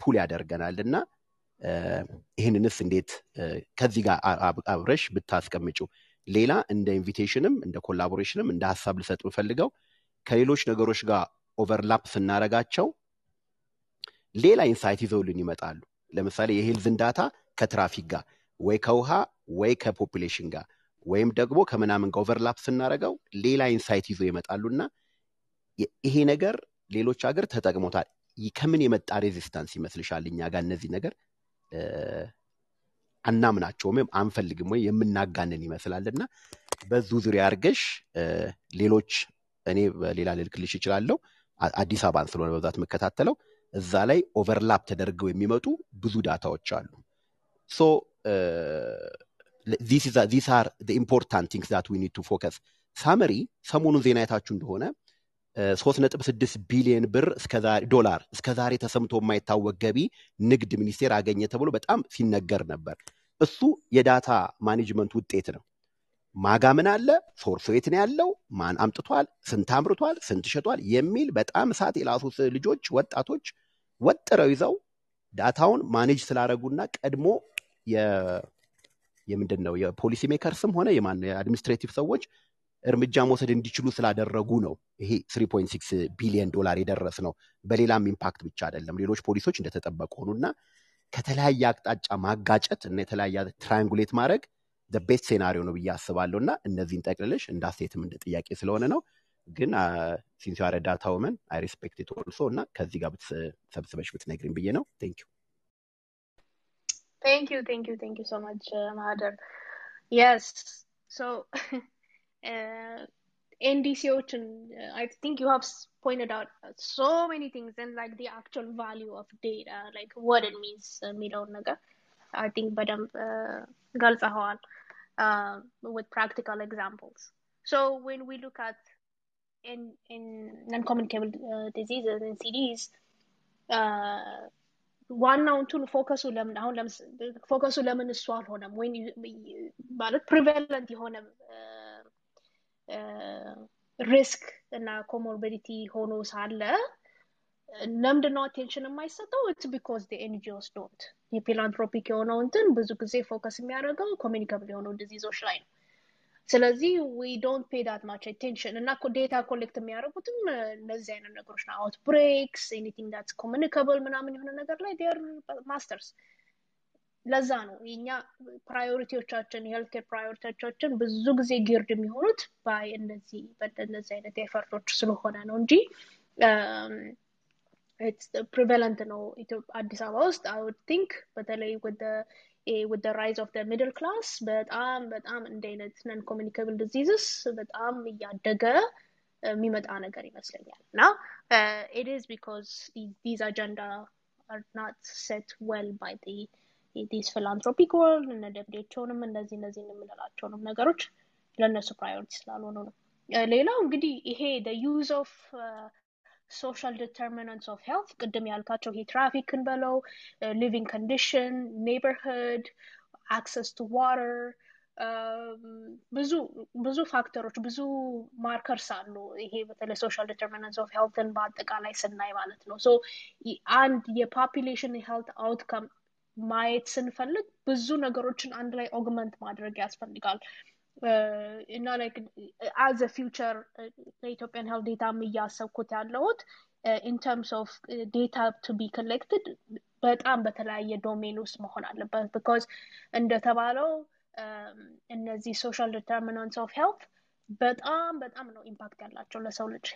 ፑል ያደርገናል እና ይህንንስ እንዴት ከዚህ ጋር አብረሽ ብታስቀምጪው ሌላ እንደ ኢንቪቴሽንም እንደ ኮላቦሬሽንም እንደ ሀሳብ ልሰጥ የምፈልገው ከሌሎች ነገሮች ጋር ኦቨርላፕ ስናረጋቸው ሌላ ኢንሳይት ይዘውልን ይመጣሉ። ለምሳሌ የሄልዝን ዳታ ከትራፊክ ጋር ወይ ከውሃ ወይ ከፖፑሌሽን ጋር ወይም ደግሞ ከምናምን ጋር ኦቨርላፕ ስናረገው ሌላ ኢንሳይት ይዞ ይመጣሉና ይሄ ነገር ሌሎች ሀገር ተጠቅሞታል። ከምን የመጣ ሬዚስታንስ ይመስልሻል? እኛ ጋር እነዚህ ነገር አናምናቸውም ወይም አንፈልግም ወይ የምናጋንን ይመስላል እና በዙ ዙሪያ አድርገሽ ሌሎች እኔ በሌላ ልልክልሽ ይችላለሁ። አዲስ አበባን ስለሆነ በብዛት የምከታተለው እዛ ላይ ኦቨርላፕ ተደርገው የሚመጡ ብዙ ዳታዎች አሉ። ሶ ዚስ አር ኢምፖርታንት ቲንግስ ዛት ዊ ቱ ፎከስ። ሳመሪ ሰሞኑን ዜና አይታችሁ እንደሆነ ሶስት ነጥብ ስድስት ቢሊዮን ብር ዶላር እስከ ዛሬ ተሰምቶ የማይታወቅ ገቢ ንግድ ሚኒስቴር አገኘ ተብሎ በጣም ሲነገር ነበር። እሱ የዳታ ማኔጅመንት ውጤት ነው። ማጋ ምን አለ፣ ሶርሱ የት ነው ያለው፣ ማን አምጥቷል፣ ስንት አምርቷል፣ ስንት ሸጧል? የሚል በጣም እሳት የላሱት ልጆች ወጣቶች ወጥረው ይዘው ዳታውን ማኔጅ ስላደረጉና ቀድሞ የምንድን ነው የፖሊሲ ሜከርስም ሆነ የማን የአድሚኒስትሬቲቭ ሰዎች እርምጃ መውሰድ እንዲችሉ ስላደረጉ ነው ይሄ 3.6 ቢሊዮን ዶላር የደረስ ነው። በሌላም ኢምፓክት ብቻ አይደለም። ሌሎች ፖሊሶች እንደተጠበቁ ሆኑና ከተለያየ አቅጣጫ ማጋጨት እና የተለያየ ትራያንጉሌት ማድረግ ቤስት ሴናሪዮ ነው ብዬ አስባለሁ እና እነዚህን ጠቅልልሽ እንዳስተያየትም እንደ ጥያቄ ስለሆነ ነው። ግን ሲንስ ዩ አር ዳታ ውመን አይ ሪስፔክት ኢት ኦልሶ እና ከዚህ ጋር ሰብስበሽ ብትነግሪኝ ብዬ ነው። ቴንክ ዩ Thank you, thank you, thank you so much, uh, Mahader. Yes, so uh, NDCOs, and uh, I think you have pointed out so many things and like the actual value of data, like what it means, uh, Milo Naga. I think Badam uh, Galzahal uh, with practical examples. So when we look at in in non-communicable uh, diseases NCDs, ዋናውን ቱል ፎከሱ ለምን አሁን ፎከሱ ለምን እሱ አልሆነም ወይ ማለት ፕሪቨለንት የሆነ ሪስክ እና ኮሞርቢዲቲ ሆኖ ሳለ ለምንድነው አቴንሽን የማይሰጠው? ኢትስ ቢኮዝ ኤንጂኦስ ዶንት የፊላንትሮፒክ የሆነው እንትን ብዙ ጊዜ ፎከስ የሚያደርገው ኮሚኒካብል የሆነው ዲዚዞች ላይ ነው። ስለዚህ ዊ ዶንት ፔ ዳት ማች አቴንሽን እና ዴታ ኮሌክት የሚያደርጉትም እነዚህ አይነት ነገሮች ነው። አውት ብሬክስ ኤኒቲንግ ዳትስ ኮሚኒካብል ምናምን የሆነ ነገር ላይ ዴር ማስተርስ። ለዛ ነው የኛ ፕራዮሪቲዎቻችን የሄልት ኬር ፕራዮሪቲዎቻችን ብዙ ጊዜ ጊርድ የሚሆኑት ባይ እነዚህ በእነዚህ አይነት ኤፈርቶች ስለሆነ ነው እንጂ ፕሪቨለንት ነው አዲስ አበባ ውስጥ አይ ውድ ቲንክ በተለይ ወደ with the rise of the middle class በጣም በጣም እንደ አይነት ነን ኮሚኒካብል ዲዚዝስ በጣም እያደገ የሚመጣ ነገር ይመስለኛል እና it is because these agenda are not set well by the these philanthropic world እነ ደብሊውኤችኦንም እነዚህ እነዚህ የምንላቸውንም ነገሮች ለእነሱ ፕራዮሪቲ ስላልሆኑ ነው። ሌላው እንግዲህ ይሄ the use of uh, ሶሻል ዲተርሚናንትስ ኦፍ ሄልት ቅድም ያልካቸው ይሄ ትራፊክን በለው ሊቪንግ ኮንዲሽን ኔበርሁድ አክሰስ ቱ ዋተር ብዙ ብዙ ፋክተሮች ብዙ ማርከርስ አሉ። ይሄ በተለይ ሶሻል ዲተርሚናንትስ ኦፍ ሄልትን በአጠቃላይ ስናይ ማለት ነው። ሶ አንድ የፖፒሌሽን ሄልት አውትካም ማየት ስንፈልግ ብዙ ነገሮችን አንድ ላይ ኦግመንት ማድረግ ያስፈልጋል። እና ላይክ አዝ ፊውቸር ለኢትዮጵያን ሄልት ዴታም እያሰብኩት ያለሁት ኢን ተርምስ ኦፍ ዴታ ቱ ቢ ኮሌክትድ በጣም በተለያየ ዶሜን ውስጥ መሆን አለበት። ቢካዝ እንደተባለው እነዚህ ሶሻል ዲተርሚናንትስ ኦፍ ሄልት በጣም በጣም ነው ኢምፓክት ያላቸው ለሰው ልጅ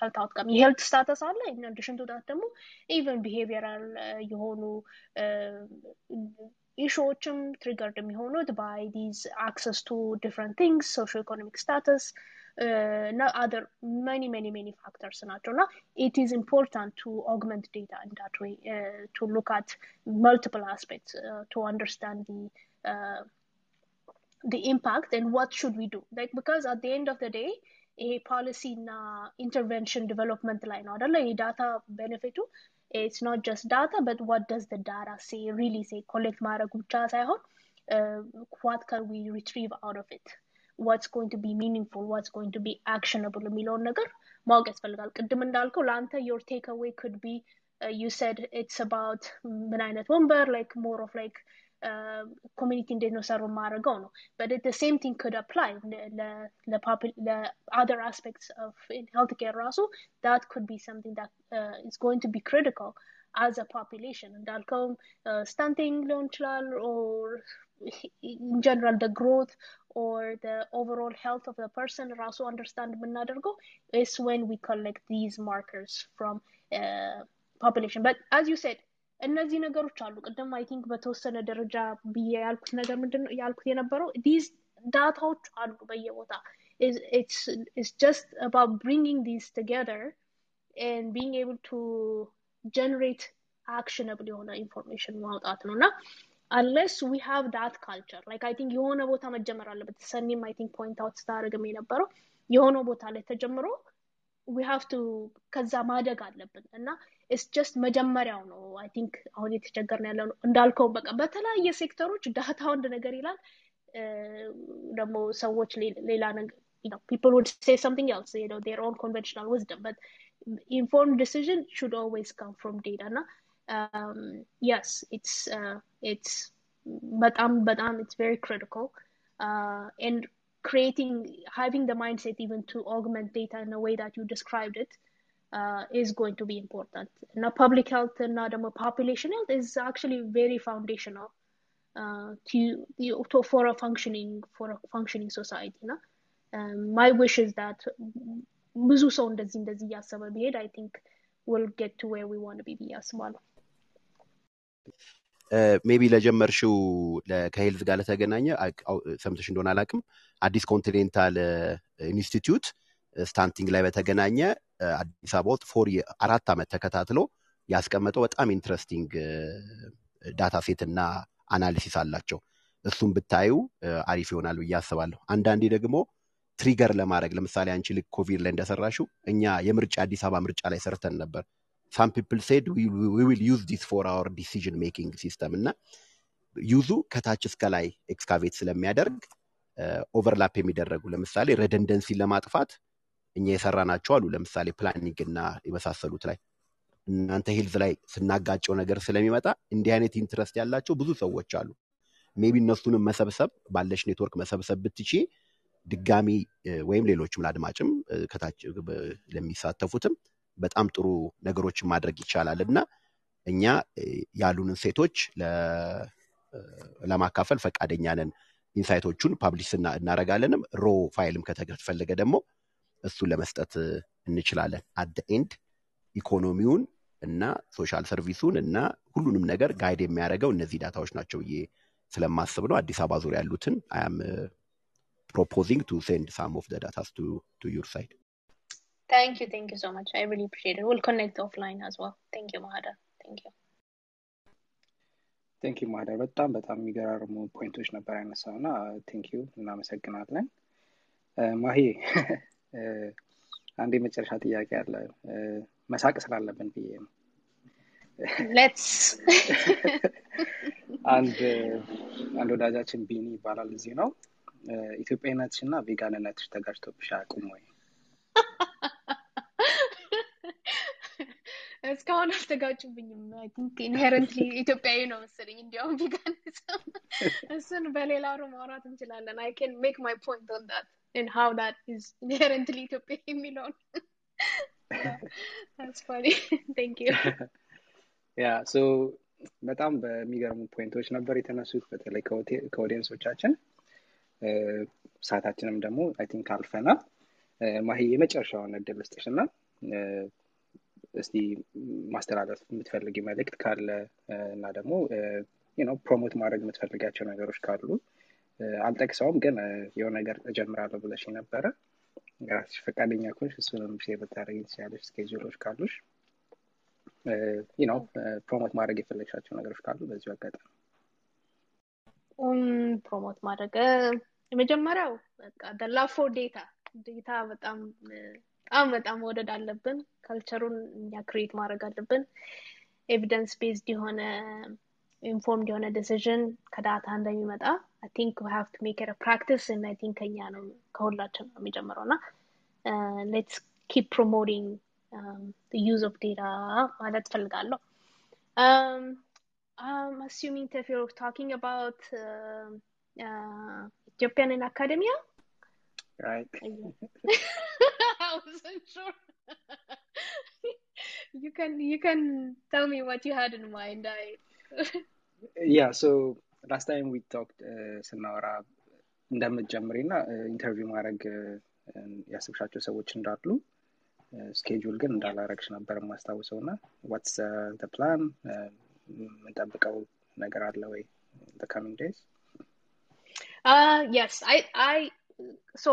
ሄልት አውትካም የሄልት ስታተስ አለ። ኢን አዲሽን ቱ ዳት ደግሞ ኢቨን ቢሄቪየራል የሆኑ ኢሹዎችም ትሪገርድ የሚሆኑት ባይ ዲዝ አክሰስ ቱ ዲፍረንት ቲንግስ ሶሾ ኢኮኖሚክ ስታተስ እና አደር መኒ መኒ መኒ ፋክተርስ ናቸው እና ኢት ኢዝ ኢምፖርታንት ቱ ኦግመንት ዴታ ኢን ዳት ዌይ ቱ ሉክ አት መልቲፕል አስፔክትስ ቱ አንደርስታንድ ዲ the impact and what should we do like because at the end of the day ይሄ ፖሊሲ እና ኢንተርቨንሽን ዲቨሎፕመንት ላይ ነው አደለ ይሄ ዳታ ቤኔፊቱ ኢትስ ኖት ጀስት ዳታ በት ዋት ደስ ደ ዳታ ሴ ሪሊ ሴ ኮሌክት ማድረጉ ብቻ ሳይሆን ዋት ካን ዊ ሪትሪቭ አውት ኦፍ ኢት ዋትስ ጎይንግ ቱ ቢ ሚኒንግፉል ዋትስ ጎይንግ ቱ ቢ አክሽነብል የሚለውን ነገር ማወቅ ያስፈልጋል ቅድም እንዳልከው ለአንተ ዮር ቴክ አዌይ ኩድ ቢ ዩ ሰድ ኢትስ አባውት ምን አይነት ወንበር ላይክ ሞር ኦፍ ላይክ ኮሚኒቲ እንዴት ነው ሰሩ ማድረገው ነው but the same thing could apply ለother aspects of in healthcare ራሱ that could be something that uh, is going to be critical as a population እንዳልከውም stunting ሊሆን ይችላል or in general the growth or the overall health of the person ራሱ understand የምናደርገው is when we collect these markers from uh, population but as you said እነዚህ ነገሮች አሉ ቅድም አይ ቲንክ በተወሰነ ደረጃ ብዬ ያልኩት ነገር ምንድን ነው ያልኩት የነበረው ዲዝ ዳታዎች አሉ በየቦታ it's just about bringing these together and being able to generate actionable የሆነ ኢንፎርሜሽን ማውጣት ነው እና unless we have that culture like I think የሆነ ቦታ መጀመር አለበት ሰኒም I think point out ስታደርግም የነበረው የሆነ ቦታ ላይ ተጀምሮ we have to ከዛ ማደግ አለብን እና ኢስ ጀስት መጀመሪያው ነው አይ ቲንክ አሁን የተቸገርን ያለ ነው እንዳልከው በቃ በተለያየ ሴክተሮች ዳታ አንድ ነገር ይላል ደግሞ ሰዎች ሌላ ነገር you know people would say something else you know their own conventional wisdom but informed decision should always come from data na um, yes it's uh, it's but um but um it's very critical uh, and creating having the mindset even to augment data in a way that you described it uh, is going to be important. Now, public health and now the population health is actually very foundational uh, to, to for a functioning for a functioning society. No? Um, my wish is that ብዙ ሰው እንደዚህ እንደዚህ እያሰበ ቢሄድ አይ ቲንክ will get to where we want to be ብዬ አስባለሁ። ሜቢ ለጀመርሽው ከሄልዝ ጋር ለተገናኘ ሰምተሽ እንደሆነ አላቅም አዲስ ኮንቲኔንታል ኢንስቲትዩት ስታንቲንግ ላይ በተገናኘ አዲስ አበባ ውስጥ ፎር አራት ዓመት ተከታትሎ ያስቀመጠው በጣም ኢንትረስቲንግ ዳታ ሴት እና አናሊሲስ አላቸው። እሱም ብታዩ አሪፍ ይሆናል ብዬ አስባለሁ። አንዳንዴ ደግሞ ትሪገር ለማድረግ ለምሳሌ አንቺ ልክ ኮቪድ ላይ እንደሰራሽው እኛ የምርጫ አዲስ አበባ ምርጫ ላይ ሰርተን ነበር። ሳም ፒፕል ሴድ ዊል ዩዝ ዲስ ፎር አወር ዲሲዥን ሜኪንግ ሲስተም እና ዩዙ ከታች እስከ ላይ ኤክስካቬት ስለሚያደርግ ኦቨርላፕ የሚደረጉ ለምሳሌ ረደንደንሲን ለማጥፋት እኛ የሰራ ናቸው አሉ። ለምሳሌ ፕላኒንግ እና የመሳሰሉት ላይ እናንተ ሄልዝ ላይ ስናጋጨው ነገር ስለሚመጣ እንዲህ አይነት ኢንትረስት ያላቸው ብዙ ሰዎች አሉ። ሜቢ እነሱንም መሰብሰብ ባለሽ ኔትወርክ መሰብሰብ ብትቺ ድጋሚ ወይም ሌሎችም ለአድማጭም ከታች ለሚሳተፉትም በጣም ጥሩ ነገሮችን ማድረግ ይቻላል። እና እኛ ያሉንን ሴቶች ለማካፈል ፈቃደኛ ነን። ኢንሳይቶቹን ፓብሊሽ እናረጋለንም ሮ ፋይልም ከተፈለገ ደግሞ እሱን ለመስጠት እንችላለን አደ ኤንድ ኢኮኖሚውን እና ሶሻል ሰርቪሱን እና ሁሉንም ነገር ጋይድ የሚያደርገው እነዚህ ዳታዎች ናቸው ብዬ ስለማስብ ነው አዲስ አበባ ዙሪያ ያሉትን አያም proposing to send some of the data to, to your side. Thank you, thank you so much. I really appreciate it. We'll connect offline as well. Thank you, Mahada. Thank you. ቴንክ ዩ ማህደር በጣም በጣም የሚገራርሙ ፖይንቶች ነበር ያነሳው እና ቴንክ ዩ እናመሰግናለን ማሂ አንድ የመጨረሻ ጥያቄ አለ። መሳቅ ስላለብን ብዬ ነው። ሌትስ (laughs) አንድ አንድ ወዳጃችን ቢኒ ይባላል እዚህ ነው። ኢትዮጵያዊነትሽ እና ቬጋንነትሽ ተጋጭቶብሽ አያውቁም ወይ? (laughs) እስካሁን አልተጋጩብኝም። ኢንሄረንትሊ ኢትዮጵያዊ ነው መሰለኝ። እንዲያውም ቬጋኒዝም። (laughs) እሱን በሌላ ሩ ማውራት እንችላለን። አይ ኬን ሜክ ማይ ፖይንት ኦን ዳት and how that is (laughs) inherently ኢትዮጵያ የሚለውን (laughs) that's funny. (laughs) Thank you. ያ ሶ በጣም በሚገርሙ ፖይንቶች ነበር የተነሱት በተለይ ከኦዲየንሶቻችን ሰዓታችንም ደግሞ አይ ቲንክ አልፈናል። ማሂ የመጨረሻውን እድል ስጥሽ እና እስቲ ማስተላለፍ የምትፈልጊ መልእክት ካለ እና ደግሞ ፕሮሞት ማድረግ የምትፈልጋቸው ነገሮች ካሉ አልጠቅሰውም ግን የሆነ ነገር እጀምራለሁ ብለሽ ነበረ ራስሽ ፈቃደኛ ኮንሽ እሱንም ሼር ብታደረግ ትችላለች ስኬጁሎች ካሉሽ ነው ፕሮሞት ማድረግ የፈለግሻቸው ነገሮች ካሉ በዚሁ አጋጣሚ ፕሮሞት ማድረግ የመጀመሪያው ፎር ዴታ ዴታ በጣም በጣም በጣም መውደድ አለብን። ካልቸሩን እኛ ክሬት ማድረግ አለብን። ኤቪደንስ ቤዝድ የሆነ ኢንፎርምድ የሆነ ዲሲዥን ከዳታ እንደሚመጣ አይ ቲንክ ዊ ሃቭ ቱ ሜክ ኢት ፕራክቲስ እና አይ ቲንክ ከኛ ነው ከሁላችን ነው የሚጀምረው እና ሌትስ ኪፕ ፕሮሞቲንግ ዩዝ ኦፍ ዴታ ማለት ፈልጋለሁ። Um, I'm assuming if you're talking about uh, uh, Ethiopian in academia. right I (laughs) wasn't sure. (laughs) you can you can tell me what you had in mind. I yeah so last time we talked uh, ስናወራ እንደምትጀምሪ እና ኢንተርቪው ማድረግ uh, ያስብሻቸው ሰዎች እንዳሉ ስኬጁል ግን እንዳላረግሽ ነበር የማስታውሰው እና ዋትስ ፕላን የምንጠብቀው ነገር አለ ወይ ካሚንግ ዴይዝ uh yes I I so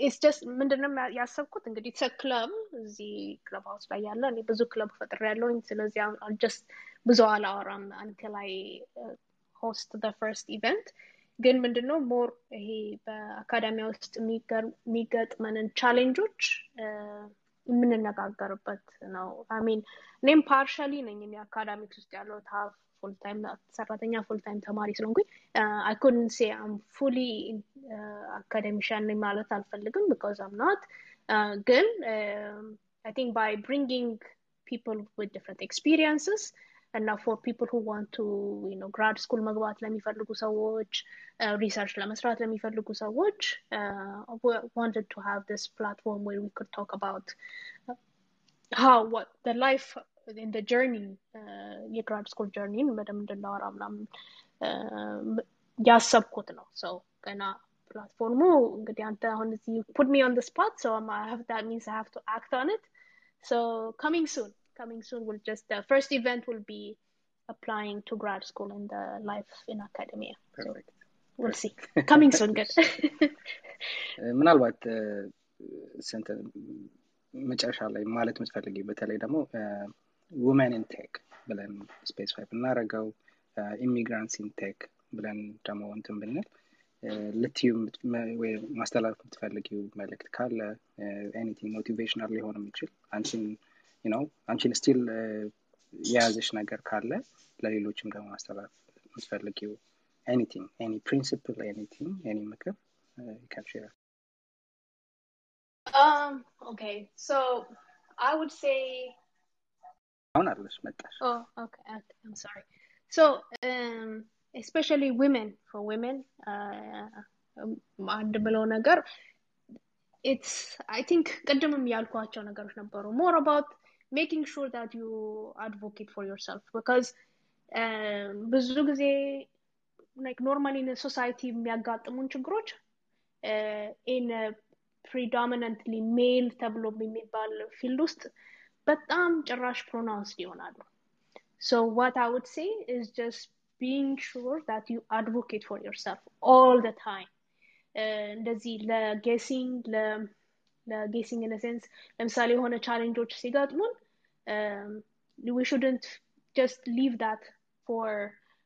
ኢትስ ጀስት ምንድነው ያሰብኩት እንግዲህ ኢትስ ክለብ እዚህ ክለብ ሀውስ ላይ ያለ እኔ ብዙ ክለብ ፈጥር ያለውኝ ስለዚህ ጀስት ብዙ አላወራም አንቲል አይ ሆስት ደ ፈርስት ኢቨንት ግን ምንድነው ሞር ይሄ በአካዳሚያ ውስጥ የሚገጥመንን ቻሌንጆች የምንነጋገርበት ነው አሚን እኔም ፓርሻሊ ነኝ እኔ አካዳሚክስ ውስጥ ያለው ሀፍ ፉልታይም ሰራተኛ ፉልታይም ተማሪ ስለሆንኩኝ አይ ኩድንት ሴ አም ፉሊ አካደሚሽያን ነኝ ማለት አልፈልግም ቢካዝ አም ናት ግን አይ ቲንክ ባይ ብሪንጊንግ ፒፕል ዊት ዲፍረንት ኤክስፒሪየንስስ እና ፎር ፒፕል ሁ ዋንት ቱ ኖ ግራድ ስኩል መግባት ለሚፈልጉ ሰዎች ሪሰርች ለመስራት ለሚፈልጉ ሰዎች wanted to have this platform where we could talk about how what the life in the journey የግራድ ስኩል ጀርኒን በደንብ እንድናወራ ምናምን ያሰብኩት ነው ሰው ገና ፕላትፎርሙ እንግዲህ አንተ አሁን እዚህ put me on the spot so um, I have, that means I have to act on it so coming soon coming soon will just the first event will be applying to grad school and the life in academia so Perfect. we'll see coming soon good ምናልባት ስንት መጨረሻ ላይ ማለት የምትፈልጊ በተለይ ደግሞ ውመን ኢንቴክ ብለን ስፔሲፋይ ብናደረገው ኢሚግራንትስ ኢንቴክ ብለን ደግሞ እንትን ብንል ልትዩ ወይ ማስተላለፍ የምትፈልጊው መልእክት ካለ ኤኒቲንግ ሞቲቬሽናል ሊሆን የሚችል አንቺን ነው አንቺን ስቲል የያዘሽ ነገር ካለ ለሌሎችም ደግሞ ማስተላለፍ የምትፈልጊው ኤኒቲንግ ኤኒ ፕሪንሲፕል ኤኒቲንግ ኤኒ ምክር ካን ሼር um okay so i would say አሁን አለሽ መጣሽ? ስፔሻሊ ዊሜን ፎር ዊሜን አንድ ብለው ነገር ኢትስ አይ ቲንክ ቅድምም ያልኳቸው ነገሮች ነበሩ. ሞር አባውት ሜኪንግ ሹር ዳት ዩ አድቮኬት ፎር ዮርሰልፍ ቢካዝ ብዙ ጊዜ ኖርማሊ ሶሳይቲ የሚያጋጥሙን ችግሮች ኢን ፕሪዶሚናንትሊ ሜል ተብሎ የሚባል ፊልድ ውስጥ በጣም ጭራሽ ፕሮናውንስድ ይሆናሉ So what I would say is just being sure that you advocate for yourself all the time. Uh, እንደዚህ ለጌሲንግ ለጌሲንግ ኢን ሴንስ ለምሳሌ የሆነ ቻሌንጆች ሲገጥሙን we shouldn't just leave that for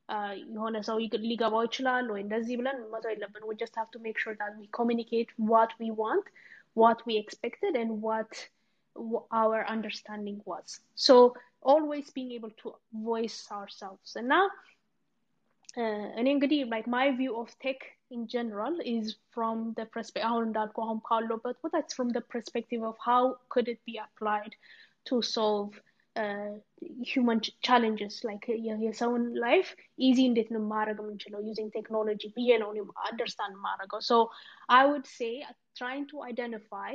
uh, የሆነ ሰው ይግ- ሊገባው ይችላል ወይ እንደዚህ ብለን መተው የለብን we just have to make sure that we communicate what we want what we expected and what w- our understanding was so always being able to voice ourselves and now uh, እኔ እንግዲህ like my view of tech in general is from the perspective አሁን እንዳልኩ አሁን ካለበት ቦታ it's from the perspective of how could it be applied to solve uh, human ch- challenges like የ- የሰውን life easy እንዴት ነው ማድረግ የምንችለው using technology ብዬ ነው እኔ understand ማድረገው so I would say uh, trying to identify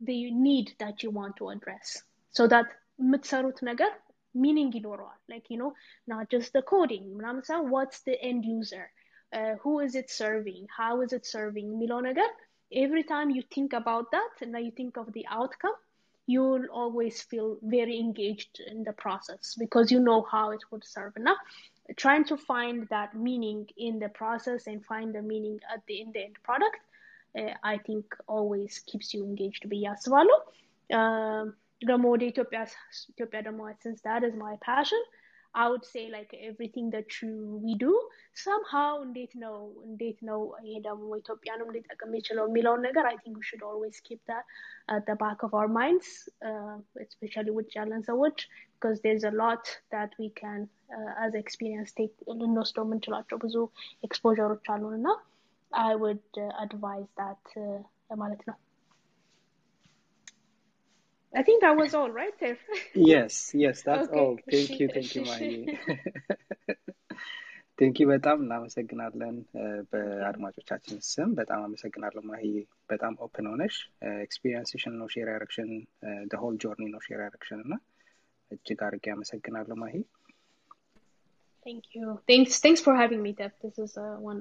the need that you want to address so that የምትሰሩት ነገር meaning ይኖረዋል like you know not just the coding ምናምን ሳይሆን what's the end user uh, who is it serving how is it serving የሚለው ነገር every time you think about that and you think of the outcome you'll always feel very engaged in the process because you know how it would serve enough trying to find that meaning in the process and find the meaning at the in the end product uh, I think always keeps you engaged ብዬ አስባለሁ። Um, ደግሞ ወደ ኢትዮጵያ ኢትዮጵያ ደግሞ since that is my passion I would say like everything that you, we do somehow እንዴት ነው እንዴት ነው ይሄ ደግሞ ኢትዮጵያንም ሊጠቅም የሚችለው የሚለውን ነገር I think we should always keep that at the back of our minds uh, especially ውጭ ያለን ሰዎች because there's a lot that we can uh, as experience take ልንወስደው የምንችላቸው ብዙ ኤክስፖሮች አሉን እና I would uh, advise that uh, ማለት ነው I think that was all, right, Tiff? yes yes that's Okay. all thank you thank you ማሂ ቴንኪ በጣም እናመሰግናለን እ፣ በአድማጮቻችን ስም በጣም አመሰግናለሁ ማሂ በጣም ኦፕን ሆነሽ ኤክስፒሪየንስሽን ነው ሼር ያደረግሽን ሆል ጆርኒ ነው ሼር ያደረግሽን እና እጅግ አድርጌ አመሰግናለሁ ማሂ Thank you. Thanks. Thanks for having me, Tiff. This is a wonderful.